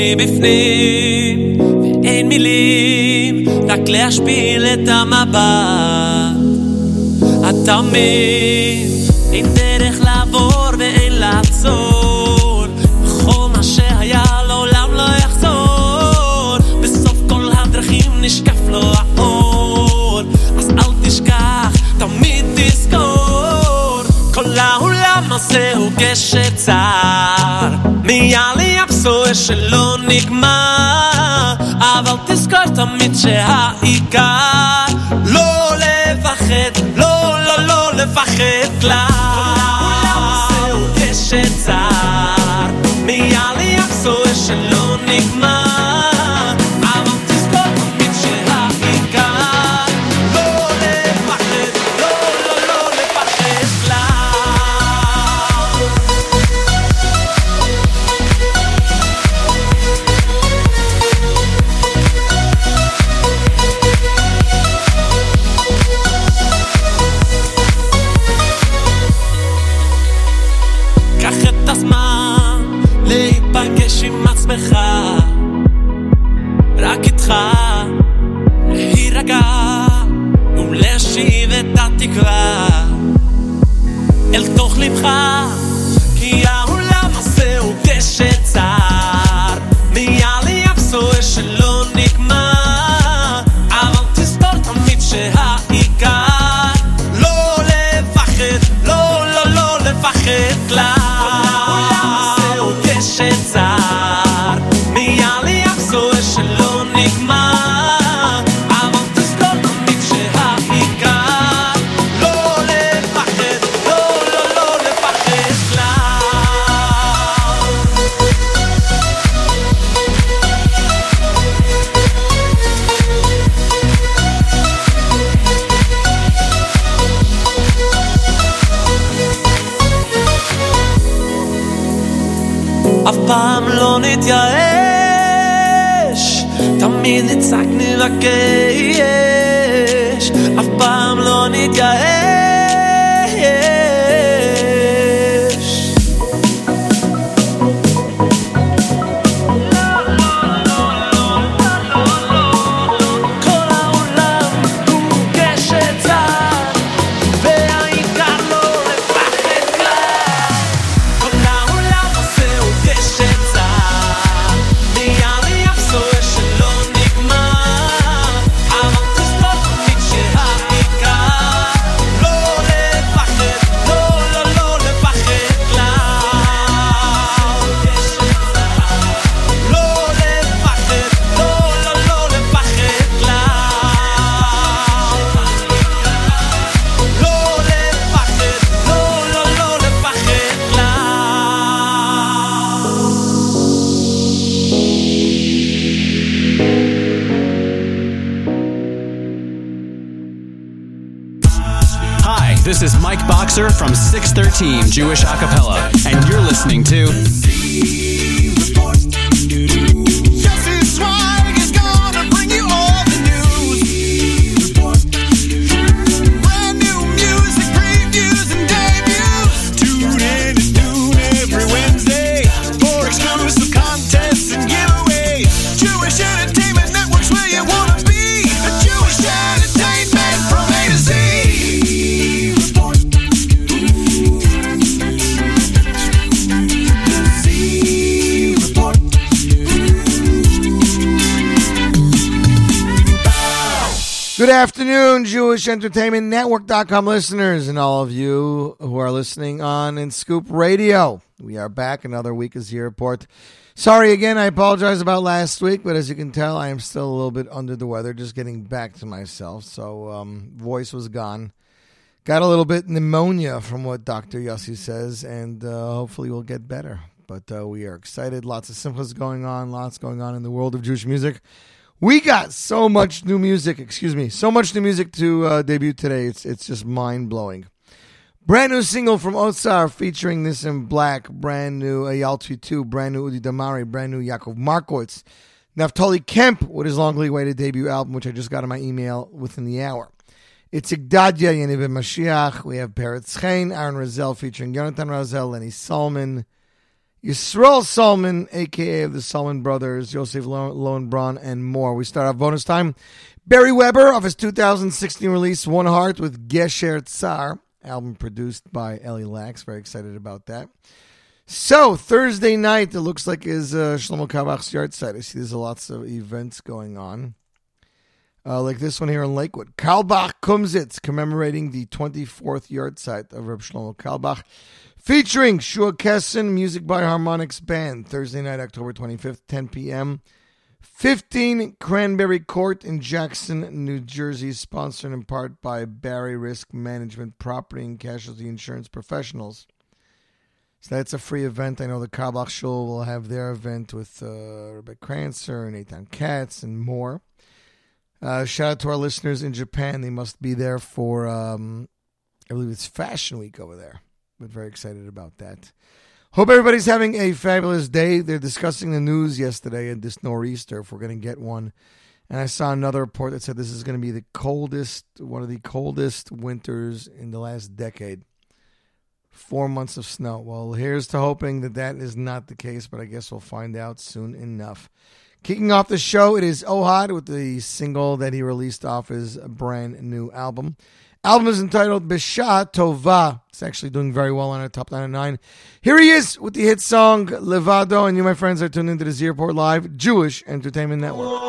מבפנים ואין מילים רק להשפיל את המבט. מבין אין דרך לעבור ואין לעצור. וכל מה שהיה לעולם לא יחזור. בסוף כל הדרכים נשקף לו האור. אז אל תשכח תמיד תזכור. כל העולם הזה הוא גשר צר. מעלי הבשור שלא נגמר אבל תזכור תמיד שהעיקר לא לפחד, לא, לא, לא לפחד כלל afternoon, Jewish Entertainment Network.com listeners, and all of you who are listening on in Scoop Radio. We are back. Another week is here report. Sorry again, I apologize about last week, but as you can tell, I am still a little bit under the weather, just getting back to myself. So, um, voice was gone. Got a little bit pneumonia from what Dr. Yossi says, and uh, hopefully we'll get better. But uh, we are excited. Lots of simchas going on. Lots going on in the world of Jewish music. We got so much new music. Excuse me, so much new music to uh, debut today. It's it's just mind blowing. Brand new single from Otsar featuring Nissim Black. Brand new Ayaltri 2. Brand new Udi Damari. Brand new Yaakov Markowitz. Naftali Kemp with his longly awaited debut album, which I just got in my email within the hour. It's Igdadia Yaniv Mashiach. We have Peretz Chain, Aaron Razel featuring Jonathan Razel, Lenny Solomon, Yisrael Solomon, aka of the Solomon brothers, Yosef Lo- Lowenbraun, and more. We start off bonus time. Barry Weber of his 2016 release, One Heart with Gesher Tsar, album produced by Ellie Lax. Very excited about that. So Thursday night, it looks like is uh, Shlomo Carlebach's yard site. I see there's lots of events going on, uh, like this one here in Lakewood. Carlebach Kumsitz commemorating the 24th yahrzeit of Reb Shlomo Carlebach, featuring Shua Kessin, music by Harmonics Band. Thursday night, October 25th, 10 p.m. 15 Cranberry Court in Jackson, New Jersey, sponsored in part by Barry Risk Management Property and Casualty Insurance Professionals. So that's a free event. I know the Carlebach Shul will have their event with uh, Rebecca Kranzer and Nathan Katz and more. Uh, shout out to our listeners in Japan. They must be there for, um, I believe it's Fashion Week over there. But very excited about that. Hope everybody's having a fabulous day. They're discussing the news yesterday and this nor'easter, if we're going to get one. And I saw another report that said this is going to be the coldest, one of the coldest winters in the last decade four months of snow. Well, here's to hoping that that is not the case, but I guess we'll find out soon enough. Kicking off the show, it is Ohad with the single that he released off his brand new album. Album is entitled Bisha Tova. It's actually doing very well on our top 909. Here he is with the hit song Levado, and you, my friends, are tuned into the Zierport Live Jewish Entertainment Network.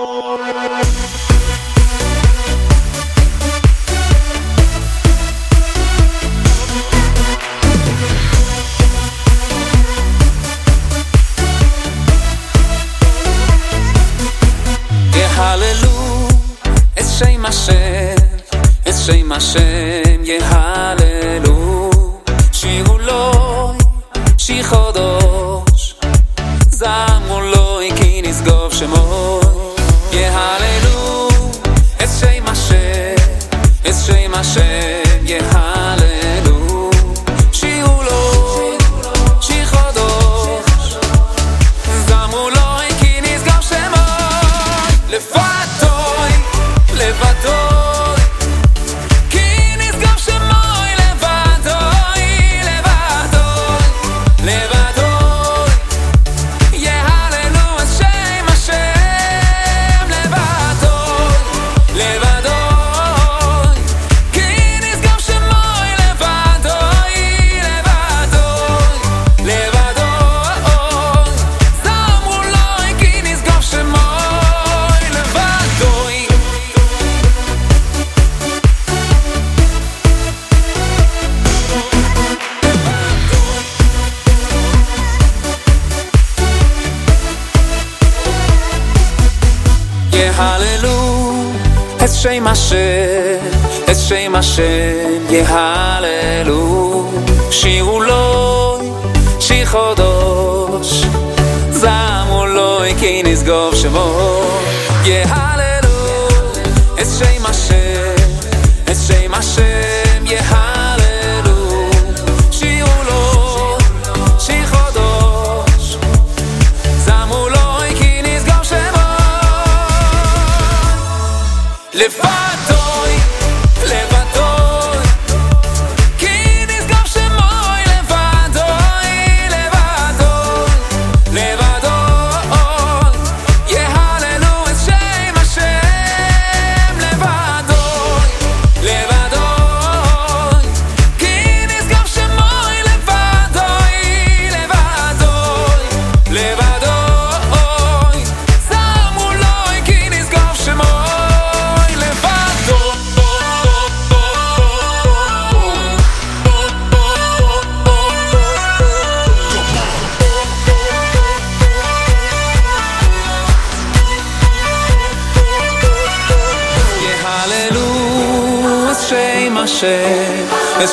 shame, it's shame. שם השם יהללו. שירו לו, שיחודש, זמו לו כי נשגוב שמו. יהללו את שם השם, את שם השם יהללו. את שם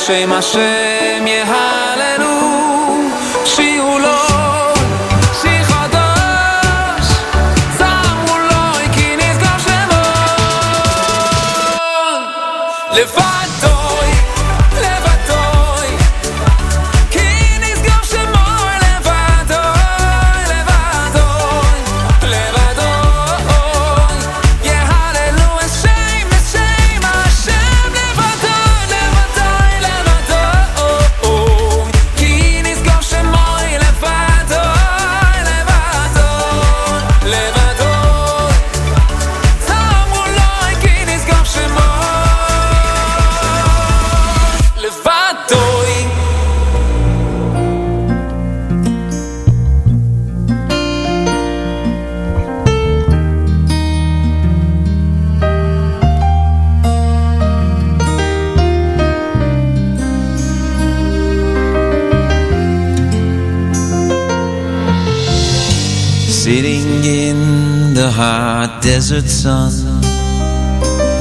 Shema Shema desert sun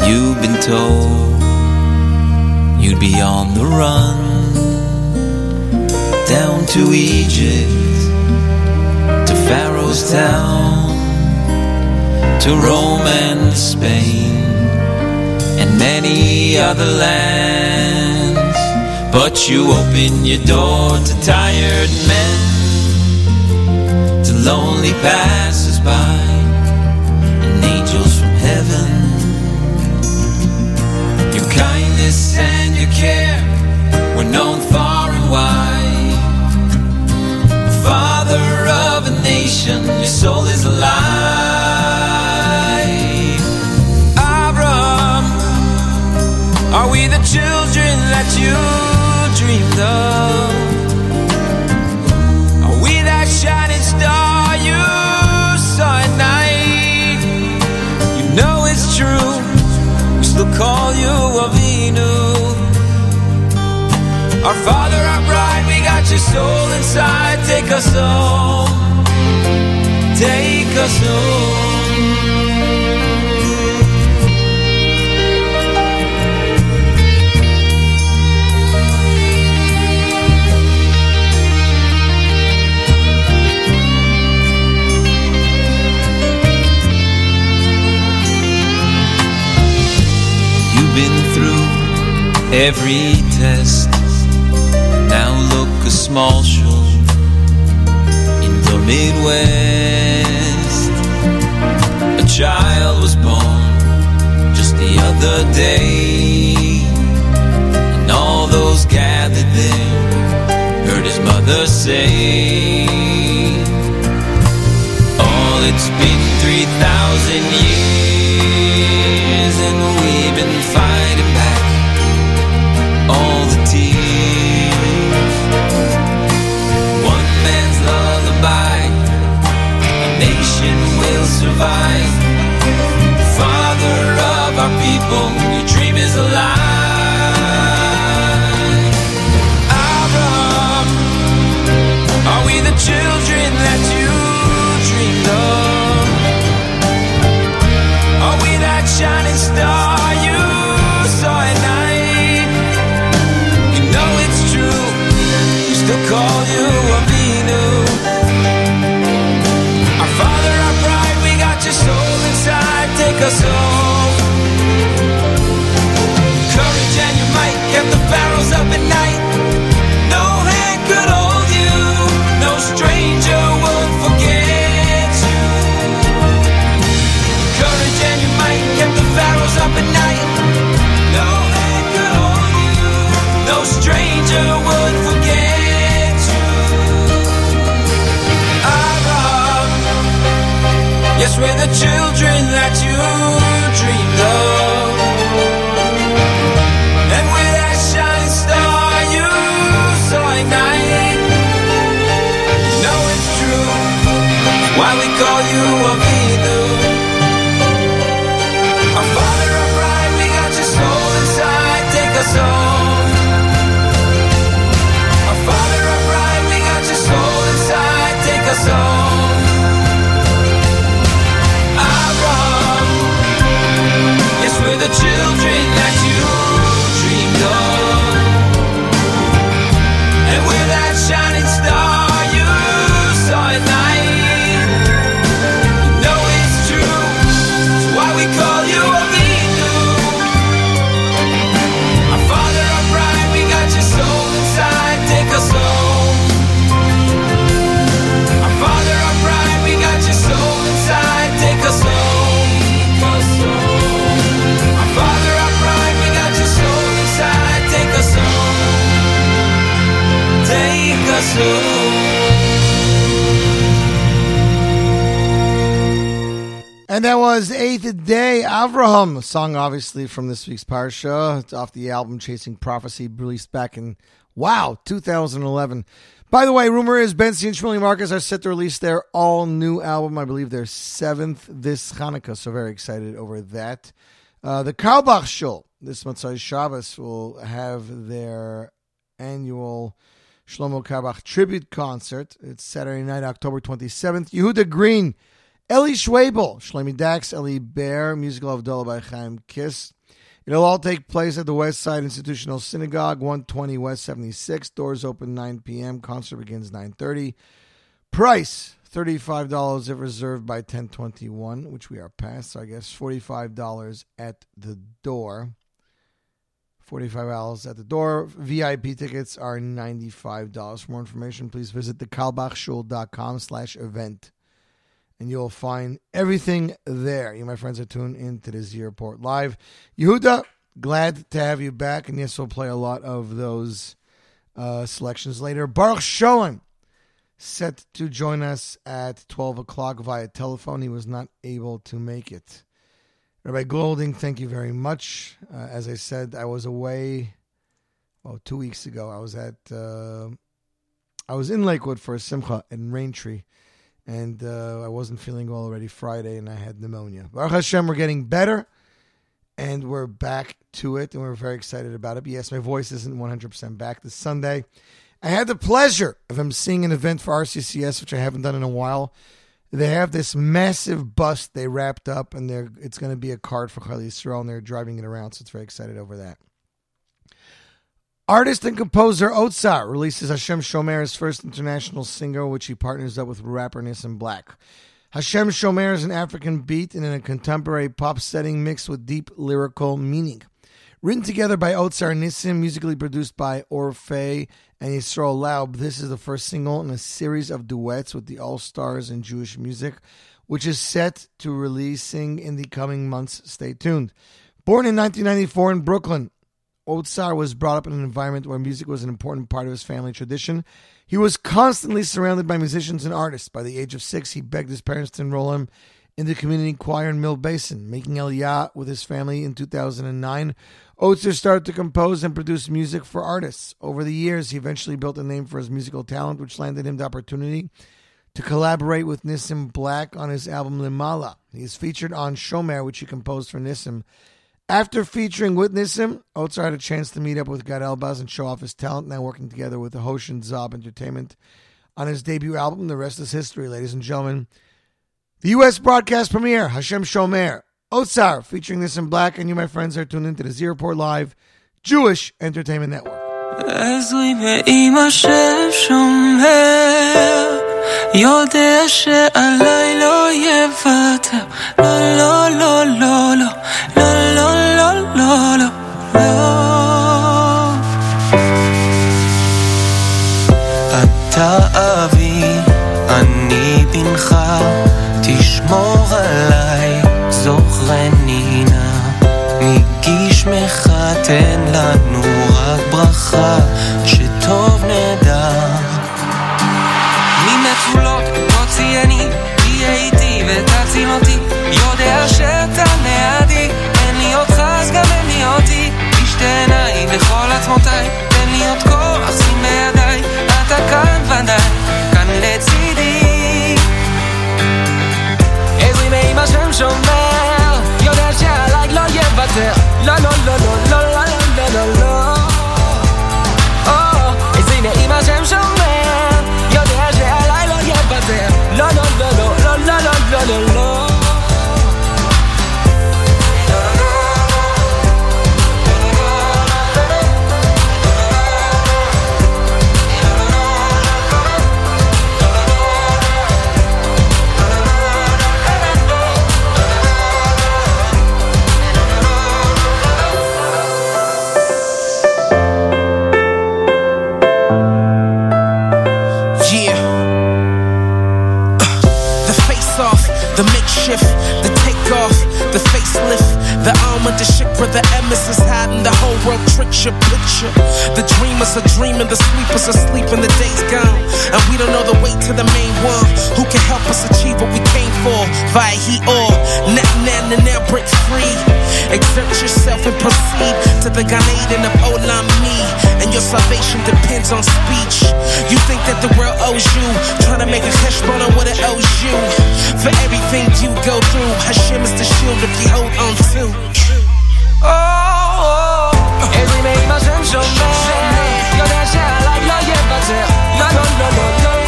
You've been told You'd be on the run Down to Egypt To Pharaoh's town To Rome and Spain And many other lands. But you open your door to tired men To lonely paths We're no Put your soul inside, take us home. Take us home. You've been through every test Marshall in the Midwest. A child was born just the other day, and all those gathered there heard his mother say, "All oh, it's been three thousand years, and we've been." Fighting divine, Father of our people, your dream is alive. Estos son Avraham, a song obviously from this week's Parsha. It's off the album Chasing Prophecy, released back in, wow, 2011. By the way, rumor is Ben C and Shmuley Marcus are set to release their all new album. I believe their seventh this Hanukkah, so very excited over that. Uh, the Carlebach Shul this Motzai Shabbos will have their annual Shlomo Carlebach tribute concert. It's Saturday night, October 27th. Yehuda Green, Eli Schwebel, Shlomi Dachs, Eli Bear, musical of Dola by Chaim Kiss. It'll all take place at the West Side Institutional Synagogue, 120 West 76. Doors open 9 p.m. Concert begins 9.30. Price, $35 if reserved by 1021, which we are past, so I guess $45 at the door. 45 dollars at the door. VIP tickets are $95. For more information, please visit thekalbachshul.com slash event. And you'll find everything there. You, my friends, are tuned into this Report Live. Yehuda, glad to have you back. And yes, we'll play a lot of those uh, selections later. Baruch Schoen, set to join us at 12 o'clock via telephone. He was not able to make it. Rabbi Golding, thank you very much. Uh, as I said, I was away, well, two weeks ago. I was at, uh, I was in Lakewood for a simcha in Raintree, and uh, I wasn't feeling well already Friday, and I had pneumonia. Baruch Hashem, we're getting better, and we're back to it, and we're very excited about it. But yes, my voice isn't 100% back this Sunday. I had the pleasure of emceeing an event for RCCS, which I haven't done in a while. They have this massive bus they wrapped up, and it's going to be a card for Chali Yisrael, and they're driving it around. So it's very excited over that. Artist and composer Otsar releases Hashem Shomer's first international single, which he partners up with rapper Nissim Black. Hashem Shomer is an African beat and in a contemporary pop setting mixed with deep lyrical meaning. Written together by Otsar Nissim, musically produced by Orfei and Yisrael Laub, this is the first single in a series of duets with the All Stars in Jewish music, which is set to releasing in the coming months. Stay tuned. Born in 1994 in Brooklyn, Otsar was brought up in an environment where music was an important part of his family tradition. He was constantly surrounded by musicians and artists. By the age of six, he begged his parents to enroll him in the community choir in Mill Basin, making Aliyah with his family in 2009. Otsar started to compose and produce music for artists. Over the years, he eventually built a name for his musical talent, which landed him the opportunity to collaborate with Nissim Black on his album Limala. He is featured on Shomer, which he composed for Nissim. After featuring Witness Him, Ozer had a chance to meet up with Gad Elbaz and show off his talent, now working together with the Hoshin Zob Entertainment on his debut album, The Rest is History, ladies and gentlemen. The U.S. broadcast premiere, Hashem Shomer, Otsar, featuring Nissim Black, and you, my friends, are tuned into the Zero Live Jewish Entertainment Network. יודע שעליי לא יוותר, לא, לא world your picture. The dreamers are dreaming, the sleepers are sleeping, the day's gone. And we don't know the way to the main one. Who can help us achieve what we came for? Via he or net and now break free. Exert yourself and proceed to the Gan Eden of Olam me. And your salvation depends on speech. You think that the world owes you, trying to make a cheshbon on what it owes you. For everything you go through, Hashem is the shield if you hold on to. Oh. 매일만 숨 좀해 연애지 않아 여행 맞아 나넌 넌넌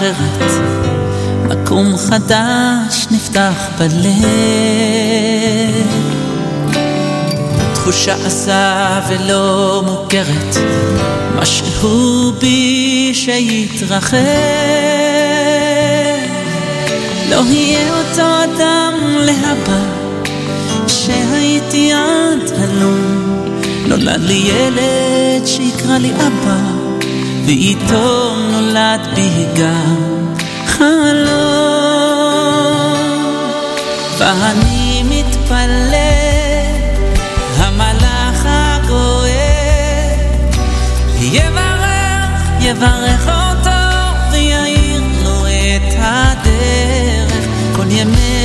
אחרת, מקום חדש נפתח בלב. תחושה עזה ולא מוכרת, משהו בי שיתרחב. לא יהיה אותו אדם להבא, שהייתי עד הלום. נולד לי ילד שיקרא לי אבא. ואיתו נולד בי גם חלום. ואני מתפלל, המלאך הגואל יברך, יברך אותו ויאיר לו את הדרך כל ימי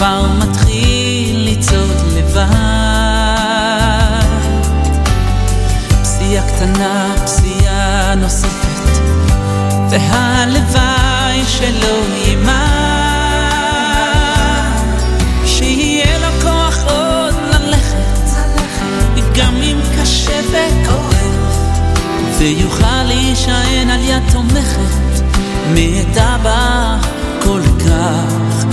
כבר מתחיל לצעוד לבד. פסיעה קטנה, פסיעה נוספת, והלוואי שלא יימד. שיהיה לו כוח עוד ללכת, גם אם קשה וכואב. ויוכל להישען על יד תומכת מאת אבא כל כך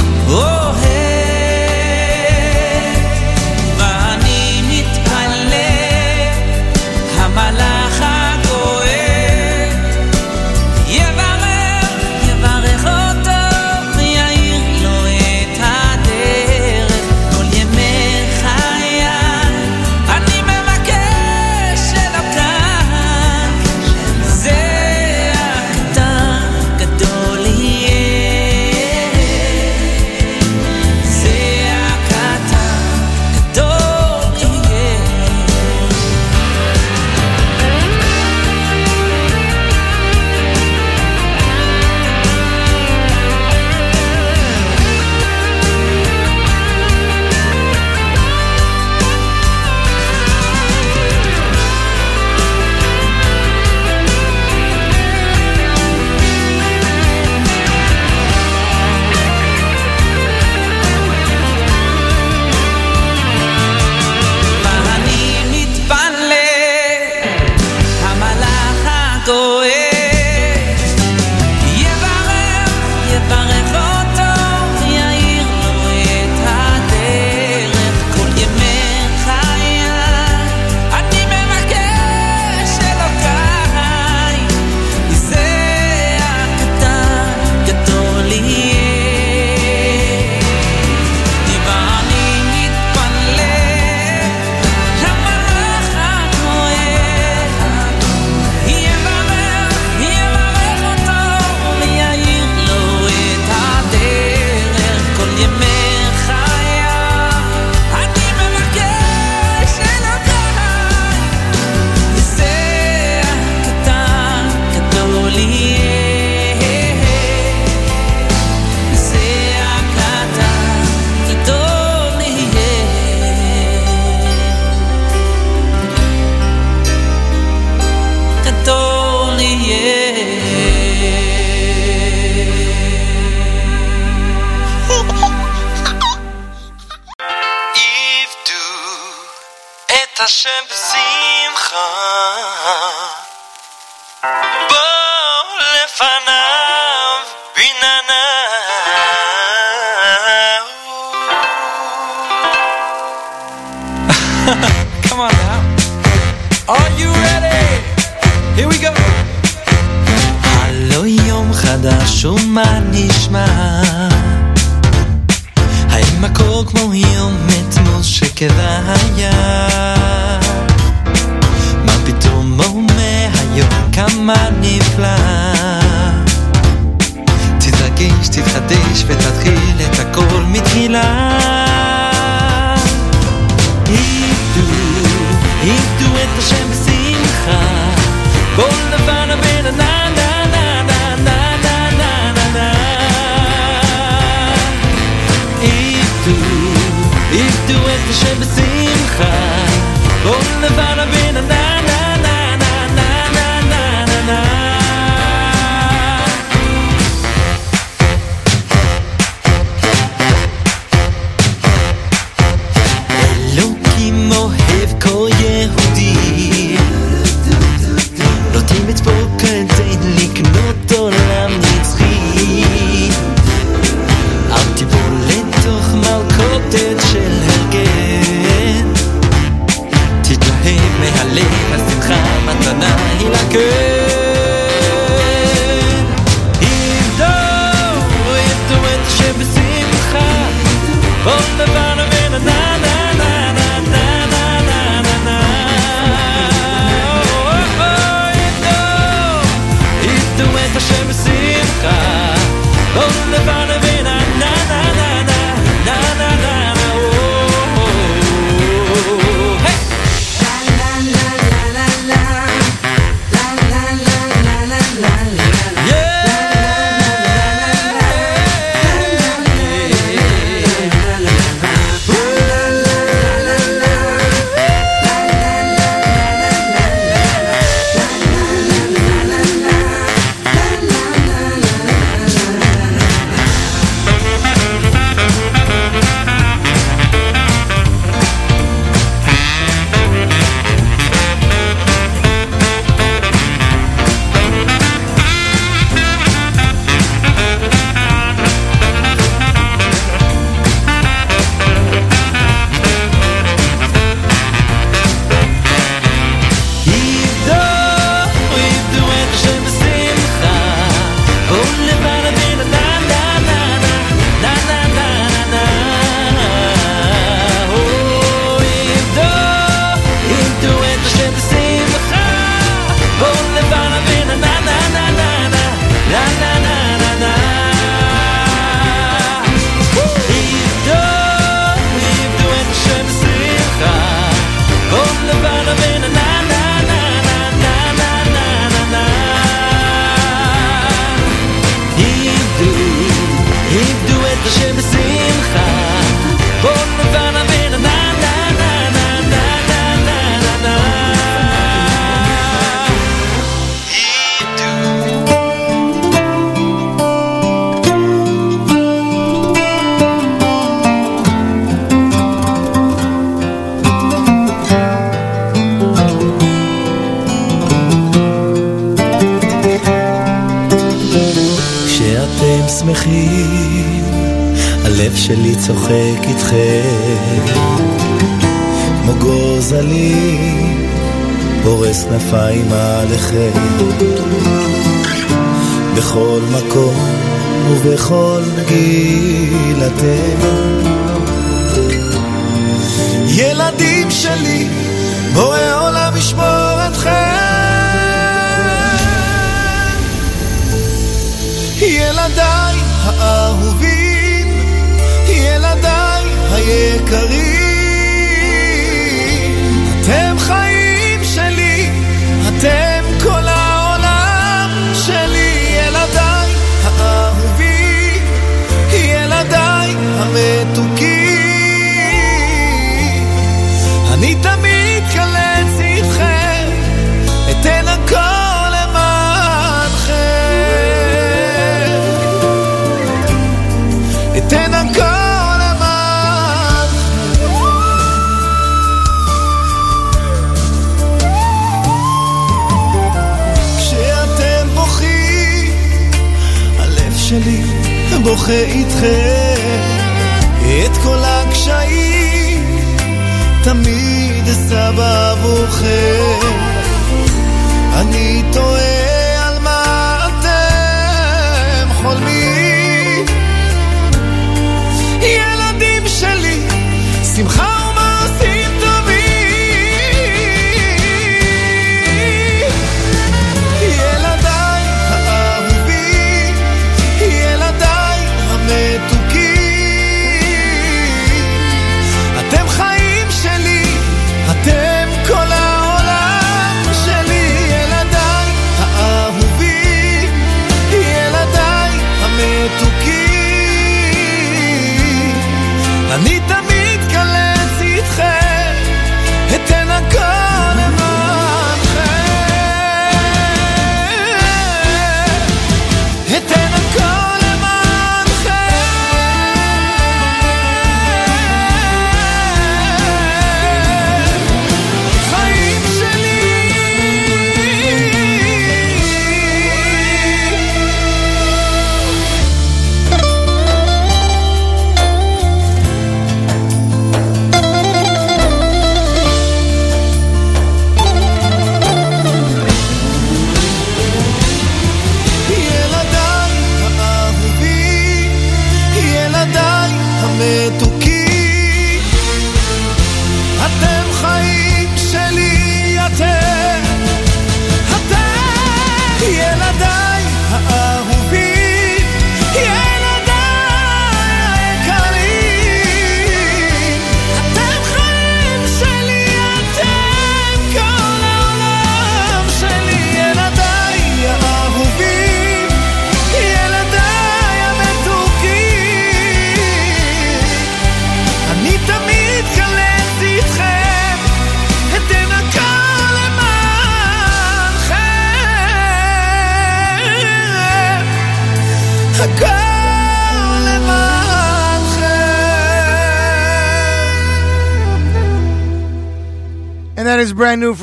עידו את השם בשמחה,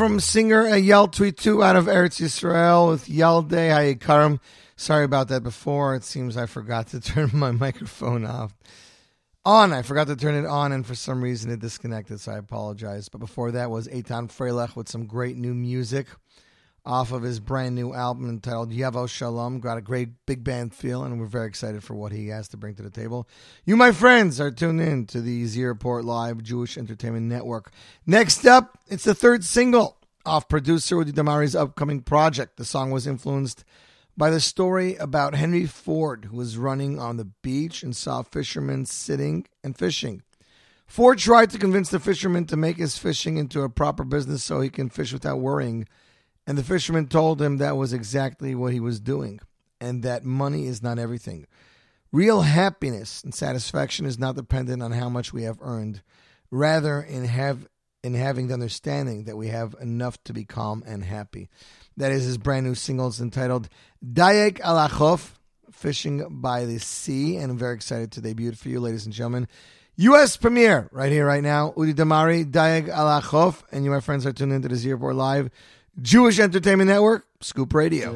from singer Ayel Tweet 2 out of Eretz Yisrael with Yalde Hayikarim. Sorry about that before. It seems I forgot to turn my microphone off. On, I forgot to turn it on, and for some reason it disconnected, so I apologize. But before that was Eitan Freilech with some great new music off of his brand new album entitled Yavo Shalom. Got a great big band feel, and we're very excited for what he has to bring to the table. You, my friends, are tuned in to the Z Report Live Jewish Entertainment Network. Next up, it's the third single off producer Udi Damari's upcoming project. The song was influenced by the story about Henry Ford, who was running on the beach and saw fishermen sitting and fishing. Ford tried to convince the fisherman to make his fishing into a proper business so he can fish without worrying. And the fisherman told him that was exactly what he was doing, and that money is not everything. Real happiness and satisfaction is not dependent on how much we have earned, rather in have in having the understanding that we have enough to be calm and happy. That is his brand new single. It's entitled Dayeg Alachof, Fishing by the Sea, and I'm very excited to debut it for you, ladies and gentlemen. U.S. premiere right here, right now. Udi Damari, Dayeg Alachof, and you, my friends, are tuned into the Z Report Live Jewish Entertainment Network, Scoop Radio.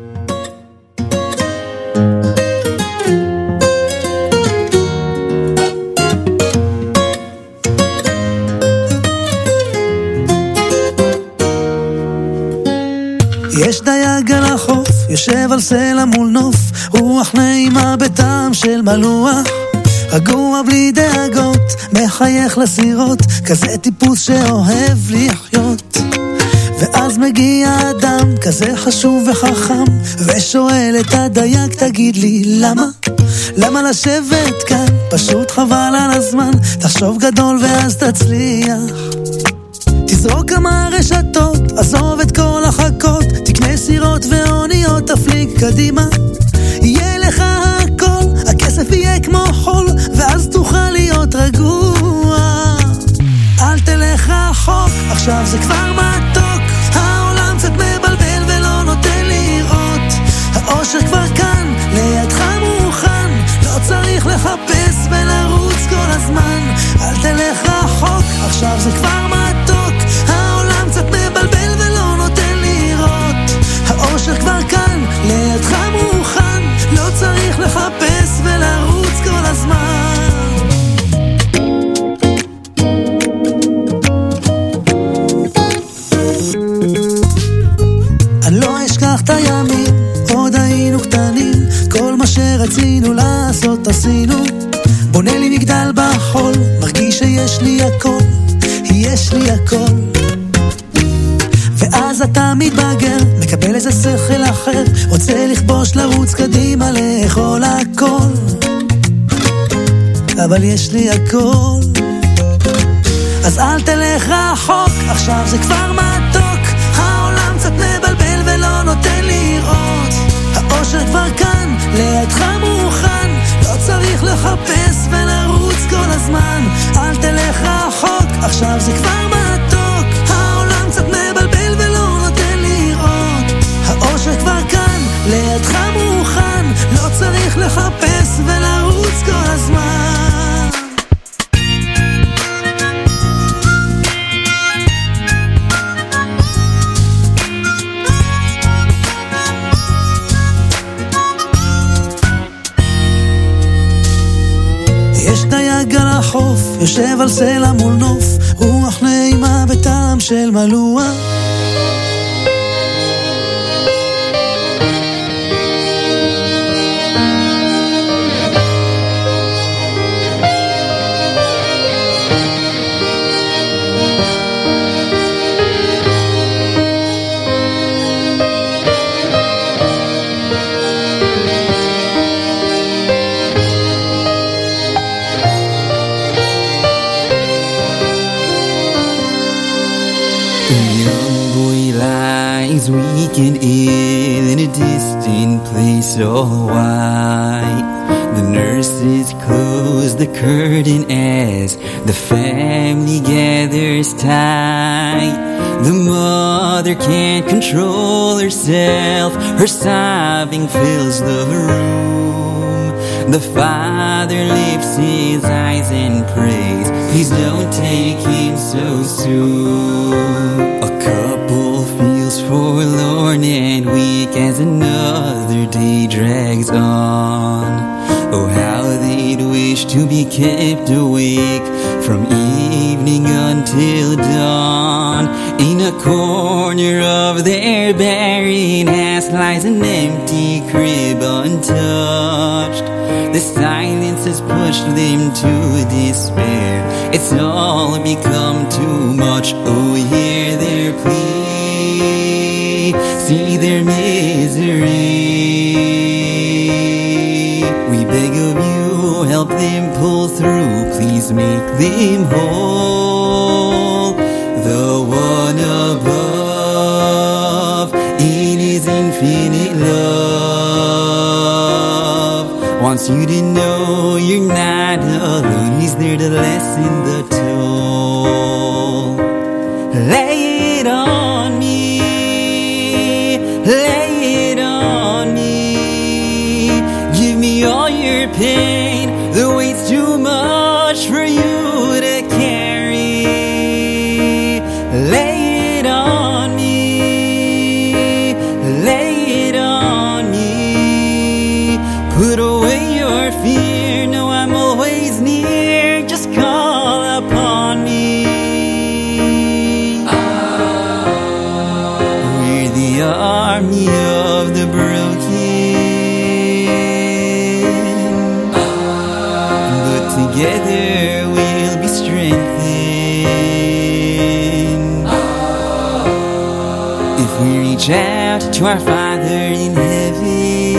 יש דייג על החוף, יושב על סלע מול נוף, רוח נעימה בטעם של מלוח. רגוע בלי דאגות, מחייך לסירות, כזה טיפוס שאוהב לחיות. ואז מגיע אדם כזה חשוב וחכם, ושואל את הדייג, תגיד לי, למה? למה לשבת כאן? פשוט חבל על הזמן, תחשוב גדול ואז תצליח. תזרוק כמה רשתות, עזוב את כל החכות, תקנה סירות ואוניות, תפליג קדימה. יהיה לך הכל, הכסף יהיה כמו חול, ואז תוכל להיות רגוע. אל תלך רחוק, עכשיו זה כבר מתוק, החושך כבר כאן, לידך מוכן, לא צריך לחפש ולרוץ כל הזמן. אל תלך רחוק, עכשיו זה כבר מתוק, העולם קצת מבלבל ולא נותן לראות. האושר כבר כאן, לידך מוכן, לא צריך לחפש ולרוץ כל הזמן. לא את הימים שרצינו לעשות עשינו. בונה לי מגדל בחול, מרגיש שיש לי הכל, יש לי הכל. ואז אתה מתבגר, מקבל איזה שכל אחר, רוצה לכבוש, לרוץ קדימה, לאכול הכל. אבל יש לי הכל. אז אל תלך רחוק, עכשיו זה כבר מתוק. העולם קצת מבלבל ולא נותן לראות. האושר כבר כאן, לידך מוכן. לא צריך לחפש ולרוץ כל הזמן. אל תלך רחוק, עכשיו זה כבר מתוק. העולם קצת מבלבל ולא נותן לראות. האושר כבר כאן, לידך מוכן. לא צריך לחפש ולרוץ כל הזמן. החוף, יושב על סלע מול נוף, רוח נעימה בטעם של מלוח. All white. The nurses close the curtain as the family gathers tight. The mother can't control herself, her sobbing fills the room. The father lifts his eyes and prays, please don't take him so soon. As another day drags on. Oh, how they'd wish to be kept awake from evening until dawn. In a corner of their barren house lies an empty crib untouched. The silence has pushed them to despair. It's all become too much. Oh, hear their plea, their misery. We beg of you, help them pull through. Please make them whole. The one above, in His infinite love, wants you to know you're not alone. He's there to lessen to our Father in heaven,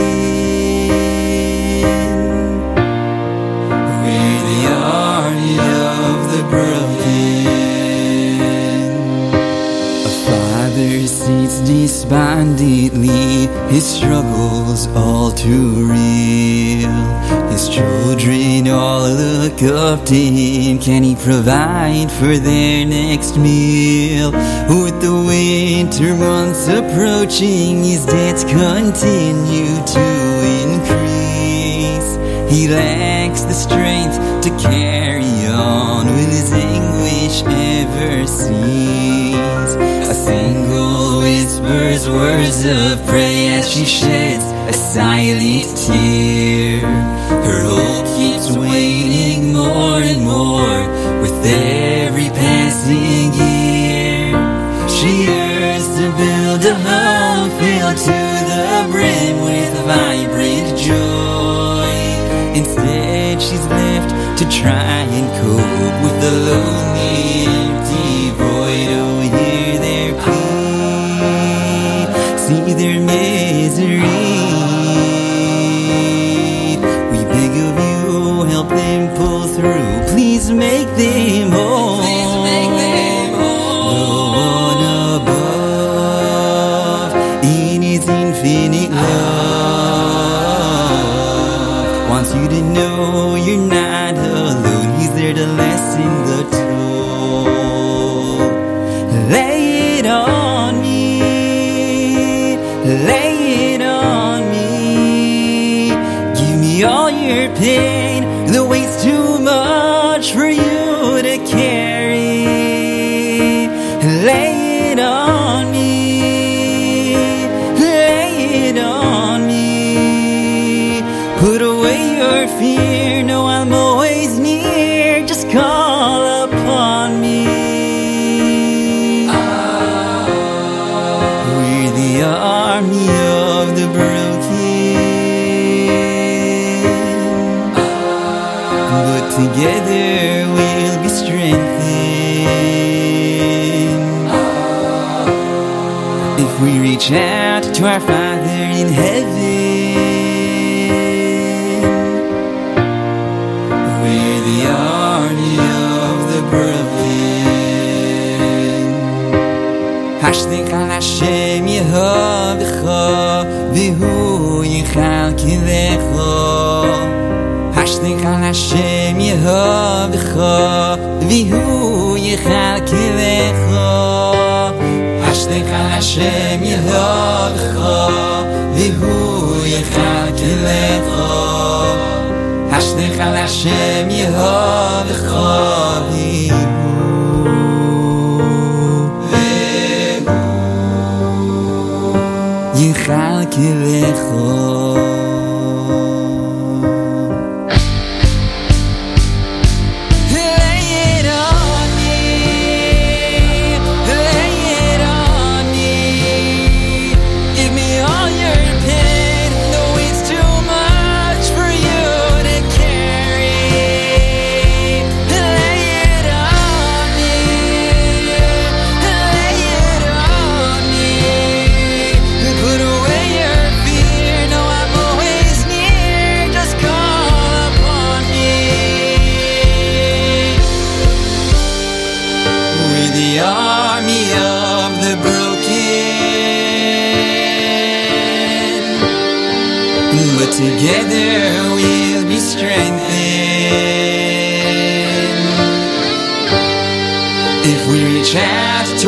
we're the army of the broken. A father sits despondently, his struggles all too real. His children all look up to him. Can he provide for their next meal? With the winter months approaching, his debts continue to increase. He lacks the strength to carry on. Will his anguish ever cease? A single whispers words of prayer as she sheds a silent tear. Her hope keeps waning more and more with every to try and cope with the lonely, empty void. Oh, hear their plea, see their misery. We beg of you, help them pull through. Please make them whole. We reach out to our Father in heaven, we're the army of the broken. Hashtag Hashem Yehovecha, Vihu Yichal Kilecho. Hashtag Hashem Yehovecha, Vihu dey khalash mi hob khah vi hoy khag le khah khash ne khalash mi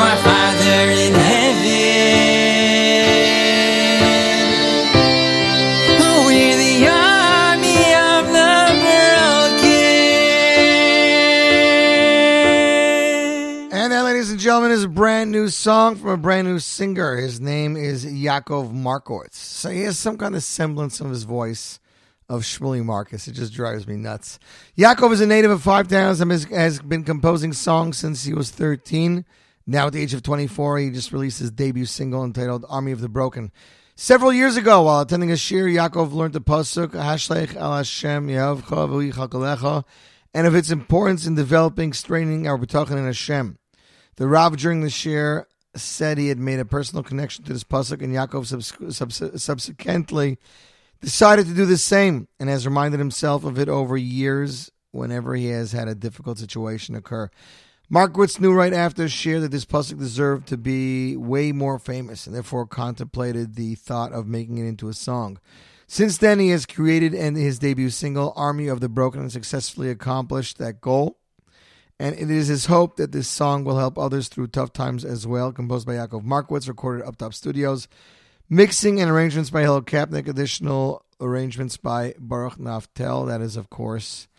our Father in heaven, oh, we're the army of the broken. And that, ladies and gentlemen, is a brand new song from a brand new singer. His name is Yaakov Markowitz. So he has some kind of semblance of his voice of Shmuley Marcus. It just drives me nuts. Yaakov is a native of Five Towns and has, has been composing songs since he was 13. Now, at the age of 24, he just released his debut single entitled Army of the Broken. Several years ago, while attending a shiur, Yaakov learned the pasuk Hashlech al Hashem and of its importance in developing, strengthening our bitachon in Hashem. The Rav during the shiur said he had made a personal connection to this pasuk, and Yaakov subs- subs- subsequently decided to do the same, and has reminded himself of it over years whenever he has had a difficult situation occur. Markowitz knew right after shiur that this pasuk deserved to be way more famous, and therefore contemplated the thought of making it into a song. Since then, he has created and his debut single, Army of the Broken, and successfully accomplished that goal. And it is his hope that this song will help others through tough times as well. Composed by Yaakov Markowitz, recorded at Up Top Studios. Mixing and arrangements by Hillel Kapnick. Additional arrangements by Baruch Naftel. That is, of course,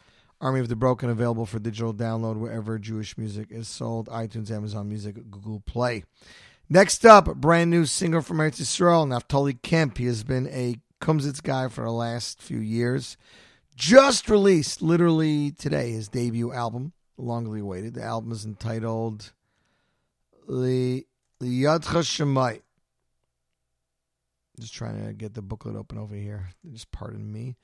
Army of the Broken, available for digital download wherever Jewish music is sold iTunes, Amazon Music, Google Play. Next up, brand new singer from Eretz Yisrael, Naftali Kemp. He has been a Kumsitz guy for the last few years. Just released, literally today, his debut album, longly awaited. The album is entitled Li Liyadcha Shemai. Just trying to get the booklet open over here. Just pardon me.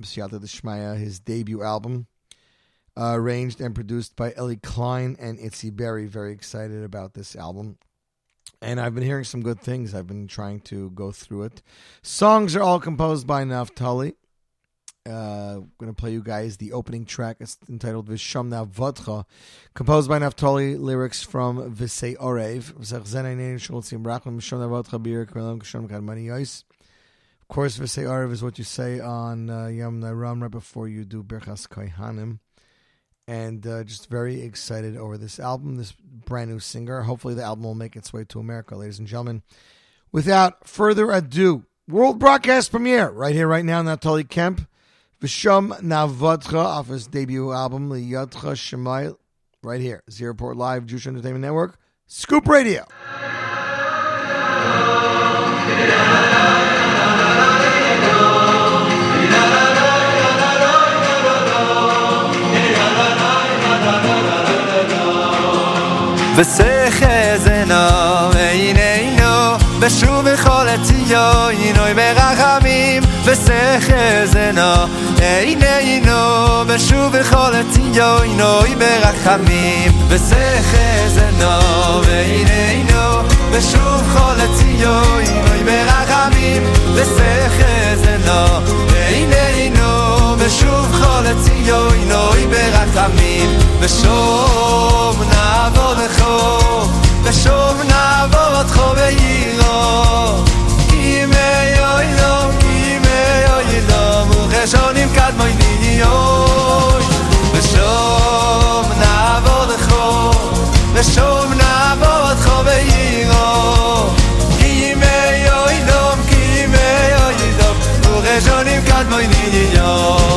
B'siyata D'Shmaya, his debut album, uh, arranged and produced by Ellie Klein and Itzy Berry. Very excited about this album. And I've been hearing some good things. I've been trying to go through it. Songs are all composed by Naftali. Uh, I'm going to play you guys the opening track. It's entitled Vishamna Vodcha, composed by Naftali, lyrics from Visei Orev. Of course, Visei Orev is what you say on uh, Yom Nairam right before you do Birchas Kohanim. And uh, just very excited over this album, this brand new singer. Hopefully, the album will make its way to America, ladies and gentlemen. Without further ado, world broadcast premiere right here, right now, Naftali Kemp. Visham Navodcha off his debut album, Liyadcha Shemai, right here. Z Report Live, Jewish Entertainment Network, Scoop Radio. به سه خزنا این اینو به شو به خالتی یا וסחזנו עינינו ושוב בכל עצינו, ציונו ברחמים. וסחזנו ועינינו ושוב כל ציונו ברחמים. וסחזנו ועינינו, ושוב כל ציונו ברחמים. ושוב נעבור לך ושוב נעבור אותך בעירו שונים קד מוי ניוי ושום נעבוד חו ושום נעבוד חו ואירו כי ימי אוי דום, כי ימי אוי דום ורשונים קד מוי ניוי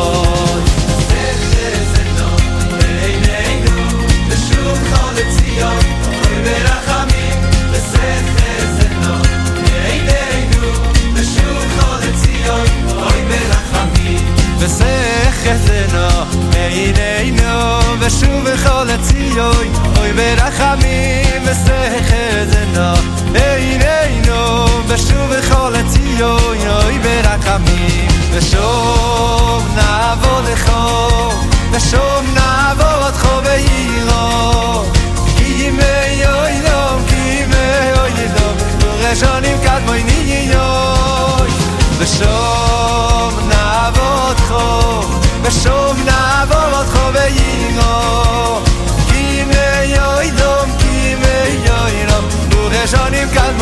וסכת לנו, עינינו, ושוב בכל הציון, אוי ברחמים, וסכת לנו, עינינו, ושוב בכל הציון, אוי ברחמים, ושוב נעבור לכל, ושוב נעבור עוד חו בעירו, כי ימי אוי לא, כי ימי אוי לא, קדמוי נהיו, ושוב נעבור אותך ושוב נעבור אותך ויינו כי מיועדום כי מיועדום ורשונים כאן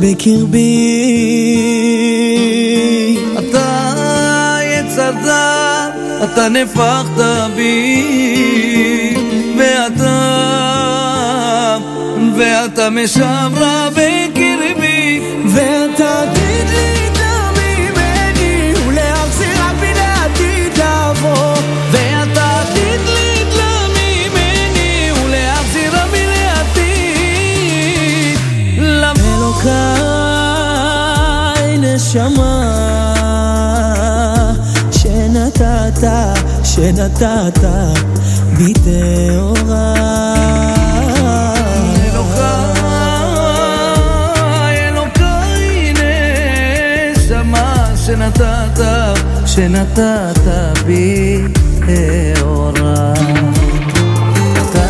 בקרבי. אתה יצרת, אתה נפחת בי, ואתה, ואתה משמרה בקרבי, הנשמה שנתת, שנתת בי טהורה. שנתת, שנתת בי טהורה. אתה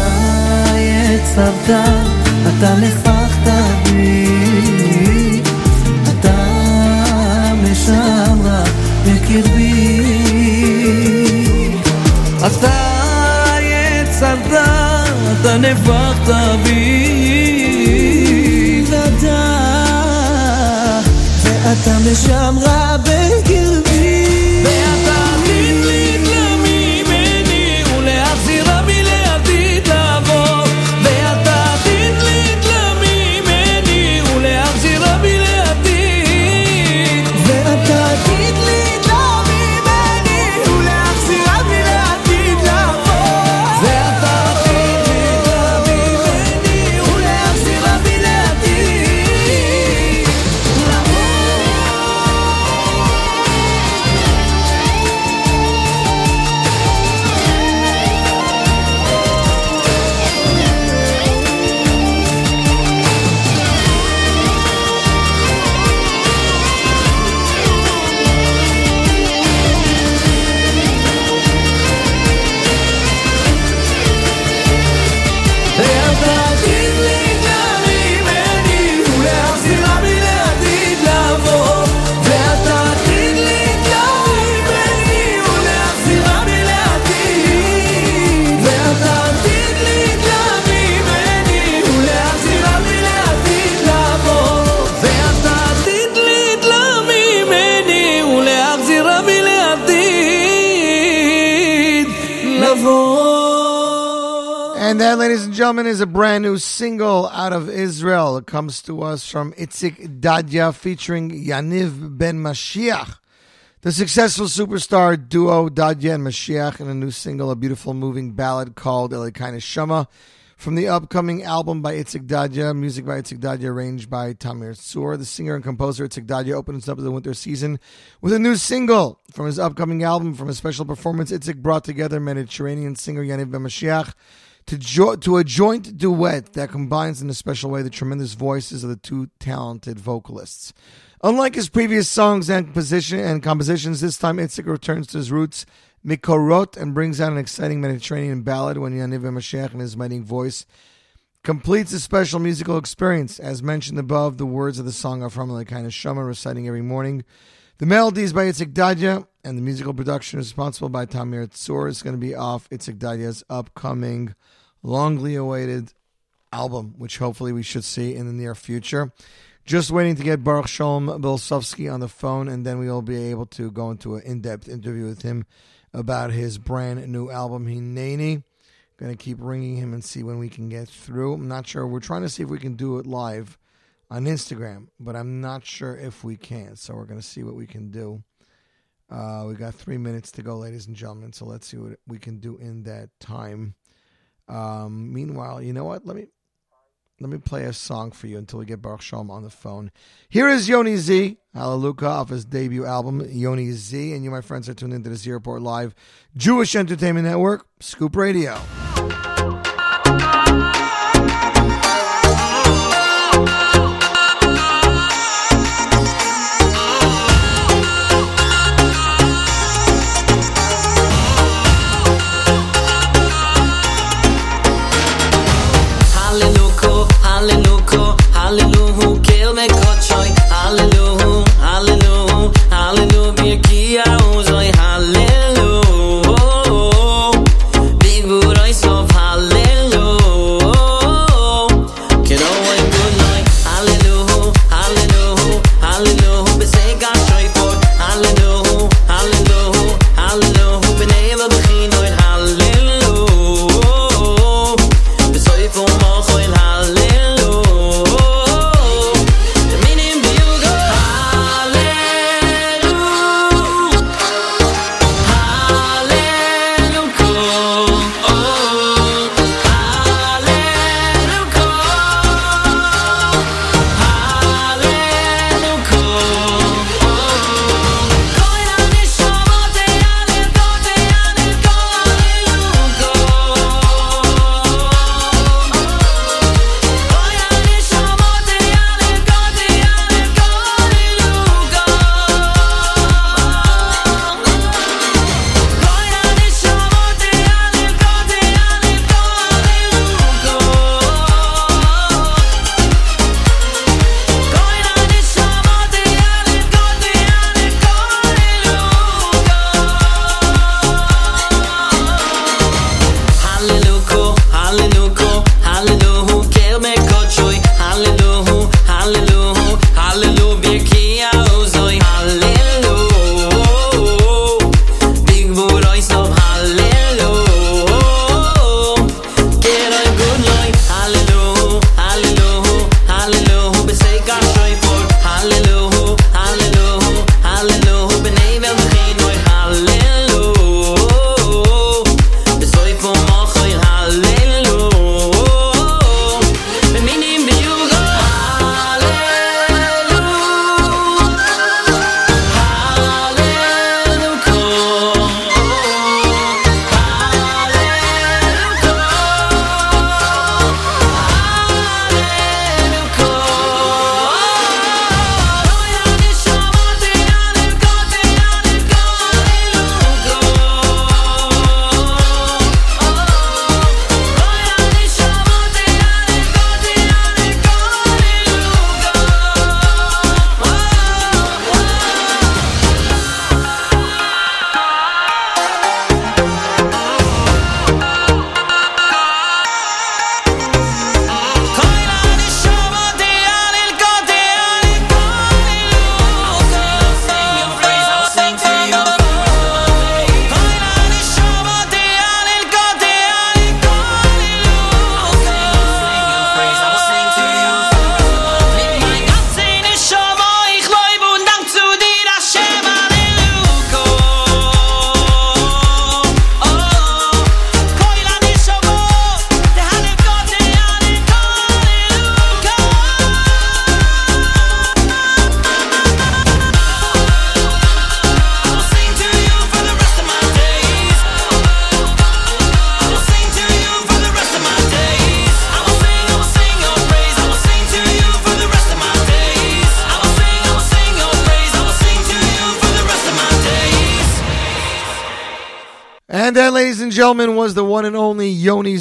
יצרת, אתה מפ... אתה נבחת בי ואתה ואתה משם רב. Gentlemen, is a brand new single out of Israel. It comes to us from Itzik Dadya featuring Yaniv Ben Mashiach. The successful superstar duo Dadya and Mashiach in a new single, a beautiful moving ballad called Elikaina Shama. From the upcoming album by Itzik Dadya, music by Itzik Dadya, arranged by Tamir Tzur. The singer and composer Itzik Dadya opens up the winter season with a new single from his upcoming album. From a special performance, Itzik brought together Mediterranean singer Yaniv Ben Mashiach to, jo- to a joint duet that combines in a special way the tremendous voices of the two talented vocalists. Unlike his previous songs and position and compositions, this time Itzik returns to his roots, Mikorot, and brings out an exciting Mediterranean ballad when Yaniv Mashiach in his mighty voice completes a special musical experience. As mentioned above, the words of the song are from Elikaina Shama, reciting every morning. The melody is by Itzik Dadya, and the musical production responsible by Tamir Tzur. is going to be off Itzik Dadya's upcoming, longly awaited album, which hopefully we should see in the near future. Just waiting to get Baruch Shalom Bilsovsky on the phone, and then we will be able to go into an in depth interview with him about his brand new album, Hineni. Going to keep ringing him and see when we can get through. I'm not sure. We're trying to see if we can do it live on Instagram, but I'm not sure if we can. So we're going to see what we can do. Uh, we got three minutes to go, ladies and gentlemen. So let's see what we can do in that time. Um, meanwhile, you know what? Let me let me play a song for you until we get Baruch Shalom on the phone. Here is Yoni Z, Hallelujah, off his debut album, Yoni Z. And you, my friends, are tuned into the Z Report Live, Jewish Entertainment Network, Scoop Radio.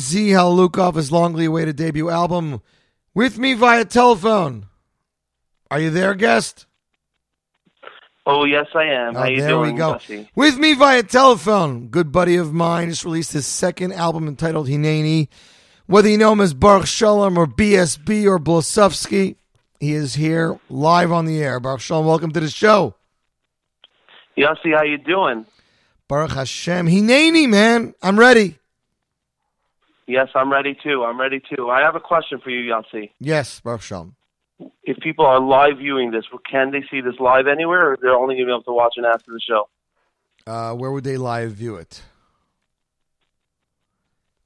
Z Halukov, his longly awaited debut album, with me via telephone. Are you there, guest? Oh, yes, I am. Ah, how Oh, you there doing, we go. Jesse? With me via telephone, good buddy of mine just released his second album entitled Hineni. Whether you know him as Baruch Shalom or BSB or Blesofsky, he is here live on the air. Baruch Shalom, welcome to the show. Yossi, how you doing? Baruch Hashem. Hineni, man. I'm ready. Yes, I'm ready too. I'm ready too. I have a question for you, Yossi. Yes, Shalom. If people are live viewing this, can they see this live anywhere, or they're only going to be able to watch it after the show? Uh, where would they live view it?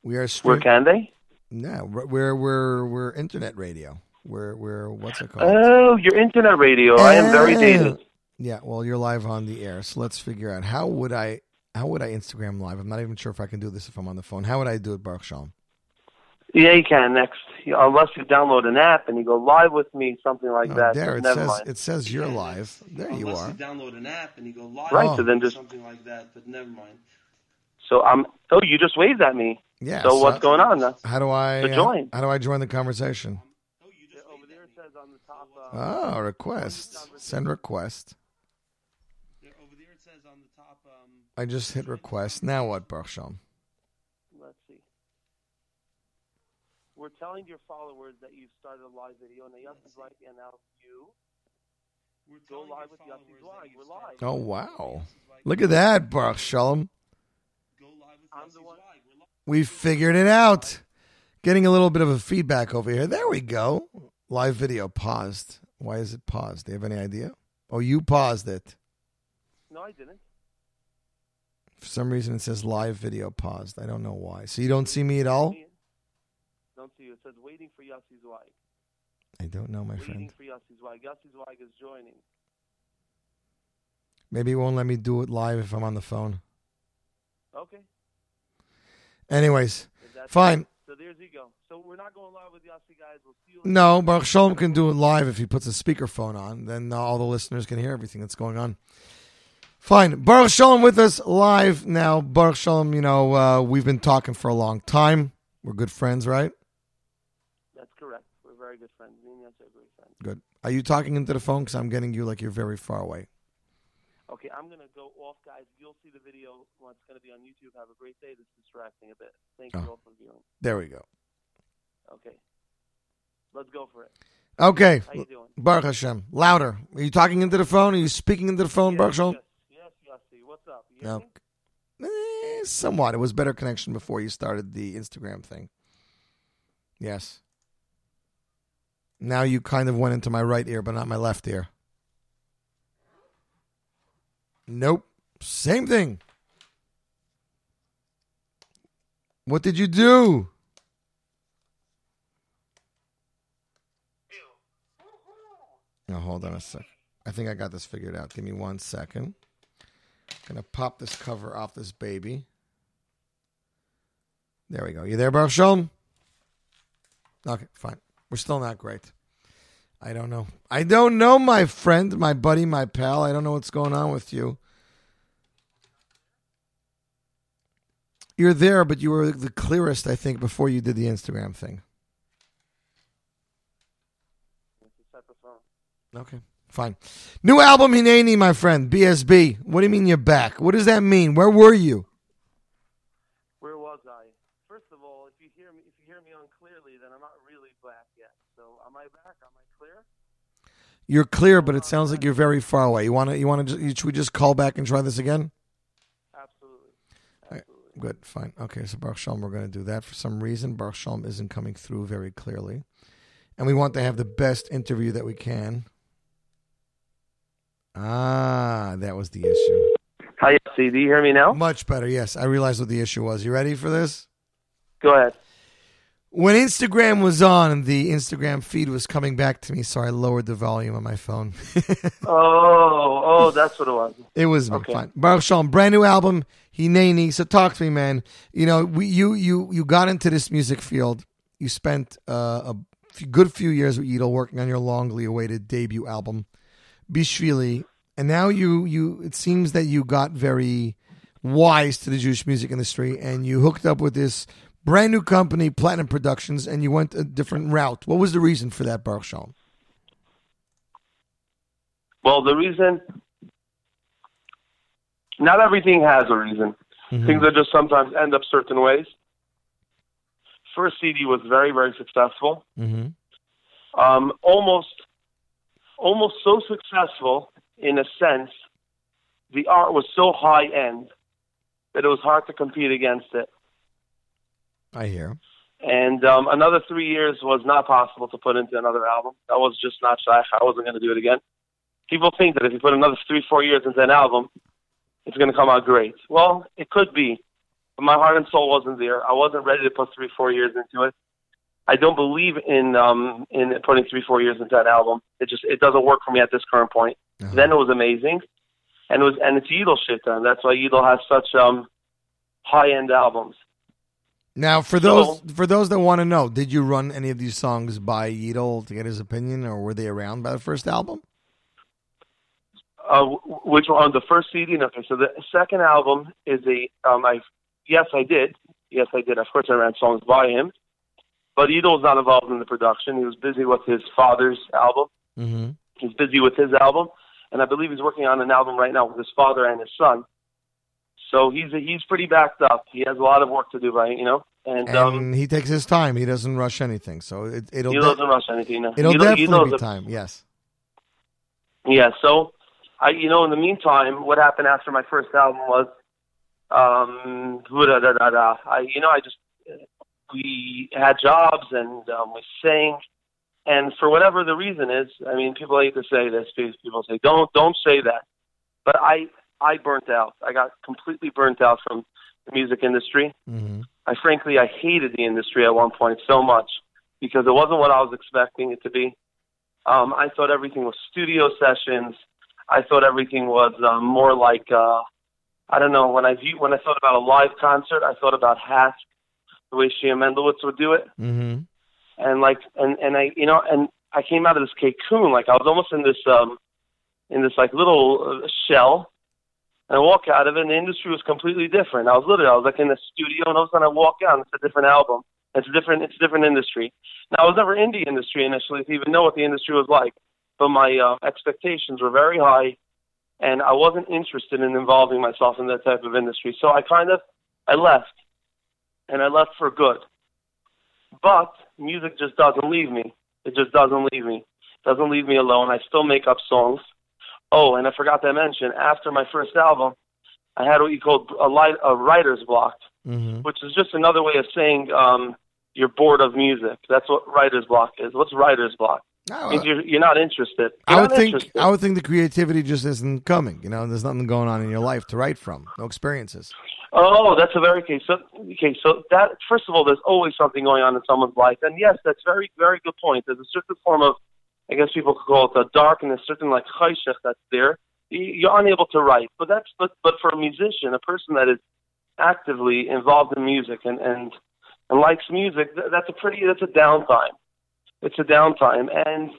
We are Where can they? No, we're we're we're internet radio. We're we're what's it called? Oh, your internet radio. I am very Oh. dated. Yeah, well, you're live on the air, so let's figure out how would I how would I Instagram live? I'm not even sure if I can do this if I'm on the phone. How would I do it, Baruch Shalom? Yeah, you can next, unless you download an app and you go live with me, something like Oh, that. there it never says mind. it says you're live. There you are. you download an app and you go live, Right, or so then just- something like that. But never mind. So I'm. Oh, you just waved at me. Yeah. So what's going on now? How do I To join. How, do I join the conversation? Oh, Over there it says on the top. Oh, request. Send request. Over there it says on the top. Um, I just hit request. Now what, Baruch Shalom? Let's see. We're telling your followers that you've started a live video, and Yossi's like, and now you go live with Yossi's Live. We're live. Oh wow! Look at that, Baruch Shalom. I'm the one. We figured it out. Getting a little bit of a feedback over here. There we go. Live video paused. Why is it paused? Do you have any idea? Oh, you paused it. No, I didn't. For some reason, it says live video paused. I don't know why. So you don't see me at all? Don't see you. It says waiting for Yossi's Live. I don't know, my Waiting friend. for Yossi's Live. Yossi's Live is joining. Maybe it won't let me do it live if I'm on the phone. Okay. Anyways, fine. So there's you go. So we're not going live with Yossi, guys. We'll see you. No, Baruch Shalom can do it live if he puts a speakerphone on. Then uh, all the listeners can hear everything that's going on. Fine. Baruch Shalom with us live now. Baruch Shalom, you know, uh, we've been talking for a long time. We're good friends, right? That's correct. We're very good friends. Me and Yossi are great friends. Good. Are you talking into the phone? Because I'm getting you like you're very far away. Okay, I'm gonna go off, guys. You'll see the video when it's gonna be on YouTube. Have a great day. This is distracting a bit. Thank you Oh. all for viewing. There we go. Okay, let's go for it. Okay. How you doing? Baruch Hashem. Louder. Are you talking into the phone? Are you speaking into the phone, Baruch Shalom? Yes. What's up? You No. Eh, somewhat. It was better connection before you started the Instagram thing. Yes. Now you kind of went into my right ear, but not my left ear. Nope. Same thing. What did you do? Now hold on a sec. I think I got this figured out. Give me one second. Gonna pop this cover off this baby. There we go. You there, Baruch Shalom? Okay, fine. We're still not great. I don't know. I don't know, my friend, my buddy, my pal. I don't know what's going on with you. You're there, but you were the clearest, I think, before you did the Instagram thing. It's a separate phone. Okay, fine. New album, Hineni, my friend, BSB. What do you mean you're back? What does that mean? Where were you? Where was I? First of all, if you hear me, if you hear me unclearly, then I'm not really back yet. So am I back? Am I clear? You're clear, but it sounds like you're very far away. You want to? You want to? Should we just call back and try this again? Absolutely. Good, fine. Okay, so Baruch Shalom, we're going to do that. For some reason, Baruch Shalom isn't coming through very clearly. And we want to have the best interview that we can. Ah, that was the issue. Hi, Yossi. Do you hear me now? Much better, yes. I realized what the issue was. You ready for this? Go ahead. When Instagram was on, the Instagram feed was coming back to me, so I lowered the volume on my phone. Oh, oh, that's what it was. It was. Okay. Fine. Baruch Shalom, brand new album, Hineni. So talk to me, man. You know, we, you you you got into this music field. You spent uh, a good few years with Yidel working on your longly awaited debut album, Bishvili, and now you you it seems that you got very wise to the Jewish music industry, and you hooked up with this brand new company, Platinum Productions, and you went a different route. What was the reason for that, Baruch Shalom? Well, the reason, not everything has a reason. Things are just sometimes end up certain ways. First CD was very, very successful. Mm-hmm. Um, almost, almost so successful in a sense. The art was so high end that it was hard to compete against it. I hear. And um, another three years was not possible to put into another album. That was just not shy. I wasn't going to do it again. People think that if you put another three, four years into an album, it's going to come out great. Well, it could be, but my heart and soul wasn't there. I wasn't ready to put three, four years into it. I don't believe in um, in putting three, four years into an album. It just it doesn't work for me at this current point. Then it was amazing, and it was and it's Yidel shit. Then that's why Yidel has such um, high end albums. Now, for those for those that want to know, did you run any of these songs by Yidel to get his opinion, or were they around by the first album? Uh, wh- which one? The first CD. Okay, so the second album is a. Um, I yes, I did. Yes, I did. Of course, I ran songs by him, but Yidel was not involved in the production. He was busy with his father's album. Mm-hmm. He's busy with his album, and I believe he's working on an album right now with his father and his son. So he's he's pretty backed up. He has a lot of work to do, right? You know, and, And um, he takes his time. He doesn't rush anything. So it, it'll he de- doesn't rush anything. No. it'll definitely be a- time. Yes. Yeah, so I, you know, in the meantime, what happened after my first album was, um, da da da da. I, you know, I just we had jobs and um, we sang, and for whatever the reason is, I mean, people hate to say this. because People say, "Don't, don't say that," but I, I burnt out. I got completely burnt out from the music industry. Mm-hmm. I frankly, I hated the industry at one point so much because it wasn't what I was expecting it to be. Um, I thought everything was studio sessions. I thought everything was um, more like uh, I don't know. When I view, when I thought about a live concert, I thought about HASC, the way Sheya Mendlowitz would do it, Mm-hmm. and like and and I you know and I came out of this cocoon like I was almost in this um in this like little uh, shell. And I walk out of it, and the industry was completely different. I was literally, I was like in the studio, and all of a sudden I walk out, and it's a different album. It's a different, it's a different industry. Now I was never in the industry initially to even know what the industry was like, but my uh, expectations were very high, and I wasn't interested in involving myself in that type of industry. So I kind of, I left, and I left for good. But music just doesn't leave me. It just doesn't leave me. It Doesn't leave me alone. I still make up songs. Oh, and I forgot to mention, after my first album, I had what you called a, light, a writer's block, Mm-hmm. which is just another way of saying um, you're bored of music. That's what writer's block is. What's writer's block? Oh, uh, means you're, you're not interested. You're I would think interested. I would think the creativity just isn't coming. You know, there's nothing going on in your life to write from. No experiences. Oh, that's a very okay. So okay, so that first of all, there's always something going on in someone's life, and yes, that's very very good point. There's a certain form of, I guess people could call it a darkness, certain like chayshech that's there. You- You're unable to write, but that's but but for a musician, a person that is actively involved in music and and and likes music, that's a pretty that's a downtime. It's a downtime, and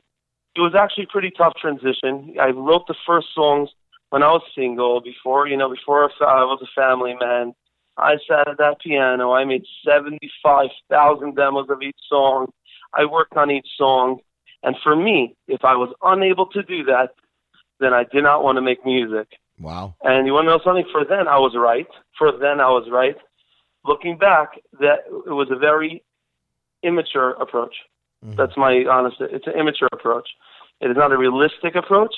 it was actually a pretty tough transition. I wrote the first songs when I was single, before you know, before I was a family man. I sat at that piano. I made seventy-five thousand demos of each song. I worked on each song, and for me, if I was unable to do that, then I did not want to make music. Wow. And you want to know something? For then, I was right. For then, I was right. Looking back, that it was a very immature approach. Mm-hmm. That's my honest. It's an immature approach. It is not a realistic approach,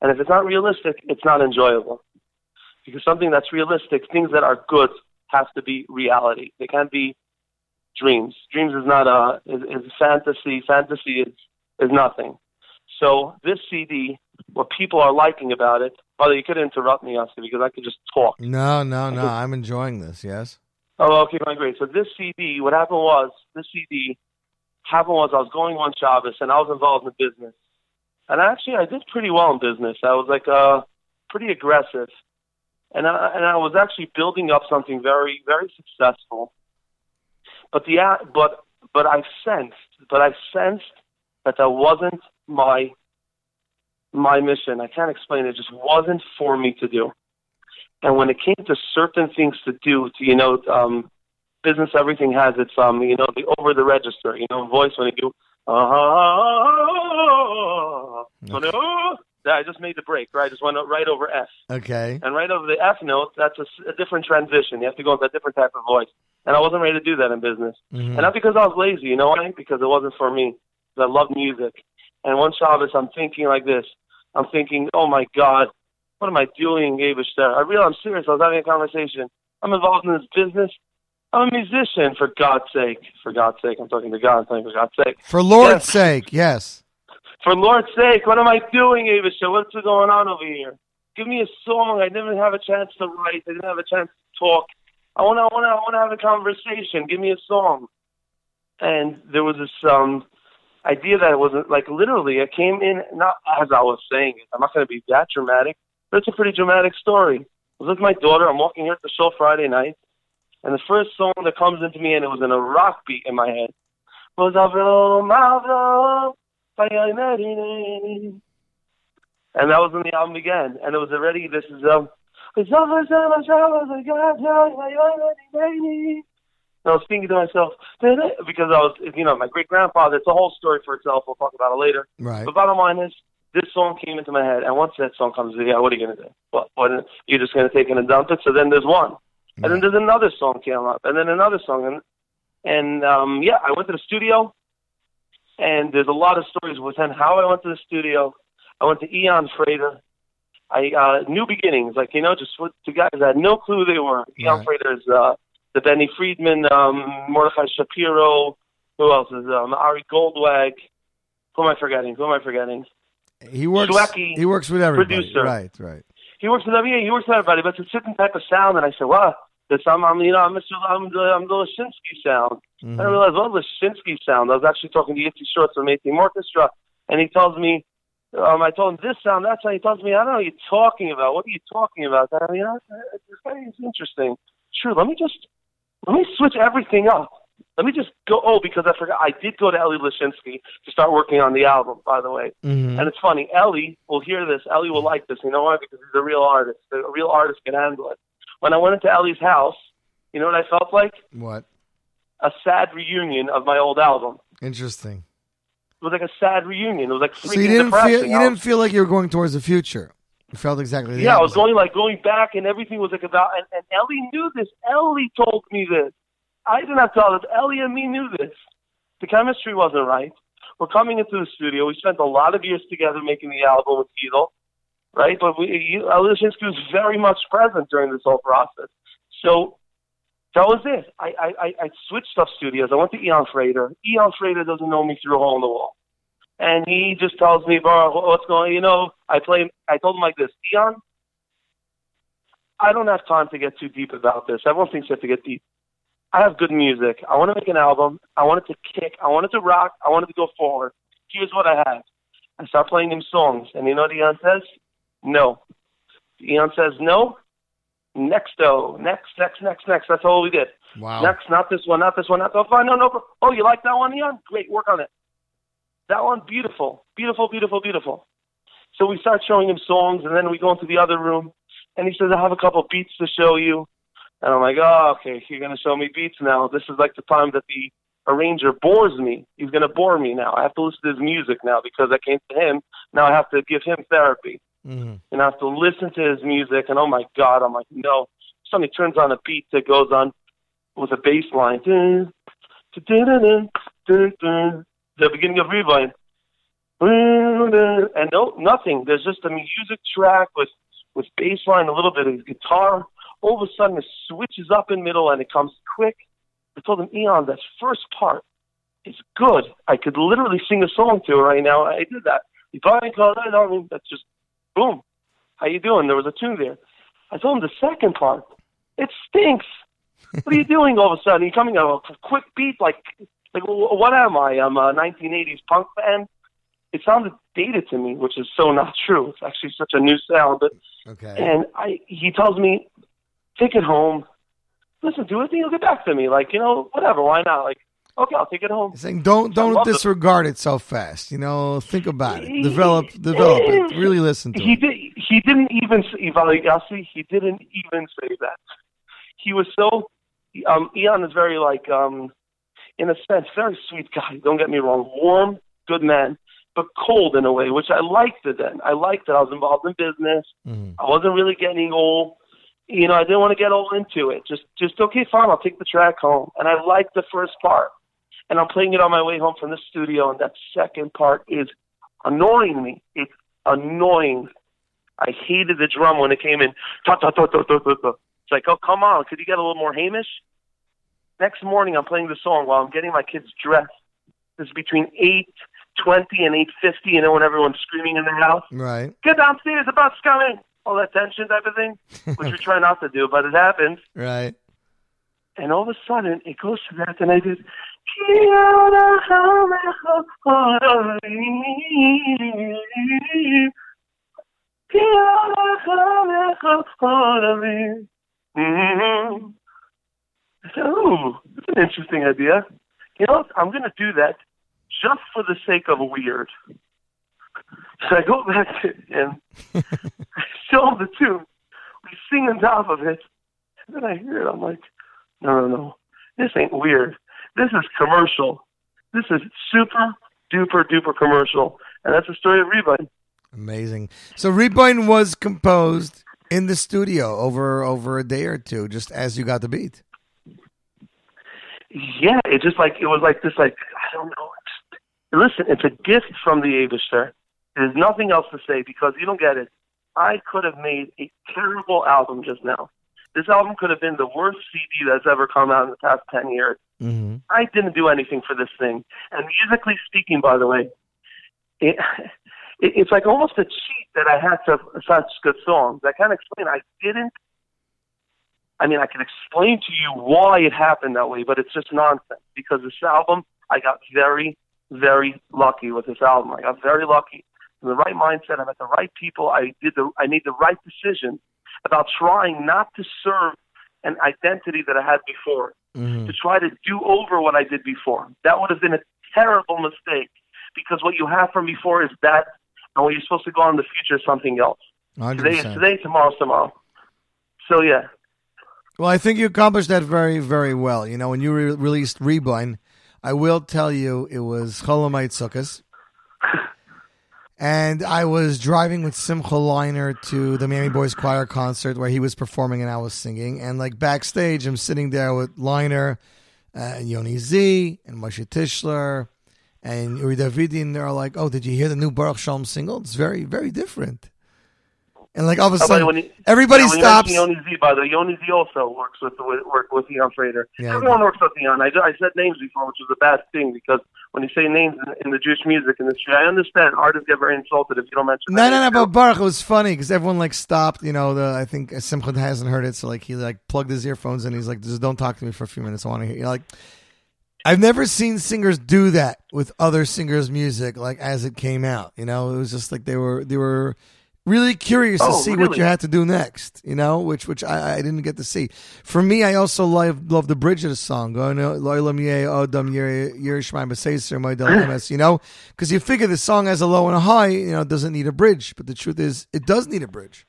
and if it's not realistic, it's not enjoyable. Because something that's realistic, things that are good, have to be reality. They can't be dreams. Dreams is not a is, is fantasy. Fantasy is is nothing. So this CD, what people are liking about it. Although you could interrupt me, Oscar, because I could just talk. No, no, no. I'm enjoying this. Yes. Oh, okay, fine, great. So this CD, what happened was, this CD, happened was I was going on Shabbos and I was involved in the business. And actually, I did pretty well in business. I was like, uh, pretty aggressive. And I, and I was actually building up something very, very successful. But the, but, but I sensed, but I sensed that that wasn't my, my mission. I can't explain it. It just wasn't for me to do. And when it came to certain things to do, to you know, um, business, everything has its um, you know, the over the register, you know, voice when you do. Uh, I just made the break, right? I just went right over F. Okay. And right over the F note, that's a, a different transition. You have to go into a different type of voice. And I wasn't ready to do that in business. Mhm. And not because I was lazy, you know why? Because it wasn't for me. I love music. And one Shabbos, I'm thinking like this. I'm thinking, oh my God, what am I doing, Abish? I realize I'm serious. I was having a conversation. I'm involved in this business. I'm a musician, for God's sake. For God's sake. I'm talking to God. I'm for God's sake. For Lord's Yes. sake, yes. For Lord's sake, what am I doing, Avisha? What's going on over here? Give me a song. I didn't have a chance to write. I didn't have a chance to talk. I want to, I want to, I want to have a conversation. Give me a song. And there was this um idea that it wasn't like literally. It came in not as I was saying it. I'm not going to be that dramatic, but it's a pretty dramatic story. I was with my daughter. I'm walking here at the show Friday night, and the first song that comes into me, and it was in a rock beat in my head, was Avro Mavro. And that was when the album began. And it was already, this is, um, and I was thinking to myself, because I was, you know, my great grandfather, it's a whole story for itself. We'll talk about it later. Right. But bottom line is, this song came into my head. And once that song comes in, yeah, what are you going to do? What, what, you're just going to take it and dump it? So then there's one. And then there's another song came up. And then another song. And, and um, yeah, I went to the studio and there's a lot of stories within how I went to the studio. I went to Ian Freitor. I uh, new beginnings, like you know, just with the guys I had no clue who they were. Ian Freitor is uh, the Benny Friedman, um, Mordechai Shapiro. Who else is um, Ari Goldwag? Who am I forgetting? Who am I forgetting? He works. Shweki, he works with everybody. producer. Right, right. He works with everybody. He works with everybody, but it's a certain type of sound. And I said, "Wow, this I'm, I'm you know, I'm Mr. I'm the I'm the Lashinsky sound." Mm-hmm. I realized, what well, Lashinsky sound. I was actually talking to Yitzi Shorts from Team Orchestra, and he tells me, um, I told him this sound, that sound. He tells me, I don't know what you're talking about. What are you talking about? I mean, it's interesting. Sure, let me just let me switch everything up. Let me just go. Oh, because I forgot, I did go to Ellie Lashinsky to start working on the album. By the way, Mhm. and it's funny. Ellie will hear this. Ellie will like this. You know why? Because he's a real artist. A real artist can handle it. When I went into Ellie's house, you know what I felt like? What? A sad reunion of my old album. Interesting. It was like a sad reunion. It was like So you didn't depressing. feel you was- didn't feel like you were going towards the future. You felt exactly the yeah, I was going like going back, and everything was like about. And, and Ellie knew this. Ellie told me this. I didn't have to tell this. Ellie and me knew this. The chemistry wasn't right. We're coming into the studio. We spent a lot of years together making the album with Ketel, right? But we, you, was very much present during this whole process. So that was it. I, I, I, switched up studios. I went to Ian Freitor. Ian Freitor doesn't know me through a hole in the wall. And he just tells me, bro, what's going on? You know, I play, I told him like this, Ian, I don't have time to get too deep about this. Everyone thinks you have to get deep. I have good music. I want to make an album. I want it to kick. I want it to rock. I want it to go forward. Here's what I have. I start playing him songs. And you know what Ian says? No. Ian says no. Next, though. Next, next, next, next. That's all we did. Wow. Next, not this one, not this one, not oh, fine, no, no. Oh, you like that one, Ian? Great, work on it. That one, beautiful, beautiful, beautiful, beautiful. So we start showing him songs, and then we go into the other room, and he says, "I have a couple beats to show you." And I'm like, "Oh, okay, you're gonna show me beats now. This is like the time that the arranger bores me. He's gonna bore me now. I have to listen to his music now because I came to him. Now I have to give him therapy." Mhm. and I have to listen to his music. And oh my God, I'm like, no. Somebody turns on a beat that goes on with a bass line. The beginning of Rewind. And no, nothing. There's just a music track with, with bass line, a little bit of guitar. All of a sudden, it switches up in middle and it comes quick. I told him, Ian, that first part is good. I could literally sing a song to it right now. I did that. That's just boom. How you doing? There was a tune there. I told him the second part. It stinks. what are you doing all of a sudden? You're coming out a quick beat like like what am I? I'm a 1980s punk fan. It sounded dated to me, which is so not true. It's actually such a new sound. But Okay. and I he tells me, take it home. Listen to it, then you'll get back to me. Like you know, whatever. Why not? Like okay, I'll take it home. He's Saying don't don't love it. disregard it so fast. You know, think about it. Develop develop it. Really listen to he it. did he didn't even Ivali Yassi, he didn't even say that. He was so um Ian is very like um in a sense, very sweet guy, don't get me wrong, warm, good man, but cold in a way, which I liked it then. I liked it. I was involved in business. I wasn't really getting old you know, I didn't want to get all into it. Just just okay, fine, I'll take the track home. And I liked the first part. And I'm playing it on my way home from the studio and that second part is annoying me. It's annoying. I hated the drum when it came in. Ta ta ta ta ta ta ta. It's like, oh come on, could you get a little more Hamish? Next morning I'm playing the song while I'm getting my kids dressed. It's between eight twenty and eight fifty, you know, when everyone's screaming in the house. Right. Get downstairs, the bus coming. All that tension type of thing, which we try not to do, but it happens. Right. And all of a sudden, it goes to that, and I did. Mm-hmm. I said, "Ooh, that's an interesting idea. You know, I'm going to do that just for the sake of weird." So I go back to him, I show him the tune, we sing on top of it, and then I hear it. I'm like, "No, no, no, this ain't weird. This is commercial. This is super duper duper commercial." And that's the story of Rebite. Amazing. So Rebind was composed in the studio over over a day or two, just as you got the beat. Yeah, it just like it was like this like I don't know. It's, listen, it's a gift from the Abishter. There's nothing else to say because you don't get it. I could have made a terrible album just now. This album could have been the worst CD that's ever come out in the past ten years. Mm-hmm. I didn't do anything for this thing. And musically speaking, by the way, it, it it's like almost a cheat that I had to such good songs. I can't explain. I didn't. I mean, I can explain to you why it happened that way, but it's just nonsense. Because this album, I got very, very lucky with this album. I got very lucky. In the right mindset, I met the right people. I did the. I made the right decision about trying not to serve an identity that I had before Mm-hmm. to try to do over what I did before. That would have been a terrible mistake because what you have from before is that, and what you're supposed to go on in the future is something else. Today is 100%. today, tomorrow's tomorrow. So yeah, Well, I think you accomplished that very, very well. You know, when you re- released Rebind, I will tell you it was Chol Hamoed Sukkot. And I was driving with Simcha Leiner to the Miami Boys Choir concert where he was performing and I was singing. And like backstage, I'm sitting there with Leiner and Yoni Z and Moshe Tischler and Uri Davidi. And they're like, oh, did you hear the new Baruch Shalom single? It's very, very different. And like all of a oh, sudden, when you- everybody yeah, stops. Yoni Z, by the way, Yoni Z also works with with work with Freitor. Yeah, Everyone works with Ian. I, I said names before, which was a bad thing because when you say names in, in the Jewish music industry, I understand artists get very insulted if you don't mention. No, no, no. But Baruch, it was funny because everyone like stopped. You know, the I think Simcha hasn't heard it, so like he like plugged his earphones and He's like, "Just don't talk to me for a few minutes. I want to hear." You like, I've never seen singers do that with other singers' music, like as it came out. You know, it was just like they were they were really curious to Oh, see what you had to do next. You know, which which I, I didn't get to see. For me, I also love love the bridge of the song. Oh, Going to Loilam Ye Odam oh, Yerishmai Beseser Moedel Emes, You know, because you figure the song has a low and a high. You know, it doesn't need a bridge. But the truth is, it does need a bridge.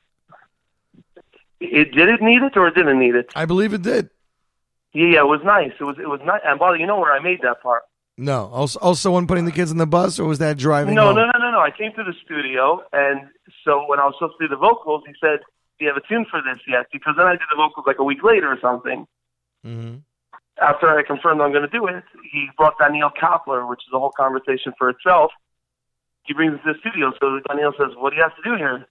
It did it need it or it didn't need it? I believe it did. Yeah, yeah, it was nice. It was it was nice. And Bobby, you know where I made that part? No. Also, also when putting the kids in the bus, or was that driving? No, home? no, no, no, no. I came to the studio, and so when I was supposed to do the vocals, he said, "Do you have a tune for this yet?" Because then I did the vocals like a week later or something. Mm-hmm. After I confirmed I'm going to do it, he brought Daniel Kapler, which is a whole conversation for itself. He brings us to the studio. So Daniel says, "What do you have to do here?"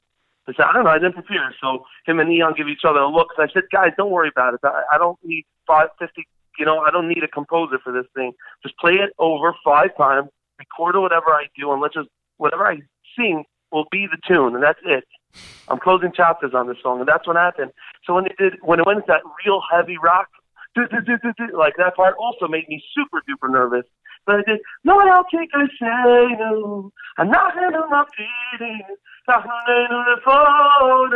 I said, "I don't know. I didn't prepare." So him and Ian give each other a look. And I said, "Guys, don't worry about it. I, I don't need five fifty. You know, I don't need a composer for this thing. Just play it over five times, record whatever I do, and let's just whatever I sing will be the tune, and that's it. I'm closing chapters on this song, and that's what happened. So when it did, when it went into that real heavy rock, like that part, also made me super duper nervous. But I did, no, I'll take a say no. I'm not handle my phone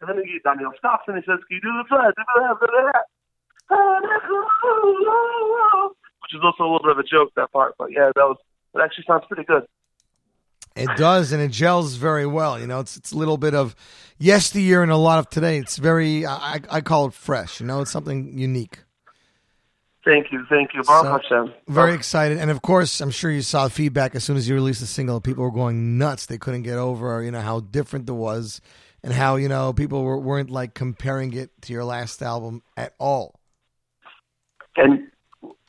and then he, Daniel stops and he says, Can you do the flat? Which is also a little bit of a joke, that part. But yeah, that was, it actually sounds pretty good. It does, and it gels very well. You know, it's it's a little bit of yesteryear and a lot of today. It's very, I, I call it fresh. You know, it's something unique. Thank you, thank you. Baruch So, Hashem. Very excited, and of course, I'm sure you saw feedback as soon as you released the single. People were going nuts. They couldn't get over, you know, how different it was, and how you know people were, weren't like comparing it to your last album at all. And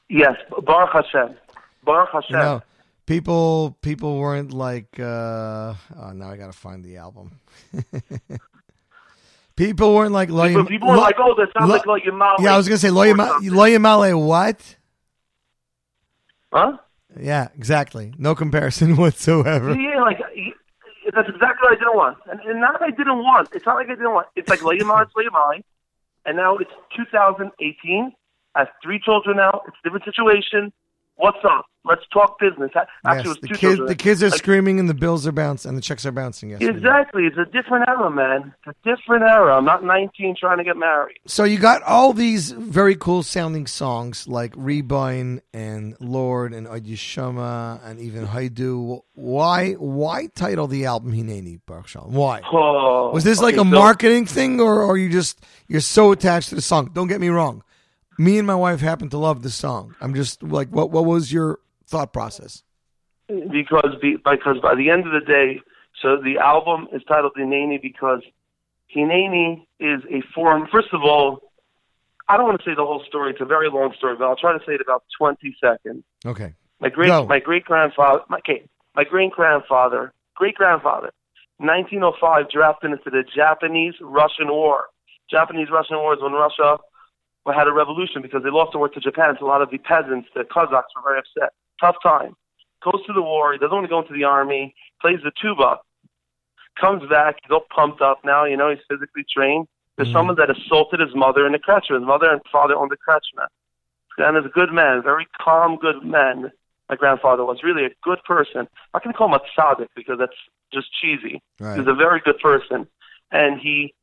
yes, Baruch Hashem. Baruch Hashem. You know, people people weren't like. uh Oh, now I got to find the album. people weren't like. Lo People- people were like, oh, that sounds Lo- like Lo Yamale Yeah, I was gonna say Lo or Yama- something. What? Huh? Yeah, exactly. No comparison whatsoever. Yeah, like that's exactly what I didn't want, and, and not that I didn't want. It's not like I didn't want. It's like Layamai, it's Layamai, and now it's 2018. I have three children now. It's a different situation. What's up? Let's talk business. Actually, Yes, it was the kids, the kids are Like, screaming and the bills are bouncing and the checks are bouncing. Yes. Exactly. It's a different era, man. It's a different era. I'm not 19 trying to get married. So you got all these very cool sounding songs like Rebind and Lord and Od Yeshama and even Haidu. Why why title the album Hineni, Baruch Shalom? Why? Oh, Was this like okay, a so- marketing thing or are you just you're so attached to the song? Don't get me wrong. Me and my wife happen to love this song. I'm just like what what was your thought process? because because by the end of the day, so the album is titled Hineni because Hineni is a form. First of all, I don't want to say the whole story. It's a very long story, but I'll try to say it about 20 seconds. Okay. My great Go. my great grandfather my okay, my great grandfather great grandfather, 1905 drafted into the Japanese Russian War. Japanese Russian War is when Russia had a revolution because they lost the war to Japan. So a lot of the peasants, the Cossacks, were very upset. Tough time. Goes to the war. He doesn't want to go into the army. Plays the tuba. Comes back. He's all pumped up now. You know he's physically trained. There's mm. someone that assaulted his mother in the Kretschmer. His mother and father owned the Kretschmer. And is a good man, very calm, good man. My grandfather was really a good person. I can call him a tzaddik because that's just cheesy. Right. He was a very good person, and he,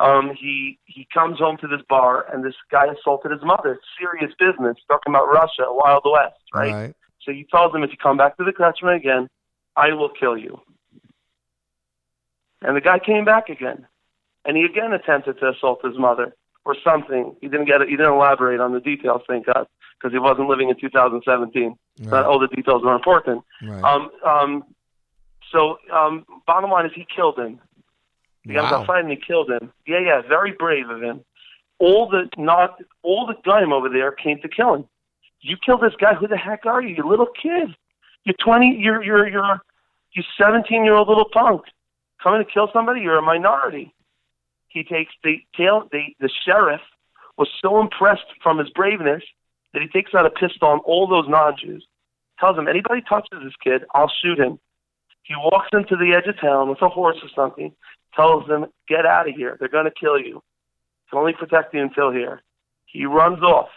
um, he he comes home to this bar, and this guy assaulted his mother. Serious business, talking about Russia, Wild West, right? Right. So he tells him, if you come back to the Kretschmer again, I will kill you. And the guy came back again, and he again attempted to assault his mother or something. He didn't get it. He didn't elaborate on the details, thank God, because he wasn't living in 2017. Not all the details were important. Right. Um, um, so um, bottom line is he killed him. He got Wow. fight and he killed him. Yeah, yeah, very brave of him. All the not all the gun over there came to kill him. You killed this guy. Who the heck are you? You little kid. You're twenty. You're you're you're you seventeen year old little punk coming to kill somebody. You're a minority. He takes the tail. The the sheriff was so impressed from his braveness that he takes out a pistol on all those non-Jews. Tells them anybody touches this kid, I'll shoot him. He walks into the edge of town with a horse or something. Tells them, get out of here. They're going to kill you. Can only protect you until here. He runs off.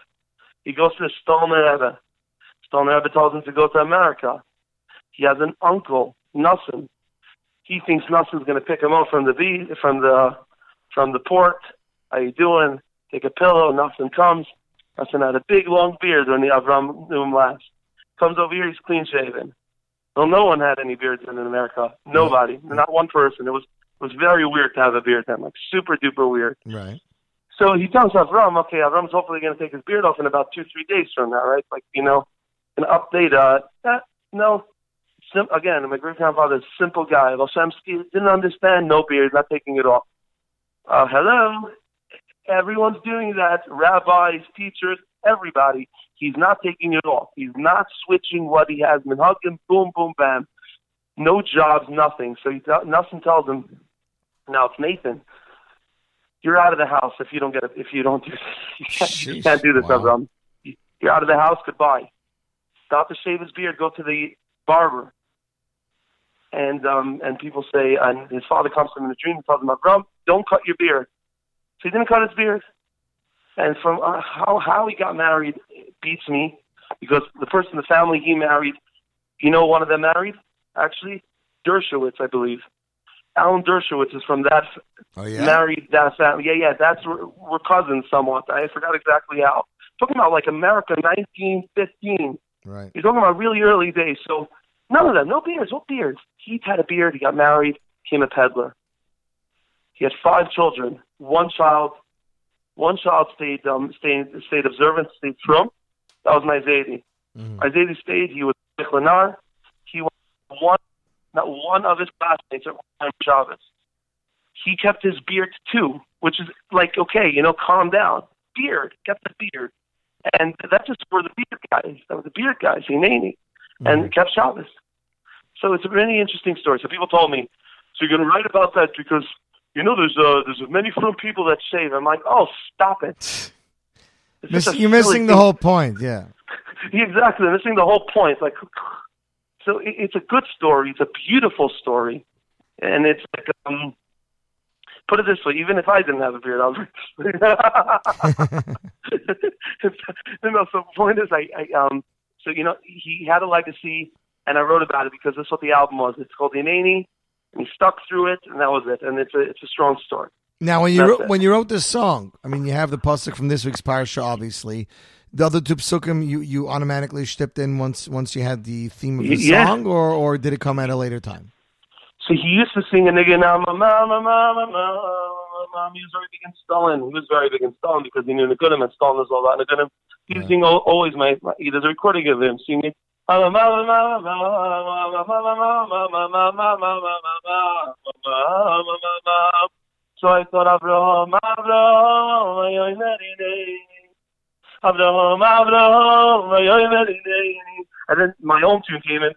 He goes to the Stoliner. Stoliner tells him to go to America. He has an uncle, Nussin. He thinks Nussin's going to pick him up from the be- from the from the port. How you doing? Take a pillow. Nussin comes. Nussin had a big long beard when the Avram knew him last. Comes over here. He's clean shaven. Well, no one had any beards in America. Nobody. Not one person. It was it was very weird to have a beard then, like super duper weird. Right. So he tells Avram, okay, Avram's hopefully going to take his beard off in about two, three days from now, right? Like, you know, an update. Uh, eh, no, Sim- again, my great grandfather's a simple guy. Volshemsky didn't understand no beard, not taking it off. Uh, hello, everyone's doing that. Rabbis, teachers, everybody. He's not taking it off. He's not switching what he has. Minhagim, boom, boom, bam. No jobs, nothing. So tell, Nelson tells him, now it's Nathan. You're out of the house if you don't get it. If you don't do, you can't, you can't do this, Avram. You're out of the house. Goodbye. Stop to shave his beard. Go to the barber. And um and people say, and his father comes to him in a dream and tells him, Avram, don't cut your beard. So he didn't cut his beard. And from uh, how how he got married beats me because the person in the family he married, you know, one of them married actually Dershowitz, I believe. Alan Dershowitz is from that Oh yeah. married that family. Yeah, yeah, that's we're, we're cousins somewhat. I forgot exactly how. Talking about like America, 1915. Right. You're talking about really early days. So None of them. No beards. What beards? He had a beard. He got married. Became a peddler. He had five children. One child, one child stayed um, stayed stayed observant, stayed from. That was Maizedi. Maizedi stayed. He was Michlenar. He was one, not one of his classmates at one time Shabbos. He kept his beard too, which is like okay, you know, calm down. Beard, kept the beard, and that's just for the beard guys. That was the beard guys, Hineni, and kept Shabbos. So it's a really interesting story. So people told me, so you're going to write about that because you know there's uh, there's many from people that shave. I'm like, oh, stop it. Miss, you're missing the whole point. Yeah. exactly, missing the whole point. Like, so it, it's a good story. It's a beautiful story, and it's like um, put it this way: even if I didn't have a beard, I was. you know, so the point is, I, I um, so you know, he had a legacy, and I wrote about it because that's what the album was. It's called Hineni, and he stuck through it, and that was it. And it's a it's a strong story. Now, when you That's wrote, it. when you wrote this song, I mean, you have the pasuk from this week's parsha, obviously the other two psukim you, you automatically shipped in once once you had the theme of the yeah. song, or or did it come at a later time? So he used to sing a nigga now, mama, mama, mama, mama. He was very big in Stolin. He was very big in Stolin because he knew Nikudim and Stalin is all about Nikudim. He was yeah. singing always my, my there's a recording of him singing. So I thought Avraham, Avraham, Avraham, Avraham, And then my own tune came in.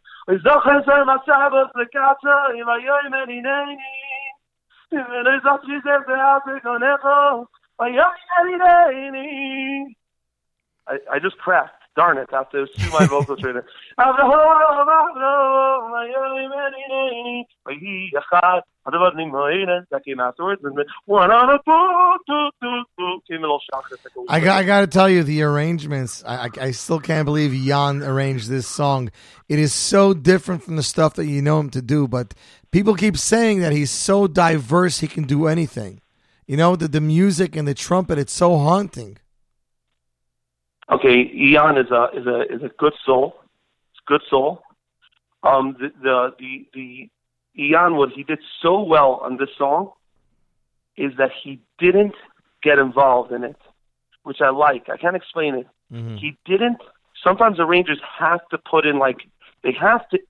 I, I just crashed. Darn it, after those two line vocals right there. That came afterwards, and then one on a boo, doo, doo, doo, came a little shocker. I got, I got to tell you, the arrangements, I, I, I still can't believe Ian arranged this song. It is so different from the stuff that you know him to do, but people keep saying that he's so diverse, he can do anything. You know, the, the music and the trumpet, it's so haunting. Okay, Ian is a is a is a good soul. It's a good soul. Um, the the the, the Ian, what he did so well on this song is that he didn't get involved in it, which I like. I can't explain it. He didn't. Sometimes arrangers have to put in like they have to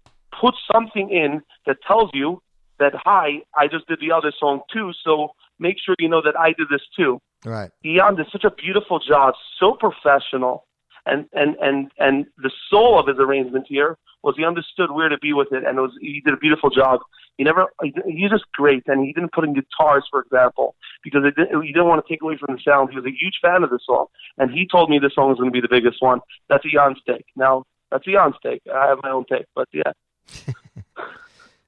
put something in that tells you that hi, I just did the other song too, so make sure you know that I did this too. Right. Ian did such a beautiful job, so professional, and and and and the soul of his arrangement here was he understood where to be with it, and it was he did a beautiful job. He never he, he's just great, and he didn't put in guitars, for example, because it didn't, he didn't want to take away from the sound. He was a huge fan of the song, and he told me this song was going to be the biggest one. That's Ian's take. Now that's Ian's take. I have my own take, but yeah.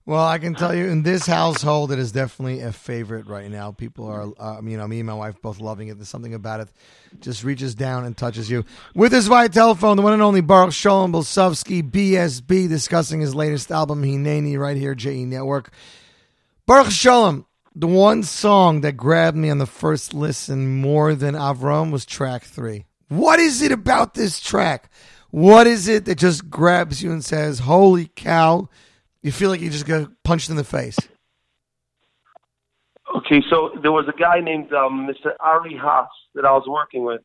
Well, I can tell you in this household, it is definitely a favorite right now. People are, uh, you know, me and my wife both loving it. There's something about it just reaches down and touches you. With us via telephone, the one and only Baruch Shalom Blesofsky, BSB, discussing his latest album, Hineni, right here, JE Network. Baruch Shalom, the one song that grabbed me on the first listen more than Avram was track three. What is it about this track? What is it that just grabs you and says, holy cow, you feel like you just got punched in the face? Okay, so there was a guy named um, Mr. Ari Haas that I was working with.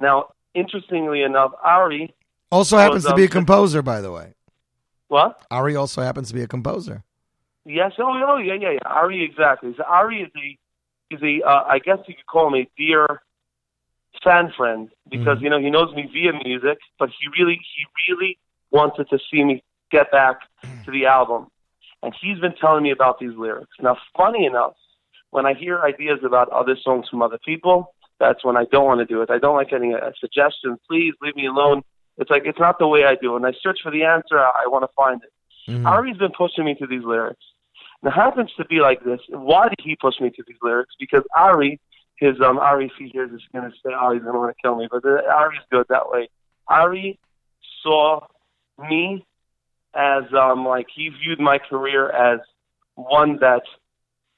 Now, interestingly enough, Ari Also happens was, to be a um, composer, by the way. What? Ari also happens to be a composer. Yes. Oh, oh, yeah, yeah, yeah. Ari, exactly. So Ari is a is a uh, I guess you could call him a dear fan friend because you know he knows me via music, but he really he really wanted to see me get back to the album, and he's been telling me about these lyrics. Now, funny enough, when I hear ideas about other songs from other people, that's when I don't want to do it. I don't like getting a, a suggestion. Please leave me alone. It's like it's not the way I do. When I search for the answer, I, I want to find it. Ari's been pushing me to these lyrics. And it happens to be like this. Why did he push me to these lyrics? Because Ari, his um Ari, if he hears this, gonna say, "Oh, he's gonna want to kill me." But uh, Ari's good that way. Ari saw me as um like he viewed my career as one that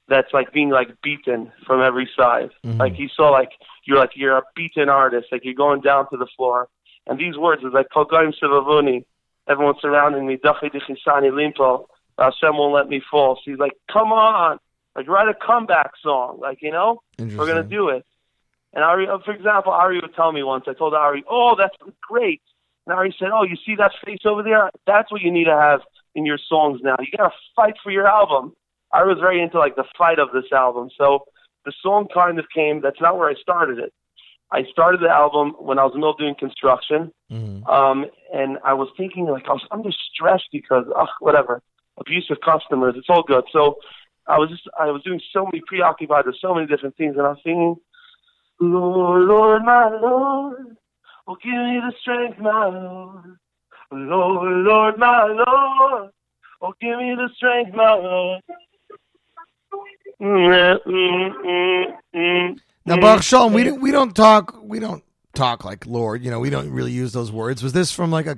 that's like being like beaten from every side. Like he saw like you're like you're a beaten artist, like you're going down to the floor. And these words is like Kogaim Sivavuni. everyone surrounding me. Dachi dichisani limpo. Hashem won't let me fall. So he's like, come on, like write a comeback song, like you know, we're gonna do it. And Ari, uh, for example, Ari would tell me once. I told Ari, "Oh, that's great." And Ari said, "Oh, you see that face over there? That's what you need to have in your songs now. You gotta fight for your album." I was very into like the fight of this album. So the song kind of came. That's not where I started it. I started the album when I was in the middle of doing construction, um, and I was thinking like I was under stress because ugh, whatever abusive customers. It's all good. So I was just I was doing so many preoccupied with so many different things, and I was singing, Lord, Lord, my Lord, oh give me the strength, my Lord, Lord, Lord, my Lord, oh give me the strength, my Lord. Mm, mm, mm, mm, Now. Baruch Shalom, we don't we don't talk we don't talk like Lord. You know, we don't really use those words. Was this from like a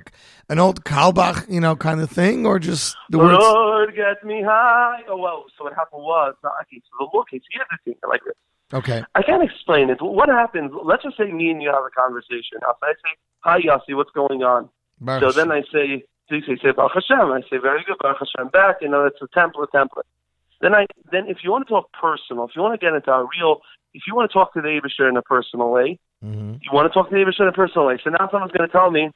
an old Carlebach, you know, kind of thing, or just the words? Lord, get me high. Oh well, so what happened was, okay, so the here's the thing, like this. Okay. I can't explain it. What happens? Let's just say me and you have a conversation. I say, "Hi, Yossi, what's going on?" Baruch so then I say, so you say, Baruch Hashem. I say, "Very good, Baruch Hashem." Back, you know, it's a template, template. Then I, then if you want to talk personal, if you want to get into a real, if you want to talk to the Abishter in a personal way, mm-hmm. you want to talk to the Abishter in a personal way. So now someone's going to tell me,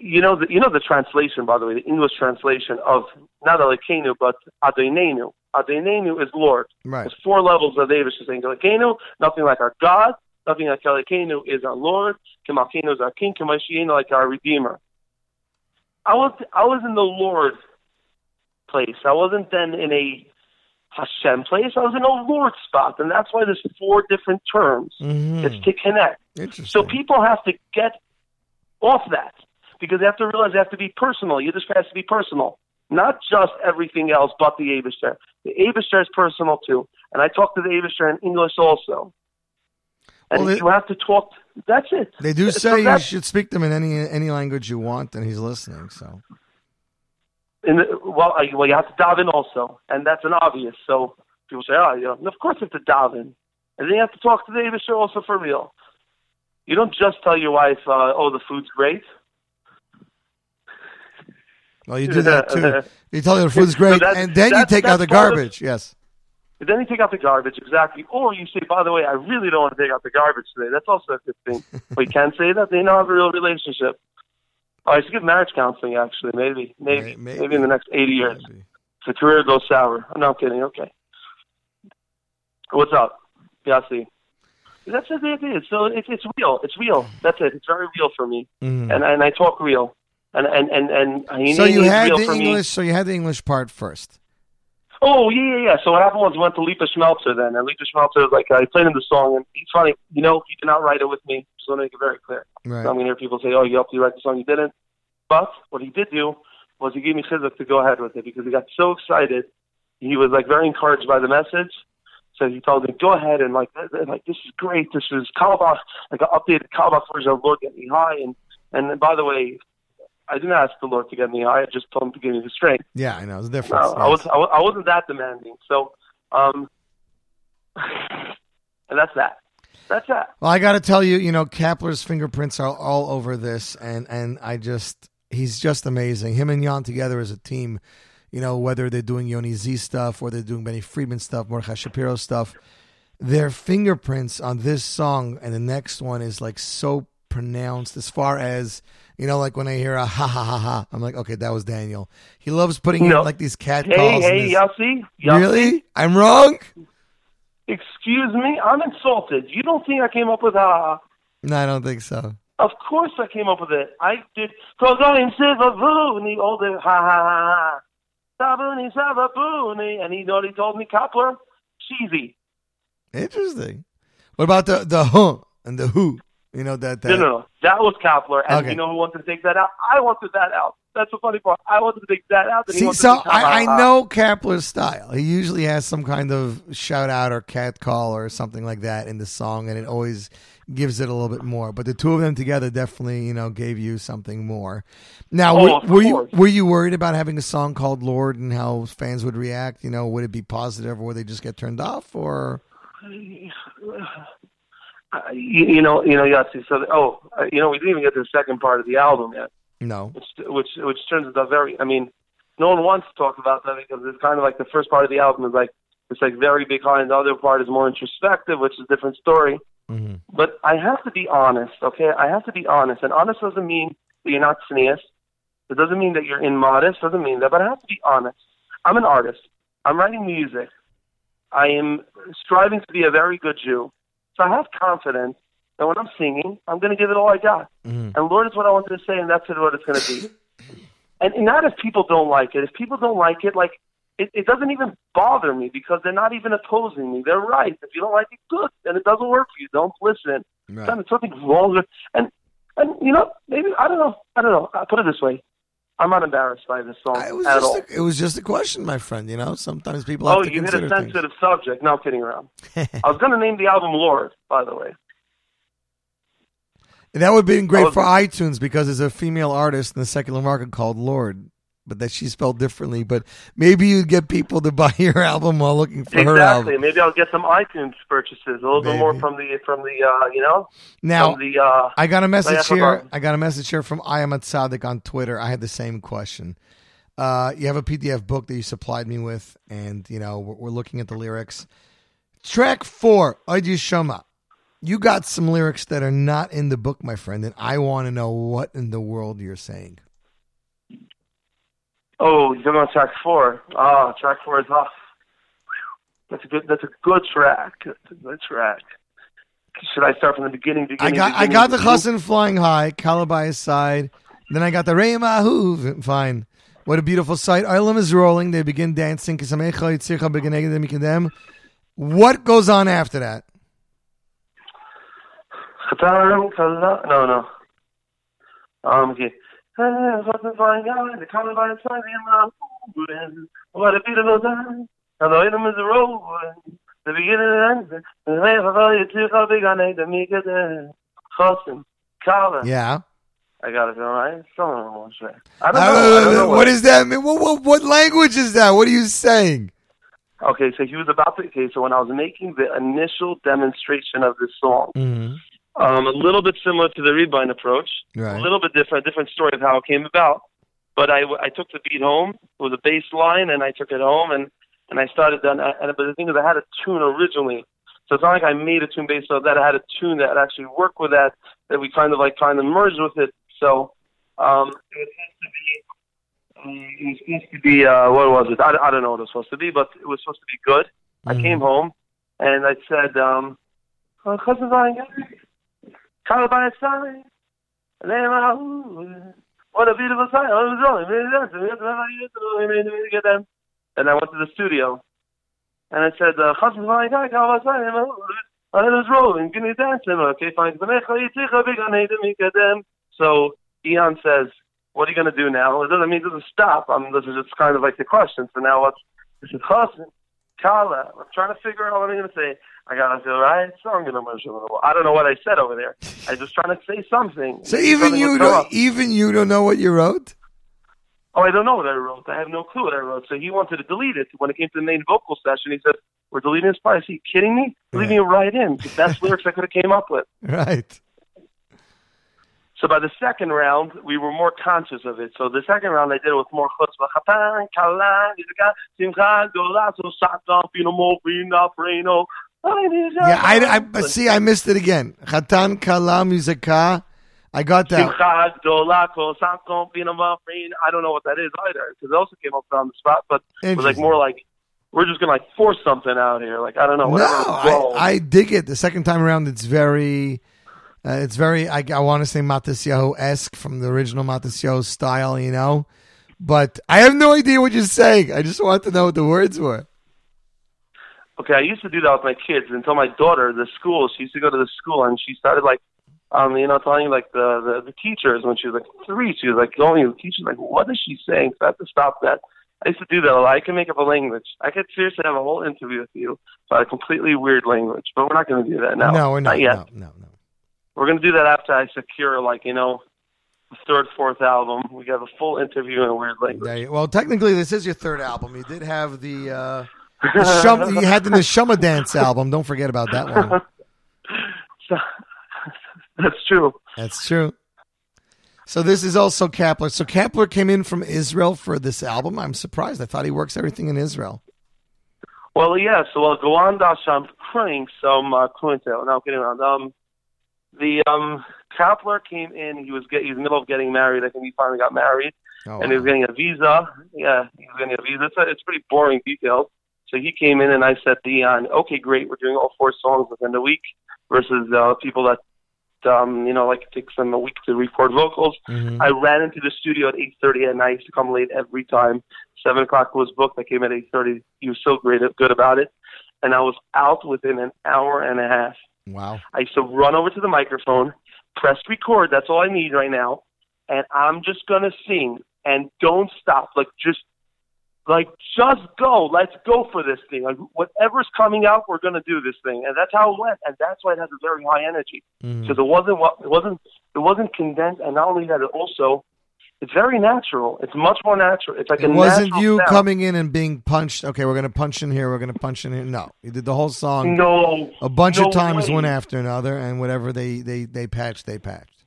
you know, the, you know the translation, by the way, the English translation of not Elokeinu but Adonenu. Adonenu is Lord. Right. There's four levels of David saying Elokeinu, nothing like our God, nothing like Elokeinu is our Lord, Kemalkeinu is our King, Kemashienu like our Redeemer. I was I was in the Lord place. I wasn't then in a Hashem place. I was in a Lord spot, and that's why there's four different terms. Mhm. It's to connect. So people have to get off that because they have to realize they have to be personal. Yiddish has to be personal, not just everything else but the Abishter. The Abishter is personal too, and I talk to the Abishter in English also. And Well, you have to talk. That's it. They do So say you should speak them in any any language you want, and he's listening. So in the, well, uh, well, you have to daven also, and that's an obvious. So people say, oh, you know, of course you have to daven, and then you have to talk to the Abishter also for real. You don't just tell your wife, uh, "Oh, the food's great." Well, you do that too. You tell her the food's great, that's- and then you take out the that's part of- garbage. Yes. And then you take out the garbage, exactly. Or you say, by the way, I really don't want to take out the garbage today. That's also a good thing. we can't say that. They now have a real relationship. Oh, I should give marriage counseling, actually. Maybe. Maybe. Maybe, in the next 80 years. If the career goes sour. No, I'm not kidding. Okay. What's up? Yossi? That's it. it is. So it's, it's real. It's real. That's it. It's very real for me. Mhm. And, and I talk real. And, and, and, and Hineni So you had the for me. English. So you had the English part first. Oh yeah, yeah, yeah. So what happened was we went to Lipa Schmelzer then, and Lipa Schmelzer was like I played him the song, and he's funny. You know, he did not write it with me. To make it very clear. Right. So I'm gonna hear people say, "Oh, you helped me write the song." You didn't. But what he did do was he gave me chizuk to go ahead with it because he got so excited. He was like very encouraged by the message. So he told me, "Go ahead and like, th- like this is great. This is Carlebach, like an updated Carlebach version of Lord Get Me High." And and by the way, I didn't ask the Lord to get me high. I just told him to give me the strength. Yeah, I know. It's a No, difference. I was I, I wasn't that demanding. So, um, and that's that. That's that. Well, I got to tell you, you know, Kapler's fingerprints are all over this, and and I just he's just amazing. Him and Ian together as a team, you know, whether they're doing Yoni Z stuff or they're doing Benny Friedman stuff, Mordechai Shapiro stuff, their fingerprints on this song and the next one is like so pronounced. As far as you know, like when I hear a ha ha ha ha, I'm like, okay, that was Daniel. He loves putting No. in like these cat Hey, calls. and hey, this- Yossi, Yossi. really? I'm wrong? Excuse me, I'm insulted. You don't think I came up with a? Ha No, I don't think so. Of course I came up with it. I did. Togoin Sivavuni, all the ha ha ha ha. Sabuni Savabuni, and he he told me, Kapler, cheesy. Interesting. What about the the huh and the who? You know that that. No, no, no. That was Kapler, and Okay. you know who wanted to take that out? I wanted that out. That's the funny part. I wanted to take that out. And See, so to take ha, ha, I, I know Kapler's style. He usually has some kind of shout out or cat call or something like that in the song, and it always gives it a little bit more. But the two of them together definitely, you know, gave you something more. Now, Oh, were, were you were you worried about having a song called Lord and how fans would react? You know, would it be positive or would they just get turned off? Or Uh, you, you know, you know, Yossi. So, oh, uh, you know, we didn't even get to the second part of the album yet. No. which which which turns into very. I mean, no one wants to talk about that because it's kind of like the first part of the album is like it's like very big and the other part is more introspective, which is a different story. Mm-hmm. But I have to be honest, okay? I have to be honest, and honest doesn't mean that you're not sneeze. It doesn't mean that you're immodest. Doesn't mean that. But I have to be honest. I'm an artist. I'm writing music. I am striving to be a very good Jew. So I have confidence that when I'm singing, I'm going to give it all I got. Mm-hmm. And Lord is what I wanted to say, and that's what it's going to be. and, and not if people don't like it. If people don't like it, like it, it doesn't even bother me because they're not even opposing me. They're right. If you don't like it, good. And it doesn't work for you. Don't listen. Right. There's something wrong with and and you know maybe I don't know. I don't know. I put it this way. I'm not embarrassed by this song It was, at just all. a, it was just a question, my friend. You know, sometimes people have Oh, you hit a things. sensitive subject. No, I'm kidding around. I was going to name the album Lord, by the way. And that would have been great Oh, for iTunes because there's a female artist in the secular market called Lord, but that she's spelled differently. But maybe you'd get people to buy your album while looking for her Exactly. album. Maybe I'll get some iTunes purchases, a little bit more from the from the uh, you know Now, from the uh, I got a message here. I got a message here from I am at Sadik on Twitter. I had the same question. Uh, you have a PDF book that you supplied me with, and you know we're, we're looking at the lyrics. Track four, Oidi Shoma. You got some lyrics that are not in the book, my friend, and I want to know what in the world you're saying. Oh, you're on track four. Oh, track four is off. That's a good. That's a good track. That's a good track. Should I start from the beginning? I beginning got I got the beginning? Chassan flying high, Calabai side. Then I got the Reima Huv. Fine. What a beautiful sight. Ilam is rolling. They begin dancing. Kisamecha yitzircha begeneged mikadem. What goes on after that? No, no. Um. Okay. Chassan flying high, the color by the side, the. What a beautiful time. And the rhythm is rolling. The beginning and end. The way of a yitzircha beganei the mikadeh. Chassan kala. Yeah. I got it all right. Someone wants that. I don't know. I don't know Uh, what does that mean? What, what, what language is that? What are you saying? Okay, so he was about to. Okay, so when I was making the initial demonstration of this song, Mm-hmm. Um, a little bit similar to the Readbine approach, Right. a little bit different, different story of how it came about. But I, I took the beat home. It was a bass line, and I took it home, and and I started done. And but the thing is, I had a tune originally, so it's not like I made a tune based on that. I had a tune that actually worked with that, that we kind of like kind of merged with it. So um, it was supposed to be. Um, it was supposed to be uh, what was it? I, I don't know what it was supposed to be, but it was supposed to be good. I came home and I said, um, "Oh, cousin Ryan, call by side, what a beautiful sight! Them." And I went to the studio, and I said, uh, "Cousin Ryan, call by his side, I was rolling, give me dancing, okay, fine." So Ian says, "What are you going to do now?" It doesn't mean it doesn't stop. I mean, this is just kind of like the question. So now what's this is Cousin Kala. I'm trying to figure out what I'm going to say. I gotta feel right. So I'm gonna merge. I don't know what I said over there. I was just trying to say something. So even Something you don't, even you don't know what you wrote? Oh, I don't know what I wrote. I have no clue what I wrote. So he wanted to delete it. When it came to the main vocal session, he said, "We're deleting this part." Is he kidding me? Leaving it right in. The best lyrics I could have came up with. Right. So by the second round, we were more conscious of it. So the second round, I did it with more chutzpah. Chatan, kala, yizaka, simcha, gola, so satan, fino, mo, fino, freno. Yeah, I, I but see, I missed it again. Chatan Kala Musika. I got that. Simcha, gola, ko, satan, fino, mo, freno. I don't know what that is either, because it also came up on the spot, but it was like more like, we're just going to like force something out here. Like, I don't know. No. I, I dig it. The second time around, it's very, uh, it's very. I, I want to say Matisyahu esque from the original Matisyahu style, you know. But I have no idea what you're saying. I just want to know what the words were. Okay, I used to do that with my kids until my daughter, the school, she used to go to the school and she started like, um, you know, telling like the, the the teachers when she was like three, she was like going to the teacher like, what is she saying? So I have to stop that. I used to do that a lot. I can make up a language. I could seriously have a whole interview with you about a completely weird language, but we're not going to do that now. No, we're not. yet. No, no, no. We're going to do that after I secure like you know, the third, fourth album. We have a full interview in a weird language. Well, technically, this is your third album. You did have the, uh, the Shum, you had the Neshama Dance album. Don't forget about that one. That's true. That's true. So this is also Kapler. So Kapler came in from Israel for this album. I'm surprised. I thought he works everything in Israel. Well, yeah. So, well, Golan Dasham praying some uh, Quinto. No, getting around. Um, the um, Kapler came in. He was get, he was in the middle of getting married. I think he finally got married, Oh, and he was getting a visa. Yeah, he was getting a visa. It's, a, it's pretty boring details. So he came in, and I said, Dion, okay, great. We're doing all four songs within the week versus uh, people that. Um, you know, like it takes them a week to record vocals. Mm-hmm. I ran into the studio at eight thirty, and I used to come late every time. Seven o'clock was booked. I came at eight thirty. He was so great, good about it, and I was out within an hour and a half. Wow. I used to run over to the microphone, press record. That's all I need right now, and I'm just gonna sing and don't stop. Like just, like just go. Let's go for this thing. Like whatever's coming out, we're gonna do this thing, and that's how it went. And that's why it has a very high energy mm-hmm. because it wasn't it wasn't it wasn't condensed, and not only that, it also it's very natural. It's much more natural. It's like It a wasn't you sound. coming in and being punched. Okay, we're going to punch in here. We're going to punch in here. No, you did the whole song. No, a bunch no of times, way. one after another, and whatever they they they patched, they patched.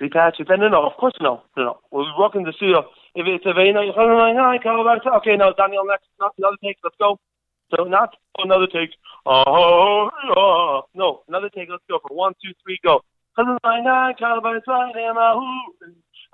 They patched it. No, no, of course no. No, no. When we walk in the studio, if it's a nice, okay, no, Daniel, next, not another take, let's go. So not another take. Oh, oh, oh. no, another take. Let's go for one, two, three, go.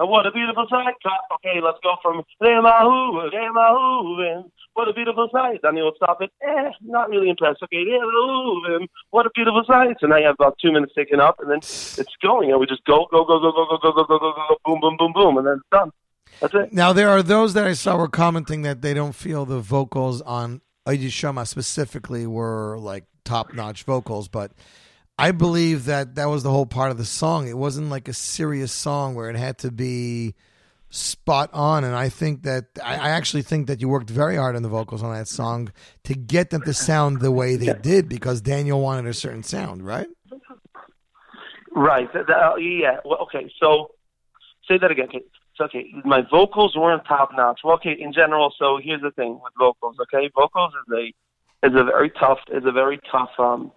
And what a beautiful sight. Okay, let's go from Remahu, and what a beautiful sight. Will stop it. Eh, not really impressed. Okay, Remahu, and what a beautiful sight. So now you have about two minutes taken up, and then it's going, and we just go, go, go, go, go, go, go, go, go, go, go, boom, boom, boom, boom, and then it's done. That's it. Now there are those that I saw were commenting that they don't feel the vocals on Shama specifically were like top notch vocals, but I believe that that was the whole part of the song. It wasn't like a serious song where it had to be spot on, and I think that I, I actually think that you worked very hard on the vocals on that song to get them to sound the way they did because Daniel wanted a certain sound, right? Right. Uh, yeah. Well, okay. So say that again. Okay. So okay, my vocals weren't top notch. Well, okay, in general. So here's the thing with vocals. Okay, vocals is a is a very tough is a very tough. Um,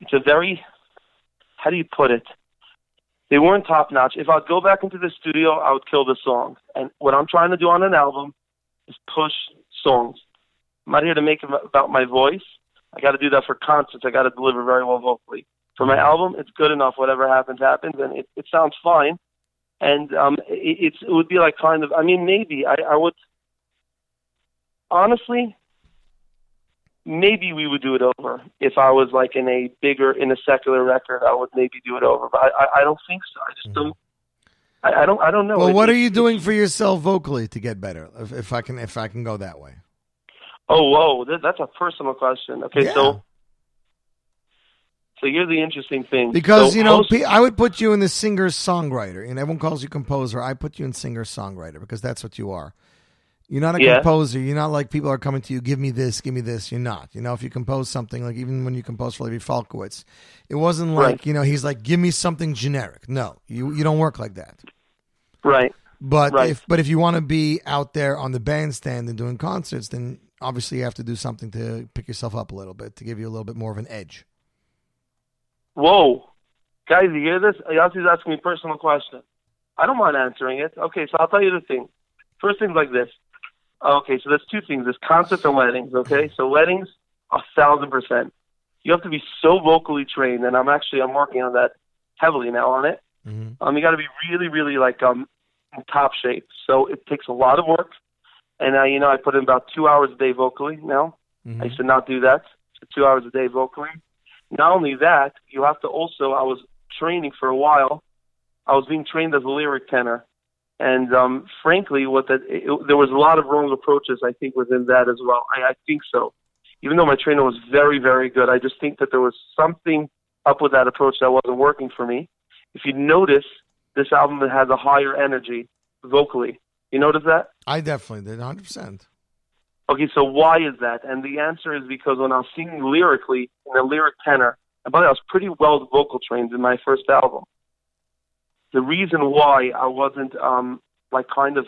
it's a very how do you put it? They weren't top notch. If I'd go back into the studio, I would kill the song. And what I'm trying to do on an album is push songs. I'm not here to make about my voice. I got to do that for concerts. I got to deliver very well vocally. For my album, it's good enough. Whatever happens, happens, and it, it sounds fine. And um, it, it's it would be like kind of. I mean, maybe I, I would. Honestly, maybe we would do it over if I was like in a bigger in a secular record. I would maybe do it over, but I I, don't think so. I just hmm. don't. I, I don't. I don't know. Well, It- what are you doing for yourself vocally to get better? If, if I can, if I can go that way. Oh, whoa, that, that's a personal question. Okay, so so you're the interesting thing. Because So you know, most- I would put you in the singer songwriter, and everyone calls you composer. I put you in singer songwriter because that's what you are. You're not a Yeah. composer. You're not like people are coming to you. Give me this. Give me this. You're not. You know, if you compose something, like even when you compose for Levi Falkowitz, it wasn't like Right. you know he's like, give me something generic. No, you you don't work like that. right. But Right. if but if you want to be out there on the bandstand and doing concerts, then obviously you have to do something to pick yourself up a little bit to give you a little bit more of an edge. Whoa, guys, you hear this? Yossi's asking me a personal question. I don't mind answering it. Okay, so I'll tell you the thing. First thing's like this. Okay, so there's two things. There's concerts and weddings. Okay, so weddings, a thousand percent. You have to be so vocally trained, and I'm actually I'm working on that heavily now on it. Um, you got to be really, really like um in top shape. So it takes a lot of work, and uh, you know I put in about two hours a day vocally now. I used to not do that. So two hours a day vocally. Not only that, you have to also. I was training for a while. I was being trained as a lyric tenor, and um, frankly, what that it, there was a lot of wrong approaches. I think within that as well. I, I think so. Even though my trainer was very, very good, I just think that there was something up with that approach that wasn't working for me. If you notice, this album has a higher energy vocally. You notice that? I definitely did, 100. percent Okay, so why is that? And the answer is because when I was singing lyrically in a lyric tenor, and by the way, I was pretty well vocal trained in my first album. The reason why I wasn't um, like kind of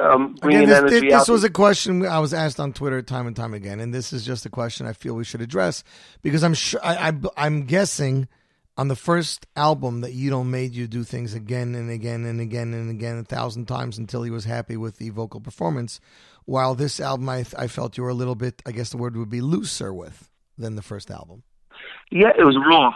um, bringing Again, this, energy this, was a question I was asked on Twitter time and time again, and this is just a question I feel we should address because I'm sure I, I I'm guessing on the first album that Yidel made you do things again and again and again and again a thousand times until he was happy with the vocal performance. While this album, I, I felt you were a little bit, I guess the word would be looser with than the first album. Yeah, it was raw.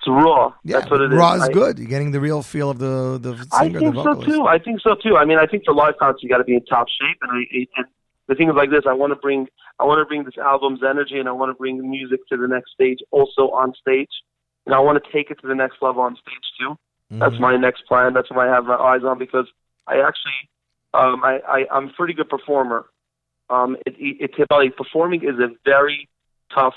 It's raw. Yeah, That's what it is. raw is I- good. You're getting the real feel of the the singer, I think the so too. I think so too. I mean, I think for live concerts you got to be in top shape, and I and the thing is like this. I want to bring I want to bring this album's energy, and I want to bring the music to the next stage, also on stage, and I want to take it to the next level on stage too. That's Mm-hmm. my next plan. That's what I have my eyes on because I actually um, I, I I'm a pretty good performer. Um, it, it, it like, performing is a very tough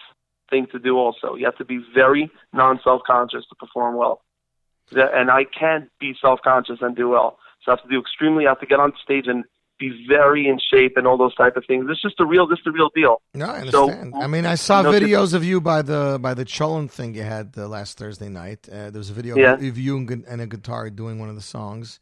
thing to do. Also, you have to be very non self conscious to perform well. And I can't be self conscious and do well. So I have to do extremely. I have to get on stage and be very in shape and all those type of things. It's just the real. This is the real deal. No, I understand. So. I mean, I saw you know, videos of you by the by the Cholon thing you had uh, last Thursday night. Uh, there was a video Yeah. of you and, and a guitar doing one of the songs,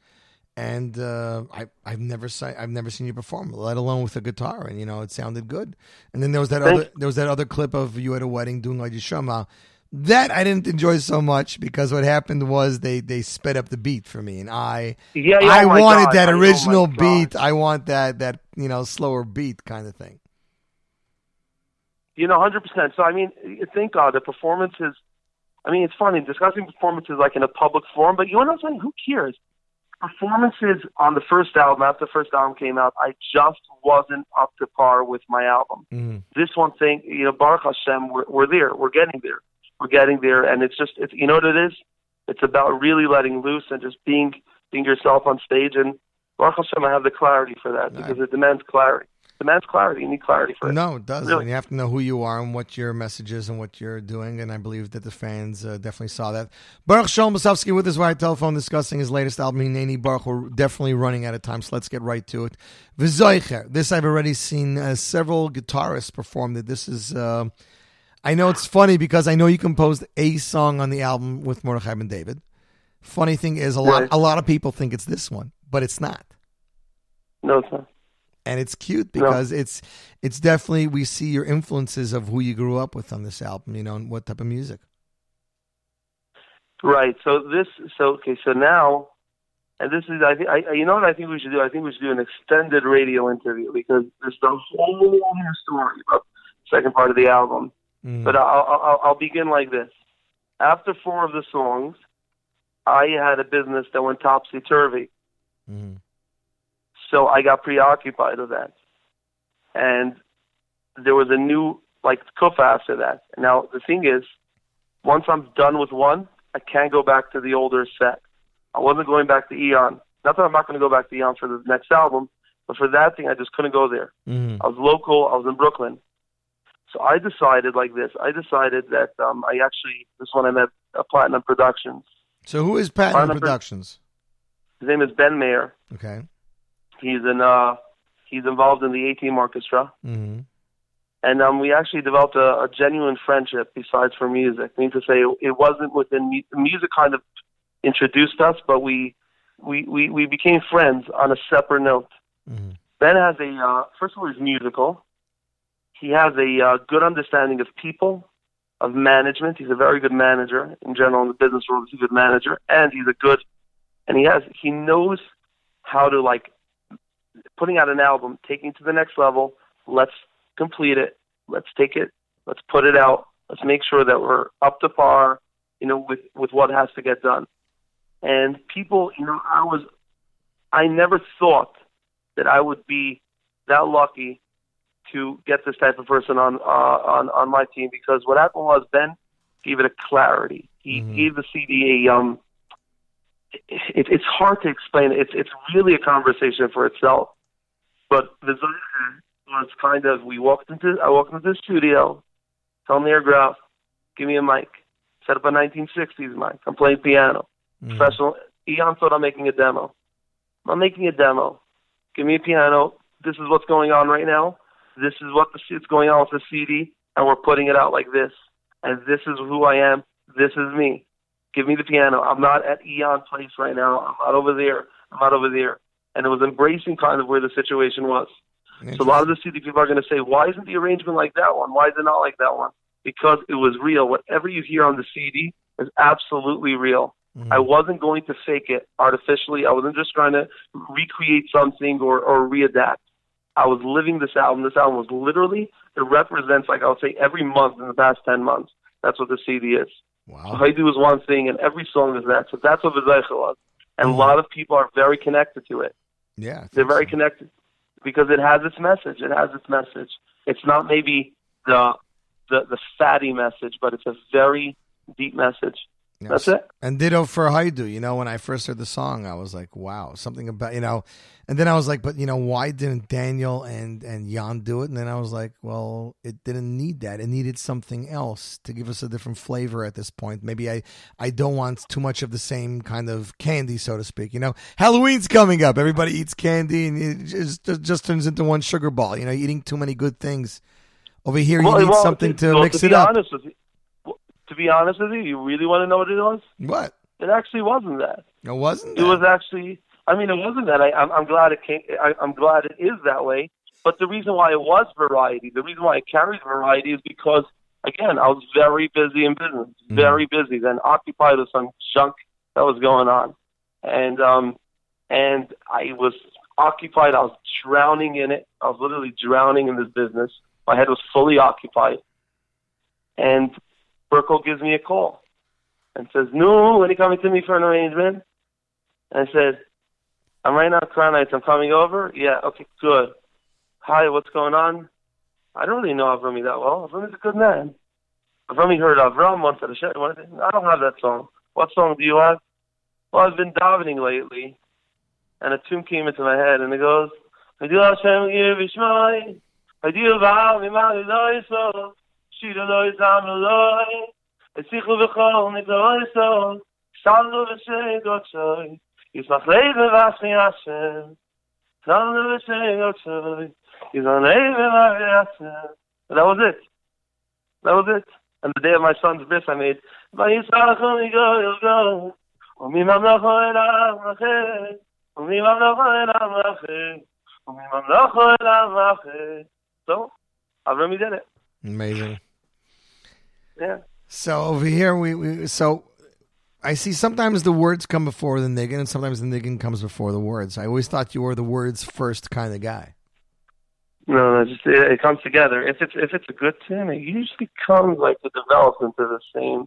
and uh, I I've never seen I've never seen you perform, let alone with a guitar, and you know it sounded good. And then there was that Thank- other there was that other clip of you at a wedding doing like Shama. That I didn't enjoy so much because what happened was they they sped up the beat for me, and I Yeah, yeah, I oh wanted God, that oh original beat. I want that that you know slower beat kind of thing. You know, hundred percent. So I mean, thank God the performance is. I mean, it's funny discussing performances like in a public forum, but you know what I'm saying? Who cares? Performances on the first album, after the first album came out, I just wasn't up to par with my album. Mm-hmm. This one thing, you know, Baruch Hashem, we're, we're there. We're getting there. We're getting there, and it's just, it's, you know what it is? It's about really letting loose and just being being yourself on stage. And Baruch Hashem, I have the clarity for that because it demands clarity. Demands clarity. You need clarity for it. No, it does. Really. You have to know who you are and what your message is and what you're doing. And I believe that the fans uh, definitely saw that. Baruch Shalom Blesofsky with us via telephone discussing his latest album, Hineni Baruch. We're definitely running out of time, so let's get right to it. V'zoicher. This I've already seen uh, several guitarists perform that. This is, uh, I know it's funny because I know you composed a song on the album with Mordechai and David. Funny thing is, a lot, Right. a lot of people think it's this one, but it's not No, it's not. And it's cute because it's it's definitely we see your influences of who you grew up with on this album, you know, and what type of music. Right. So this. So okay. So now, and this is. I think. I, you know what I think we should do. I think we should do an extended radio interview because there's the whole new story about the second part of the album. Mm. But I'll, I'll I'll begin like this. After four of the songs, I had a business that went topsy turvy. Mm-hmm. So I got preoccupied with that, and there was a new like cuff after that. Now the thing is, once I'm done with one, I can't go back to the older set. I wasn't going back to Ian. Not that I'm not going to go back to Ian for the next album, but for that thing, I just couldn't go there. Mm-hmm. I was local. I was in Brooklyn. So I decided like this. I decided that um, I actually this one I met uh, Platinum Productions. So who is Platinum Platinum Pro- Productions? His name is Ben Mayer. Okay. He's in uh he's involved in the A Team Orchestra. Mm-hmm. And um, we actually developed a, a genuine friendship besides for music. I mean to say it wasn't within mu- music kind of introduced us, but we we, we, we became friends on a separate note. Ben has a uh, first of all he's musical. He has a uh, good understanding of people, of management. He's a very good manager in general in the business world. He's a good manager, and he's a good, and he has he knows how to like putting out an album, taking it to the next level. Let's complete it. Let's take it. Let's put it out. Let's make sure that we're up to par, you know, with with what has to get done. And people, you know, I was, I never thought that I would be that lucky to get this type of person on uh, on on my team because what happened was Ben gave it a clarity. He gave the CD a um. It, it's hard to explain. It's it's really a conversation for itself. But the Zohar was kind of we walked into I walked into the studio, tell me your graph, give me a mic, set up a 1960s mic. I'm playing piano, mm. professional. Ian thought I'm making a demo. I'm making a demo. Give me a piano. This is what's going on right now. This is what the it's going on with the CD, and we're putting it out like this. And this is who I am. This is me. Give me the piano. I'm not at Eon Place right now. I'm not over there. I'm not over there. And it was embracing kind of where the situation was. So a lot of the CD people are going to say, why isn't the arrangement like that one? Why is it not like that one? Because it was real. Whatever you hear on the CD is absolutely real. Mm-hmm. I wasn't going to fake it artificially. I wasn't just trying to recreate something or, or readapt. I was living this album. This album was literally, it represents, like I'll say, every month in the past 10 months. That's what the CD is. Wow. So Haidu is one thing, and every song is that. So that's what Vizaycha was. And a mm-hmm. lot of people are very connected to it. Yeah. They're very connected because it has its message. It has its message. It's not maybe the the, the fatty message, but it's a very deep message. That's it. And ditto for Haidu. You know, when I first heard the song, I was like, wow, something about, you know, and then I was like, but, you know, why didn't Daniel and, and Ian do it? And then I was like, well, it didn't need that. It needed something else to give us a different flavor at this point. Maybe I, I don't want too much of the same kind of candy, so to speak. You know, Halloween's coming up. Everybody eats candy and it just, just, just turns into one sugar ball. You know, eating too many good things. Over here, you need well, something to well, mix to it up. Honest with you, to be honest with you, you really want to know what it was? What? It actually wasn't that. It wasn't It was actually. I mean, it wasn't that. I, I'm, I'm glad it came. I, I'm glad it is that way. But the reason why it was variety, the reason why I carried variety, is because again, I was very busy in business, very busy, then occupied with some junk that was going on, and um, and I was occupied. I was drowning in it. I was literally drowning in this business. My head was fully occupied, and Burkle gives me a call and says, "No, when are you coming to me for an arrangement?" And I said, "I'm right now at Crown Heights. I'm coming over." Yeah, okay, good. Hi, what's going on? I don't really know Avrami that well. Avrami's a good man. Avrami heard Avram once at a show. I don't have that song. What song do you have? Well, I've been davening lately, and a tune came into my head, and it goes, "Hadiyu Hashem Yirvishmai, Hadiyu V'al Mimali Lo Yisov, Shira Lo Yizam Lo Esichu V'chol Nigdo Yisov, Salu V'Shei Gotchoy, Yismach Leive V'Ashmi Hashem, Salu V'Shei Gotchoy, Yismach Leive V'Ashmi Hashem." And That was it. That was it. And the day of my son's bris, I made, "Vayisrachu Migo Yilgo, ומממלכו אליו אחר, ומממלכו אליו אחר, ומממלכו אליו אחר. So, Avrami did it. Amazing. Yeah. So over here, we, we so I see sometimes the words come before the niggin, and sometimes the niggin comes before the words. I always thought you were the words first kind of guy. No, no, just it, it comes together. If it's if it's a good tune, it usually comes like the development of the same.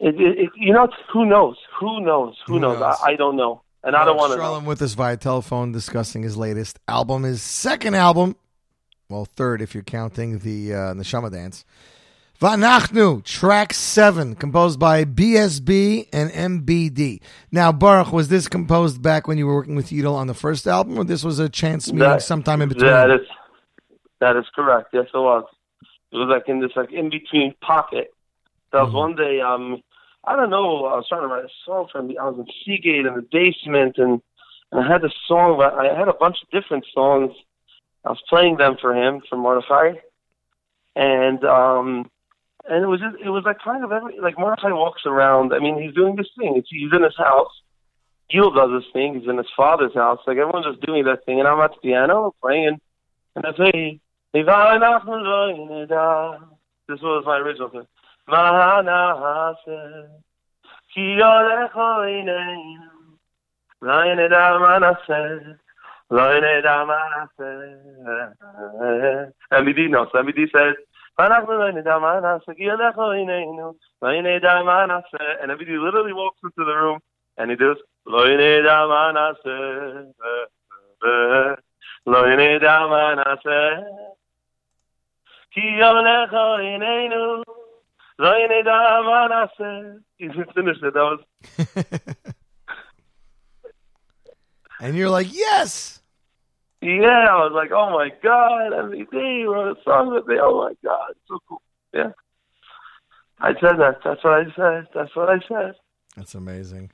It, it, it, you know, who knows? Who knows? Who, Who knows? knows? I, I don't know, and I don't want to. Sharlem with us via telephone discussing his latest album, his second album, well, third if you're counting the uh, Neshama Dance. Vanachnu, track seven, composed by BSB and MBD. Now, Baruch, was this composed back when you were working with Yidel on the first album, or this was a chance meeting That- sometime in between? That is that is correct. Yes, it was. It was like in this like in between pocket. That was one day. Um, I don't know. I was trying to write a song for. I was in Seagate in the basement, and, and I had a song. I had a bunch of different songs. I was playing them for him for Mordechai, and um, and it was just it was like kind of every like Mordechai walks around. I mean, he's doing this thing. It's, he's in his house. Gil does this thing. He's in his father's house. Like everyone's just doing that thing, and I'm at the piano playing, and I say. This was my original thing. Ki yolecho ineinu, lo yineda ma na'aseh, lo yineda ma na'aseh. MBD knows. MBD says, "ואנחנו לא נדע מה נעשה, כי יולכו עינינו, לא נדע מה נעשה." And MBD literally walks into the room, and he does, לא נדע מה נעשה, לא נדע מה נעשה. כי יולכו עינינו, לא נדע מה נעשה. He just finished it. That was And you're like, yes. Yeah, I was like, oh my god, MBD wrote a song with me. Oh my god, it's so cool. Yeah, I said that. That's what I said. That's what I said. That's amazing.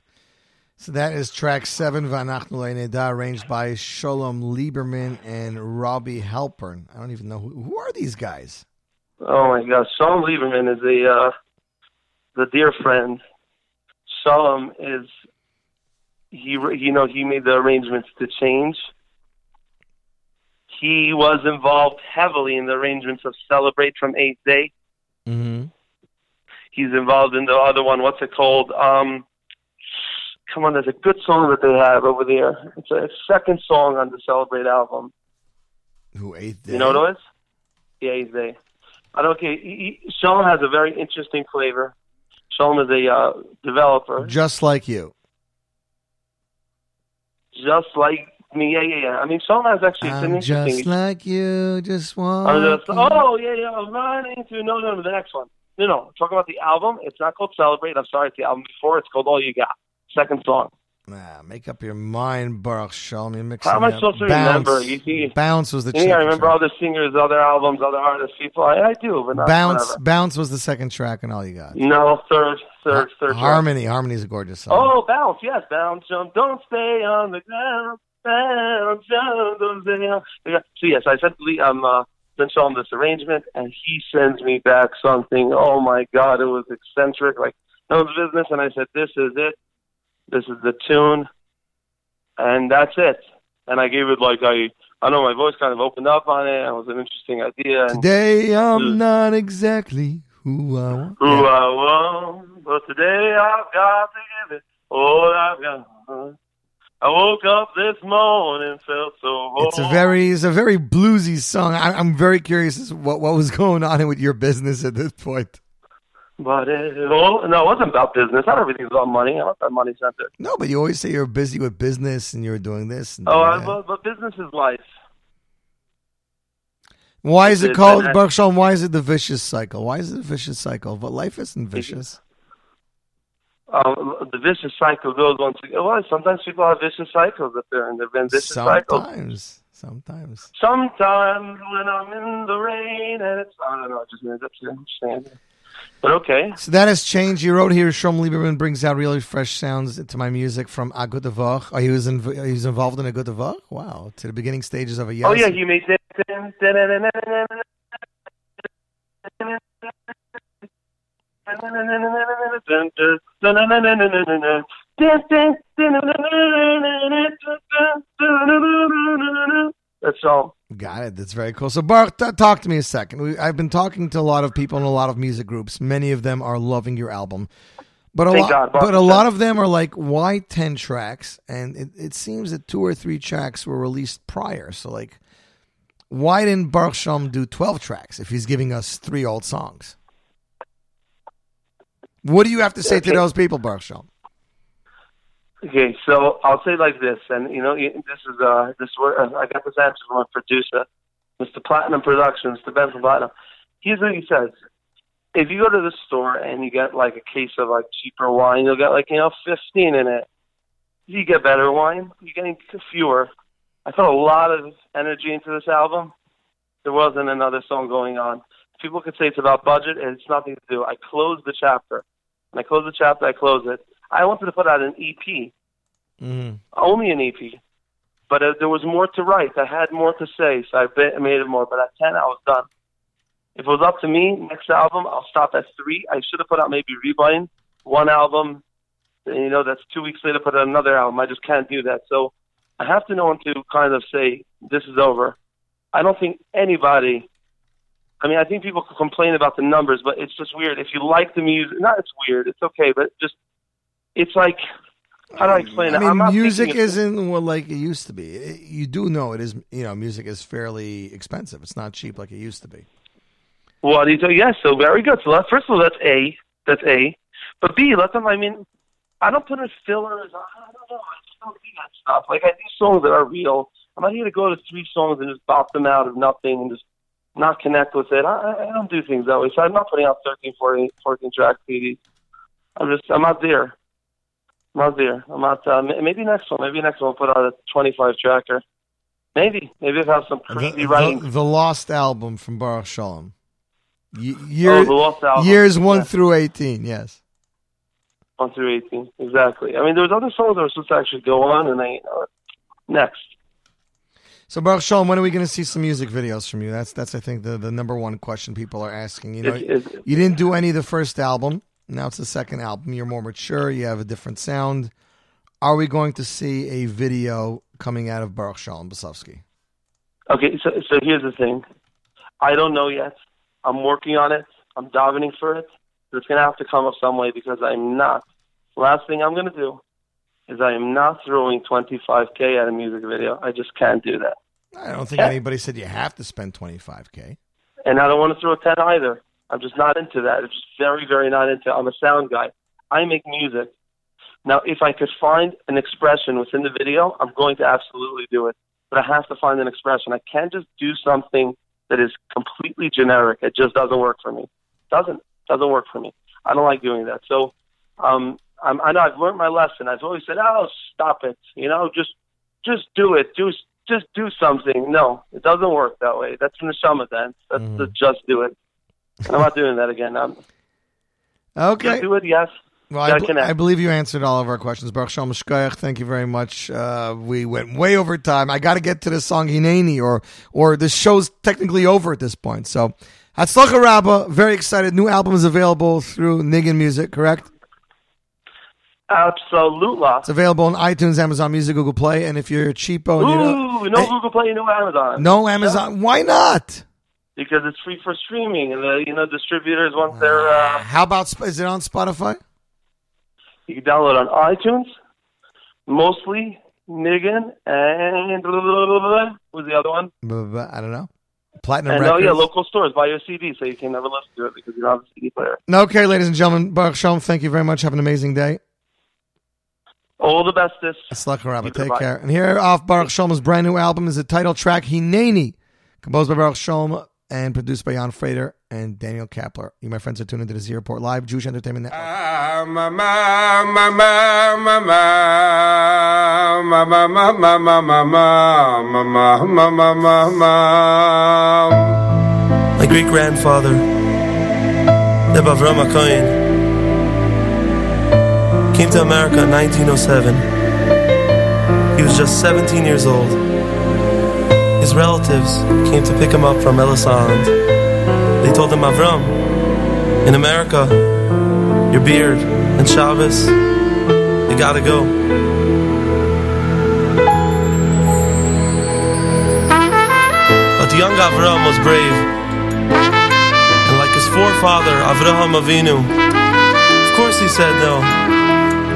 So that is track seven, Vanachnu Neda, arranged by Sholom Lieberman and Robbie Halpern. I don't even know who, who are these guys. Oh my gosh, Shalom Lieberman is a uh, the dear friend. Shalom is he you know he made the arrangements to change. He was involved heavily in the arrangements of Celebrate from Eighth Day. Mm-hmm. he's involved in the other one. What's it called? Um, come on, there's a good song that they have over there. It's a second song on the Celebrate album. Who eighth day? You know what it is? Yeah, he's there. I don't care. He, he, Shalom has a very interesting flavor. Shalom is a uh, developer, Just like you. Just like me. Yeah, yeah, yeah. I mean, Shalom has actually it's an I'm interesting. just like you, just want. Oh yeah, yeah. I'm running to no, no, no. The next one. No, no. Talking about the album. It's not called Celebrate. I'm sorry. It's the album before. It's called All You Got. Second song. Nah, make up your mind, Baruch Shalom. You're How am I supposed to Bounce. remember? You see, Bounce was the you I remember other singers, other albums, other artists, people. I, I do, but not Bounce, whatever. Bounce was the second track, and all you got. No, third, third, third. track. Harmony, Harmony's a gorgeous song. Oh, bounce, yes, bounce, jump, don't stay on the ground. Bounce, jump, don't stay on. So yes, I sent Lee, um, uh, sent Sean this arrangement, and he sends me back something. Oh my God, it was eccentric, like no business. And I said, this is it. This is the tune, and that's it. And I gave it like I, I know my voice kind of opened up on it. It was an interesting idea. Today I'm not exactly who I want. who I want, but today I've got to give it all I've got. I woke up this morning, felt so It's a very, it's a very bluesy song. I, I'm very curious as what what was going on with your business at this point. But it, oh, no, it wasn't about business. Not everything's about money. I'm not that money centered. No, but you always say you're busy with business and you're doing this. And Oh, I, but, but business is life. Why is it It- called Baruch Why is it the vicious cycle? Why is it a vicious cycle? But life isn't vicious. Um, the vicious cycle goes once again. Well, sometimes people have vicious cycles up there, and they've been vicious cycles. Sometimes, sometimes. Sometimes when I'm in the rain, and it's I don't know, it just ends up. But okay. So that has changed. You wrote here, Shom Lieberman brings out really fresh sounds to my music from A Good Oh, he was in, he was involved in A Good Wow, to the beginning stages of a yes. Oh yeah, he made. That's all. Got it. That's very cool. So, Baruch, talk to me a second. We, I've been talking to a lot of people in a lot of music groups. Many of them are loving your album, but a Thank lot, God, but a lot of them are like, "Why ten tracks?" And it, it seems that two or three tracks were released prior. So, like, why didn't Baruch Shalom do twelve tracks if he's giving us three old songs? What do you have to say to those people, Baruch Shalom? Okay, so I'll say like this, and you know, this is uh, this word uh, I got this answer from a producer, Mr. Platinum Productions, Mr. Ben Platinum. Here's what he says: If you go to the store and you get like a case of like cheaper wine, you'll get like you know fifteen in it. If you get better wine, you're getting fewer. I put a lot of energy into this album. There wasn't another song going on. People could say it's about budget, and it's nothing to do. I closed the chapter. When I close the chapter, I close it. I wanted to put out an EP Mm. only an EP. But uh, there was more to write. I had more to say, so I made it more. But at 10, I was done. If it was up to me, next album, I'll stop at three. I should have put out maybe Rebind, one album. You know, that's two weeks later, put out another album. I just can't do that. So I have to know when to kind of say, this is over. I don't think anybody. I mean, I think people complain about the numbers, but it's just weird. If you like the music, not it's weird. It's okay, but just it's like how do I explain I mean, music isn't what like it used to be. It- you do know it is. You know, music is fairly expensive. It's not cheap like it used to be. Well, you do, yes, so very good. So that, first of all, that's A. That's A. But B, let them, I mean, I don't put in fillers. I don't know. I just don't do that stuff. Like, I do songs that are real. I'm not here to go to three songs and just bop them out of nothing and just not connect with it. I, I- I don't do things that way. So I'm not putting out 13, 14, 14 track CDs. I'm just, I'm not there. Not there. I'm not, uh, maybe next one. Maybe next one I'll put out a 25 tracker. Maybe. Maybe if I have some crazy the, writing. the, the Lost album from Baruch Shalom. Y- year, Oh, The Lost Album. Years one Yeah. through eighteen. Yes. one through eighteen. Exactly. I mean, there was other songs that were supposed to actually go on, and they know, next. So Baruch Shalom, when are we going to see some music videos from you? That's that's I think the, the number one question people are asking. You know, It's- it's- you didn't do any of the first album. Now it's the second album. You're more mature. You have a different sound. Are we going to see a video coming out of Baruch Shalom Blesofsky? Okay, so so here's the thing. I don't know yet. I'm working on it. I'm davening for it. But it's going to have to come up some way because I'm not. Last thing I'm going to do is I am not throwing 25k at a music video. I just can't do that. I don't think anybody said you have to spend 25k. and I don't want to throw a 10 either. I'm just not into that. I'm just very, very not into I'm a sound guy. I make music. Now, if I could find an expression within the video, I'm going to absolutely do it. But I have to find an expression. I can't just do something that is completely generic. It just doesn't work for me. Doesn't doesn't work for me. I don't like doing that. So, um, I'm, I know I've learned my lesson. I've always said, "Oh, stop it," you know, just just do it. Do just do something. No, it doesn't work that way. That's the neshama Then That's the just do it. I'm not doing that again. I'm, Okay. Do it. Yes. Well, I, connect. I believe you answered all of our questions. Baruch Shalom Shkoyach, thank you very much. Uh, we went way over time. I got to get to the song Hineni, or or the show's technically over at this point. So, Hatzlacha Rabba, very excited. New album is available through Niggin Music, correct? Absolutely. It's available on iTunes, Amazon Music, Google Play, and if you're cheapo, and you know, Ooh, no Google Play, no Amazon. no Amazon, why not? Because it's free for streaming, and the you know distributors once they're uh, How about is it on Spotify? you can download on iTunes, mostly Niggin and what was the other one? Blah, blah, blah, I don't know. Platinum and oh yeah, local stores buy your CD, so you can never listen to it because you don't have a CD player. Okay, ladies and gentlemen, Baruch Shalom, thank you very much. Have an amazing day. All the bestest. Aslach take care. And here off Baruch Shalom's brand new album is the title track Hineni, composed by Baruch Shalom and produced by Ian Freitor and Daniel Kapler. You, my friends, are tuning into the Z Report Live, Jewish Entertainment Network. My great grandfather, Reb Avram Akoyan, came to America in 1907. He was just 17 years old. His relatives came to pick him up from Ellis Island. They told him, Avram, in America, your beard and Shabbos, you gotta go. But young Avram was brave. And like his forefather, Avraham Avinu, of course he said no.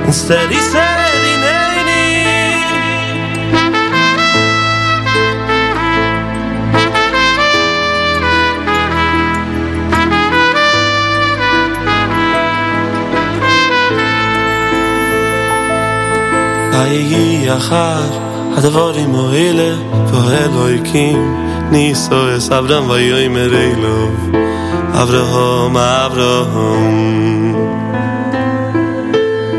Instead, he said, היי יחר הדבור עם הועילה Niso ניסו אס אברהם ויואי מרי לוב אברהם אברהם.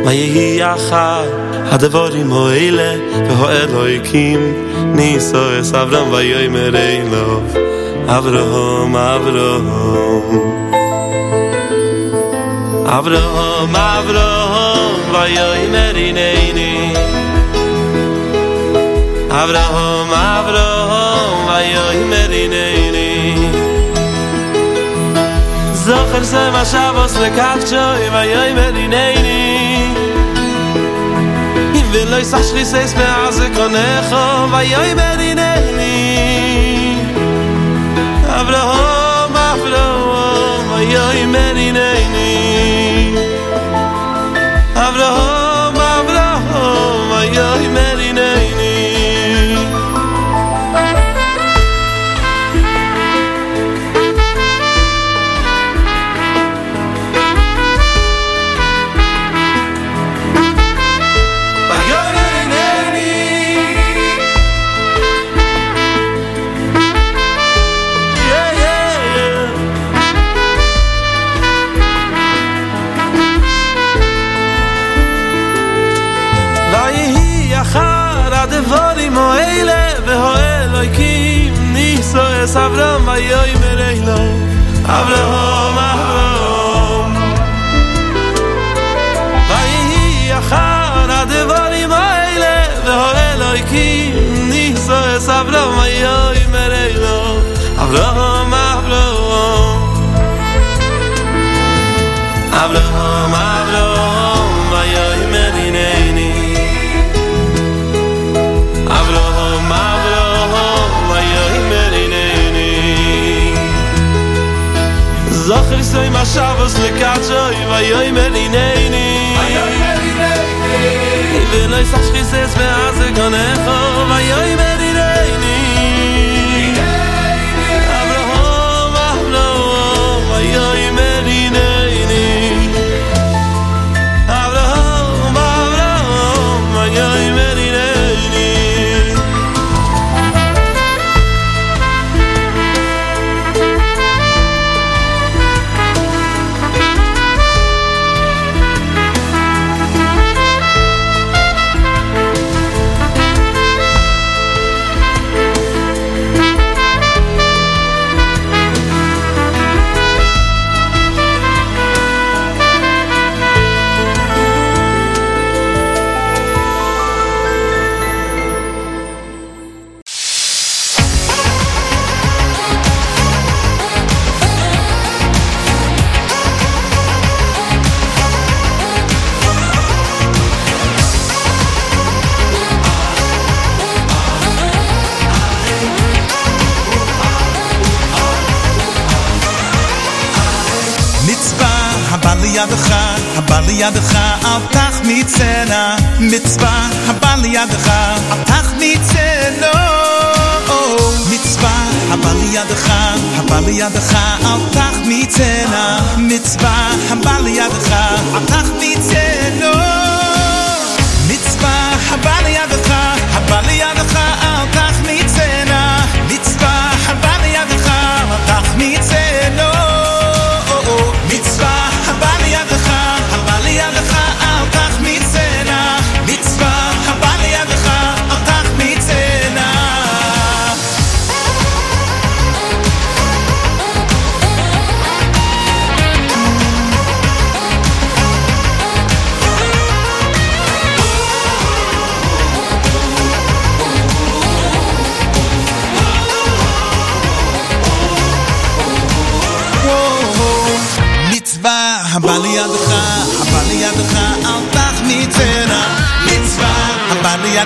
ויהי יחר הדבור עם הועילה ואלויקים ניסו אס אברהם ויואי מרי לוב אברהם אברהם. אברהם אברהם ויואי מרי Avraham, Avraham, vayoy merineini Zocher se ma shavos vayoy merineini ולא יסח שריסס מאז עקרונךו ויוי מרינני אברהם אברהם ויוי מרינני es Avram va yoy mereilo Avraham Avraham Vayi achar advari mayle ve ho eloy ki nisa es Avram va yoy mereilo Avraham Avraham Avraham אוי סוי ma shavos le kacho i vayoy me ni nei ni Ayoy me ni nei ni Ven ay לידך, אל תחמיצנה. מצווה הבא לידך, אל תחמיצנו. מצווה הבא לידך, הבא לידך, אל תחמיצנה. מצווה הבא לידך, אל תחמיצנו. מצווה הבא לידך, הבא לידך,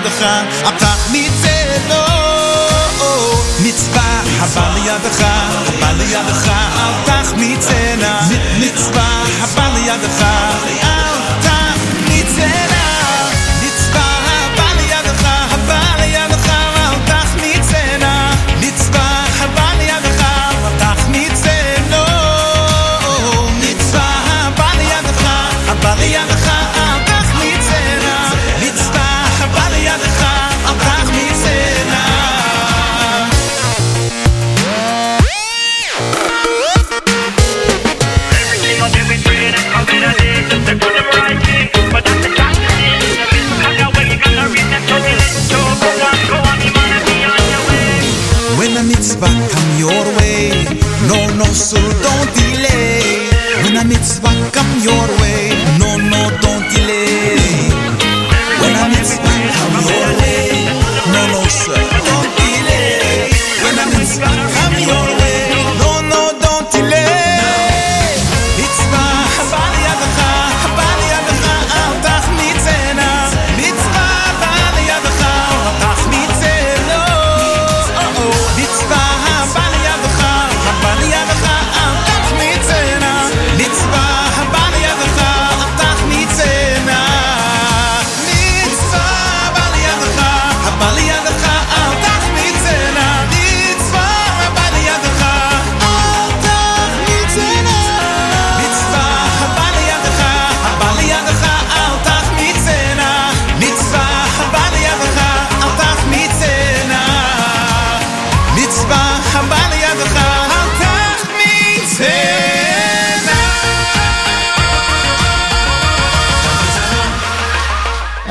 ליד החם, הפח מצלו. מצווה, הבא ליד החם, הבא ליד החם, הפח מצלע. מצווה, הבא ליד החם.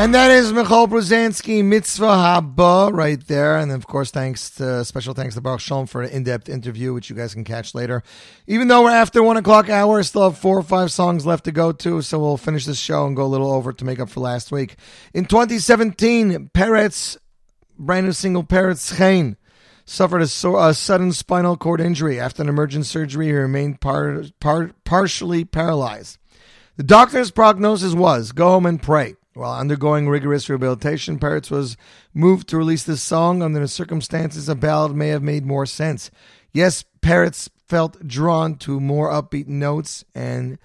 And that is Michal Brzezinski, Mitzvah Haba, right there. And of course, thanks to, special thanks to Baruch Shalom for an in-depth interview, which you guys can catch later. Even though we're after one o'clock hour, still have four or five songs left to go to, so we'll finish this show and go a little over to make up for last week. In 2017, Peretz, brand new single Peretz Chain, suffered a, so- a sudden spinal cord injury. After an emergent surgery, he remained par- par- partially paralyzed. The doctor's prognosis was go home and pray. While undergoing rigorous rehabilitation, Peretz was moved to release this song. Under the circumstances, a ballad may have made more sense. Yes, Peretz felt drawn to more upbeat notes and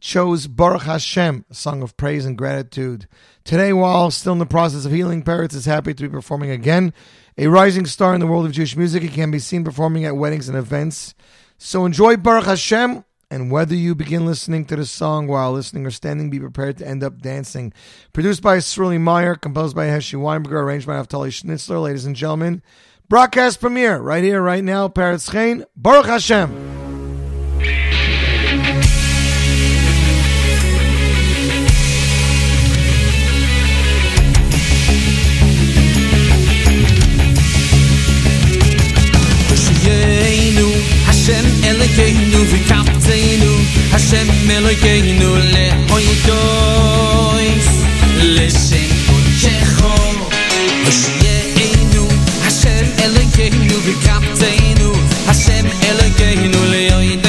chose Baruch Hashem, a song of praise and gratitude. Today, while still in the process of healing, Peretz is happy to be performing again. A rising star in the world of Jewish music, he can be seen performing at weddings and events. So enjoy Baruch Hashem, and whether you begin listening to the song while listening or standing, be prepared to end up dancing. Produced by Sruli Meyer, composed by Heshi Weinberger, arranged by Naftali Schnitzler, ladies and gentlemen. Broadcast premiere right here, right now. Peretz Chain, Baruch Hashem. Hashem Elokeinu Hashem Elokeinu in Leshem oy toy Hashem Elokeinu v'kapteinu Hashem Elokeinu khashem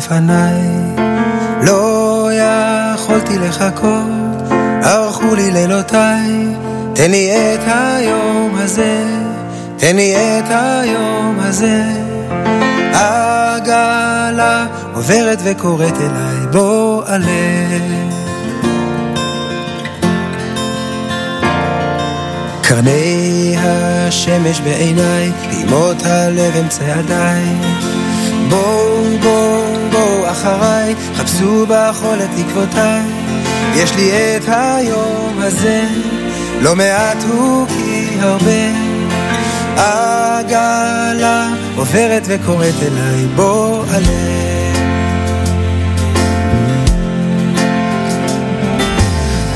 לפניי. לא יכולתי לחכות, ערכו לי לילותיי. תן לי את היום הזה, תן לי את היום הזה. עגלה עוברת וקוראת אליי, בוא עלה. קרני השמש בעיניי, פעימות הלב הם צעדיי. בואו, אחריי, חפשו בחול את תקוותיי. יש לי את היום הזה, לא מעט הוא כי הרבה. עגלה עוברת וקוראת אליי, בוא עלה.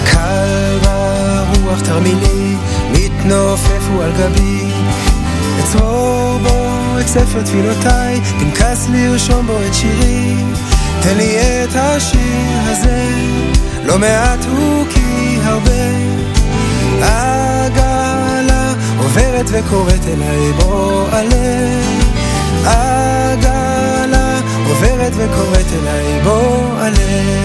קל ברוח תרמילי, מתנופף הוא על גבי. אצרור בו את ספר תפילותיי, פנקס לרשום בו את שירי. תן לי את השיר הזה, לא מעט הוא כי הרבה. עגלה עוברת וקוראת אליי, בוא עלה. עגלה עוברת וקוראת אליי, בוא עלה.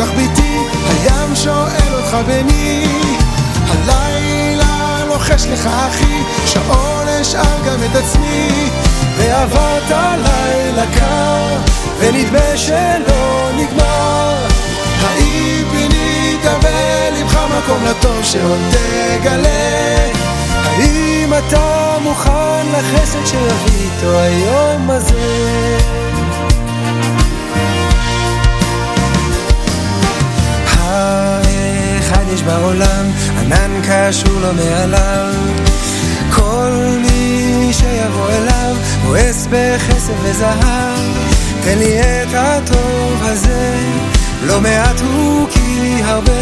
אותך ביתי, הים שואל אותך בני. הלילה לוחש לך אחי, שעון אשאל גם את עצמי. ועברת לילה קר, ונדמה שלא נגמר. האם פינית בלבך מקום לטוב שעוד תגלה? האם אתה מוכן לחסד שיביא איתו היום הזה? האחד יש בעולם, ענן קשור לו מעליו. כל מי שיבוא אליו, מואס בכסף וזהב. תן לי את הטוב הזה, לא מעט הוא כי הרבה.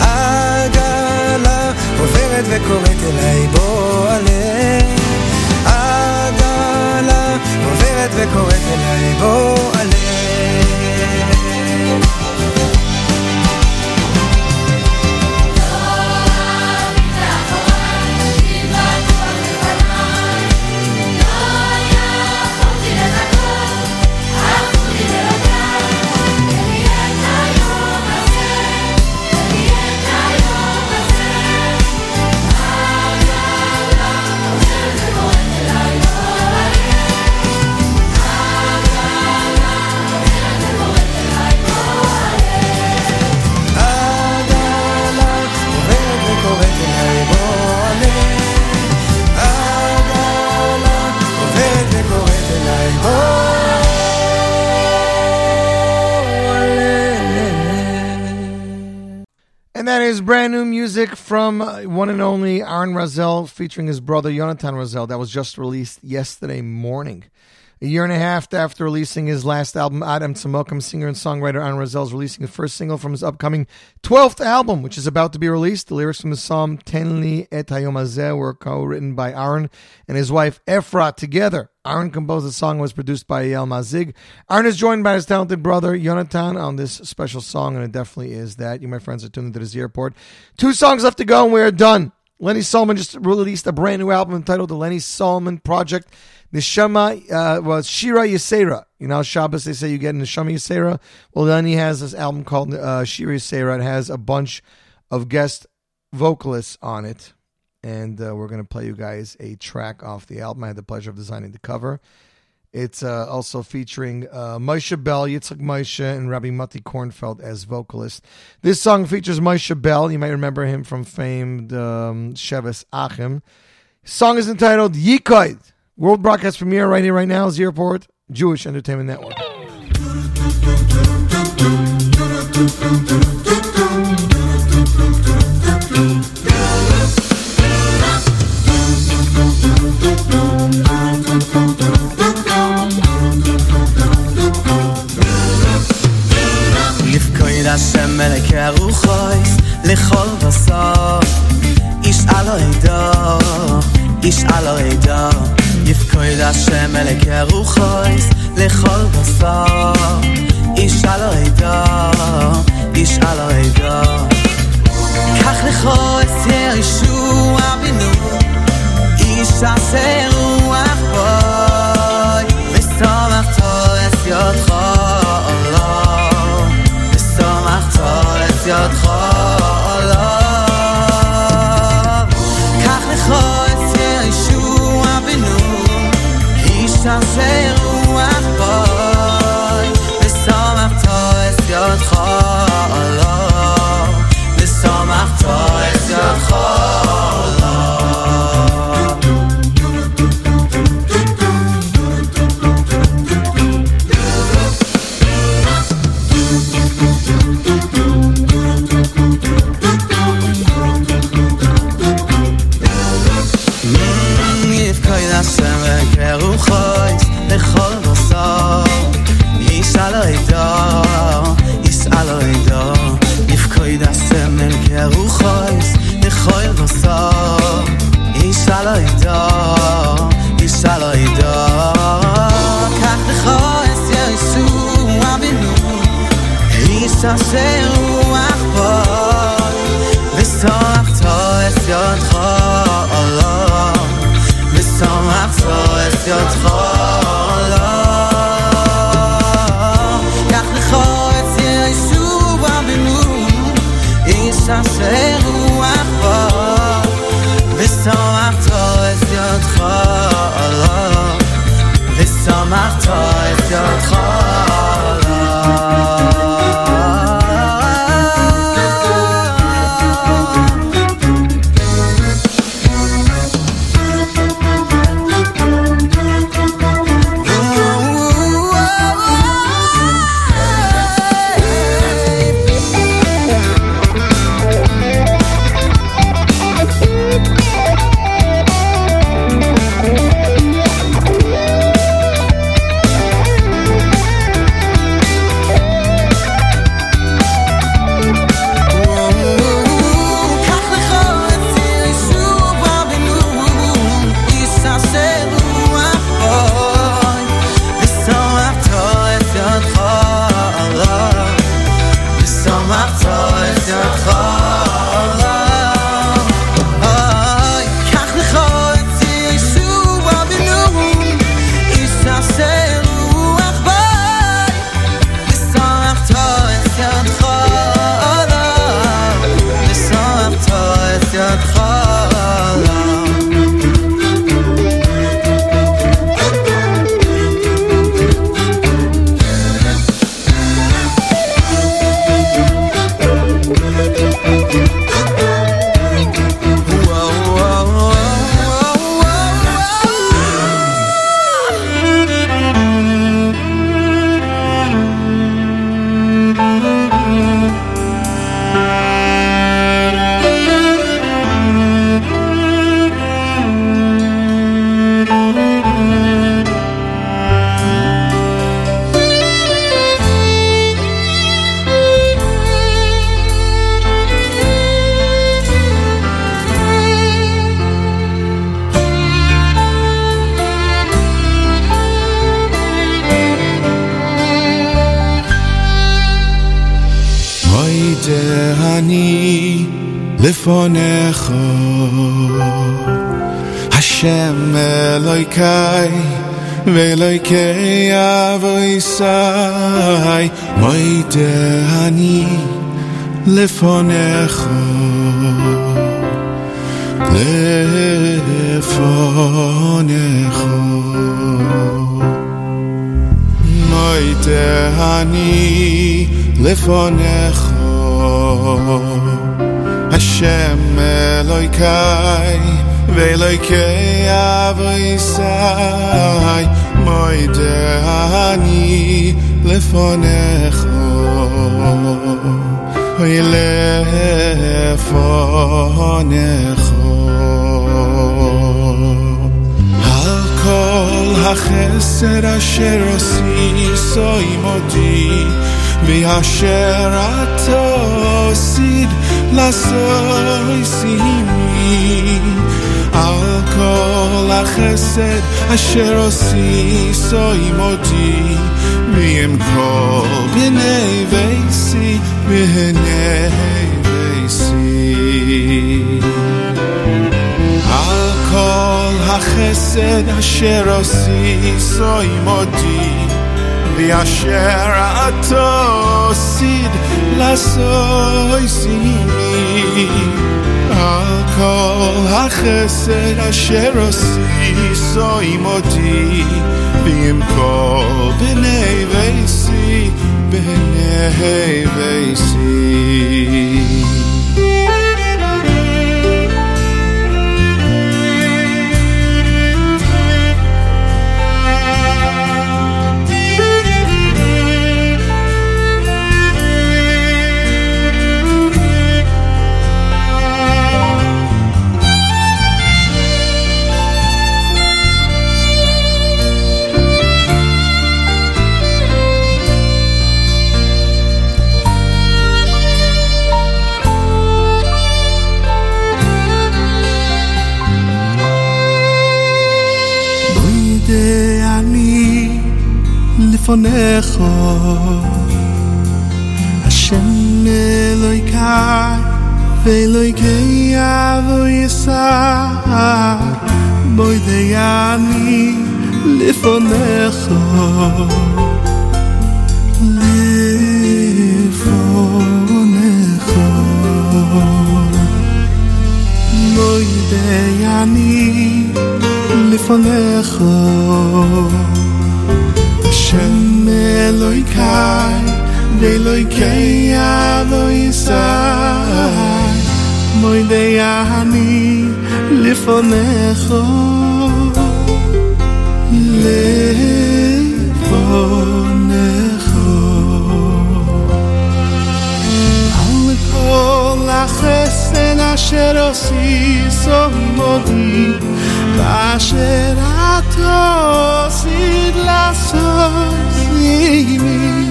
עגלה עוברת וקוראת אליי, בוא עלה. עגלה עוברת וקוראת אליי, בוא עלה. Music from uh, one and only Aaron Razel featuring his brother Jonathan Razel that was just released yesterday morning. A year and a half after releasing his last album, Adam Tzemokam, singer and songwriter Aaron Razel is releasing the first single from his upcoming 12th album, which is about to be released. The lyrics from the song Tenli et Hayom were co-written by Aaron and his wife Efrat together. Aaron composed the song and was produced by Yael Mazig. Aaron is joined by his talented brother Yonatan, on this special song, and it definitely is that. You, my friends, are tuned into the Z Report. Two songs left to go, and we are done. Lenny Solomon just released a brand new album entitled The Lenny Solomon Project. Neshama uh, was Shira Yisera. You know, Shabbos, they say you get Neshama Yisera. Well, Lenny has this album called uh, Shira Yisera. It has a bunch of guest vocalists on it. And uh, we're going to play you guys a track off the album. I had the pleasure of designing the cover. It's uh, also featuring uh, Moshe Bell, Yitzhak Moshe, and Rabbi Mati Kornfeld as vocalist. This song features Moshe Bell. You might remember him from famed um, Sheves Achim. Song is entitled Yikoid. World broadcast premiere right here, right now, is Z Report Jewish Entertainment Network. השם מלך הרוחויס לכל בשר איש על עדו איש על עדו יפקוד השם מלך הרוחויס לכל בשר איש על עדו איש על עדו קח לכוס ישוע בינו איש עשה gaat gaan. אשר עושיסו עמותי וימכור בני ביסי בני ביסי על כל החסד אשר עושיסו עמותי ואשר אתה עושיד לעשוי סימי על כל החסד אשר עשי עם אותי ועם כל בני ביסי בני ביסי lecho Hashem eloi kai Veloi kei avu yisa Boi deyani lifonecho Lifonecho Boi lifonecho Lifonecho eloi kai de loi kei avo isai moi de ani lifonecho lifonecho al kol achesen asher osiso ואשר את עושית לעשות עימי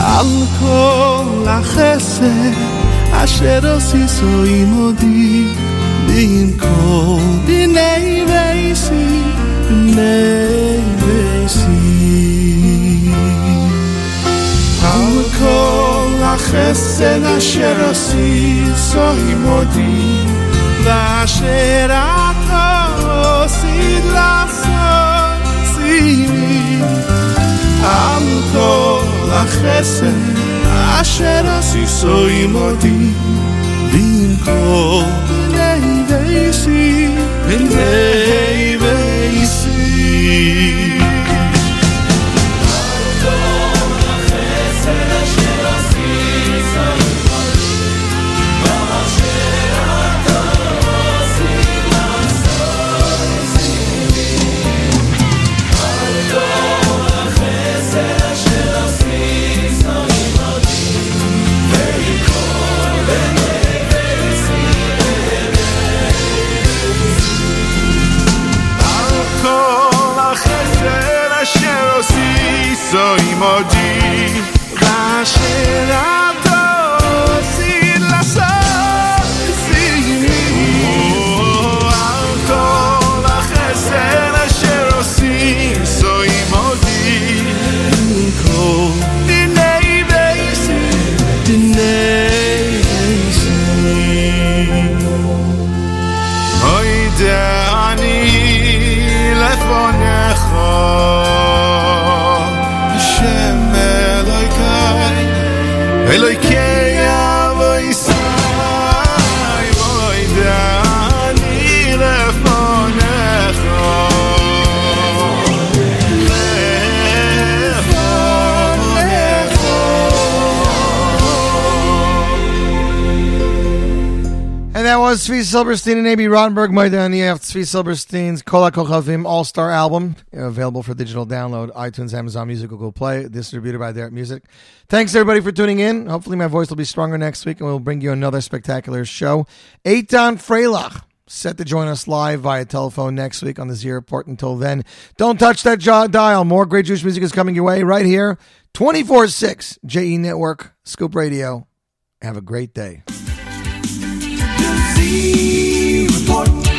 על כל החסד אשר עשיסו עמודי ועם כל דיני ואיסי בני ואיסי על כל החסד אשר עשיסו עמודי ואשר על כל החסד אשר עשיסו עמודי ועם כל בני ואיסי בני ואיסי was Tzvi Silberstein and A.B. Rottenberg, Maidan Yev, Tzvi Silberstein's Kol HaKochavim All-Star Album, available for digital download, iTunes, Amazon Music, Google Play, distributed by Derek Music. Thanks everybody for tuning in. Hopefully my voice will be stronger next week and we'll bring you another spectacular show. Eitan Freilich, set to join us live via telephone next week on the Z Report. Until then, don't touch that dial. More great Jewish music is coming your way right here, 24-6, JE Network, Scoop Radio. Have a great day. Report.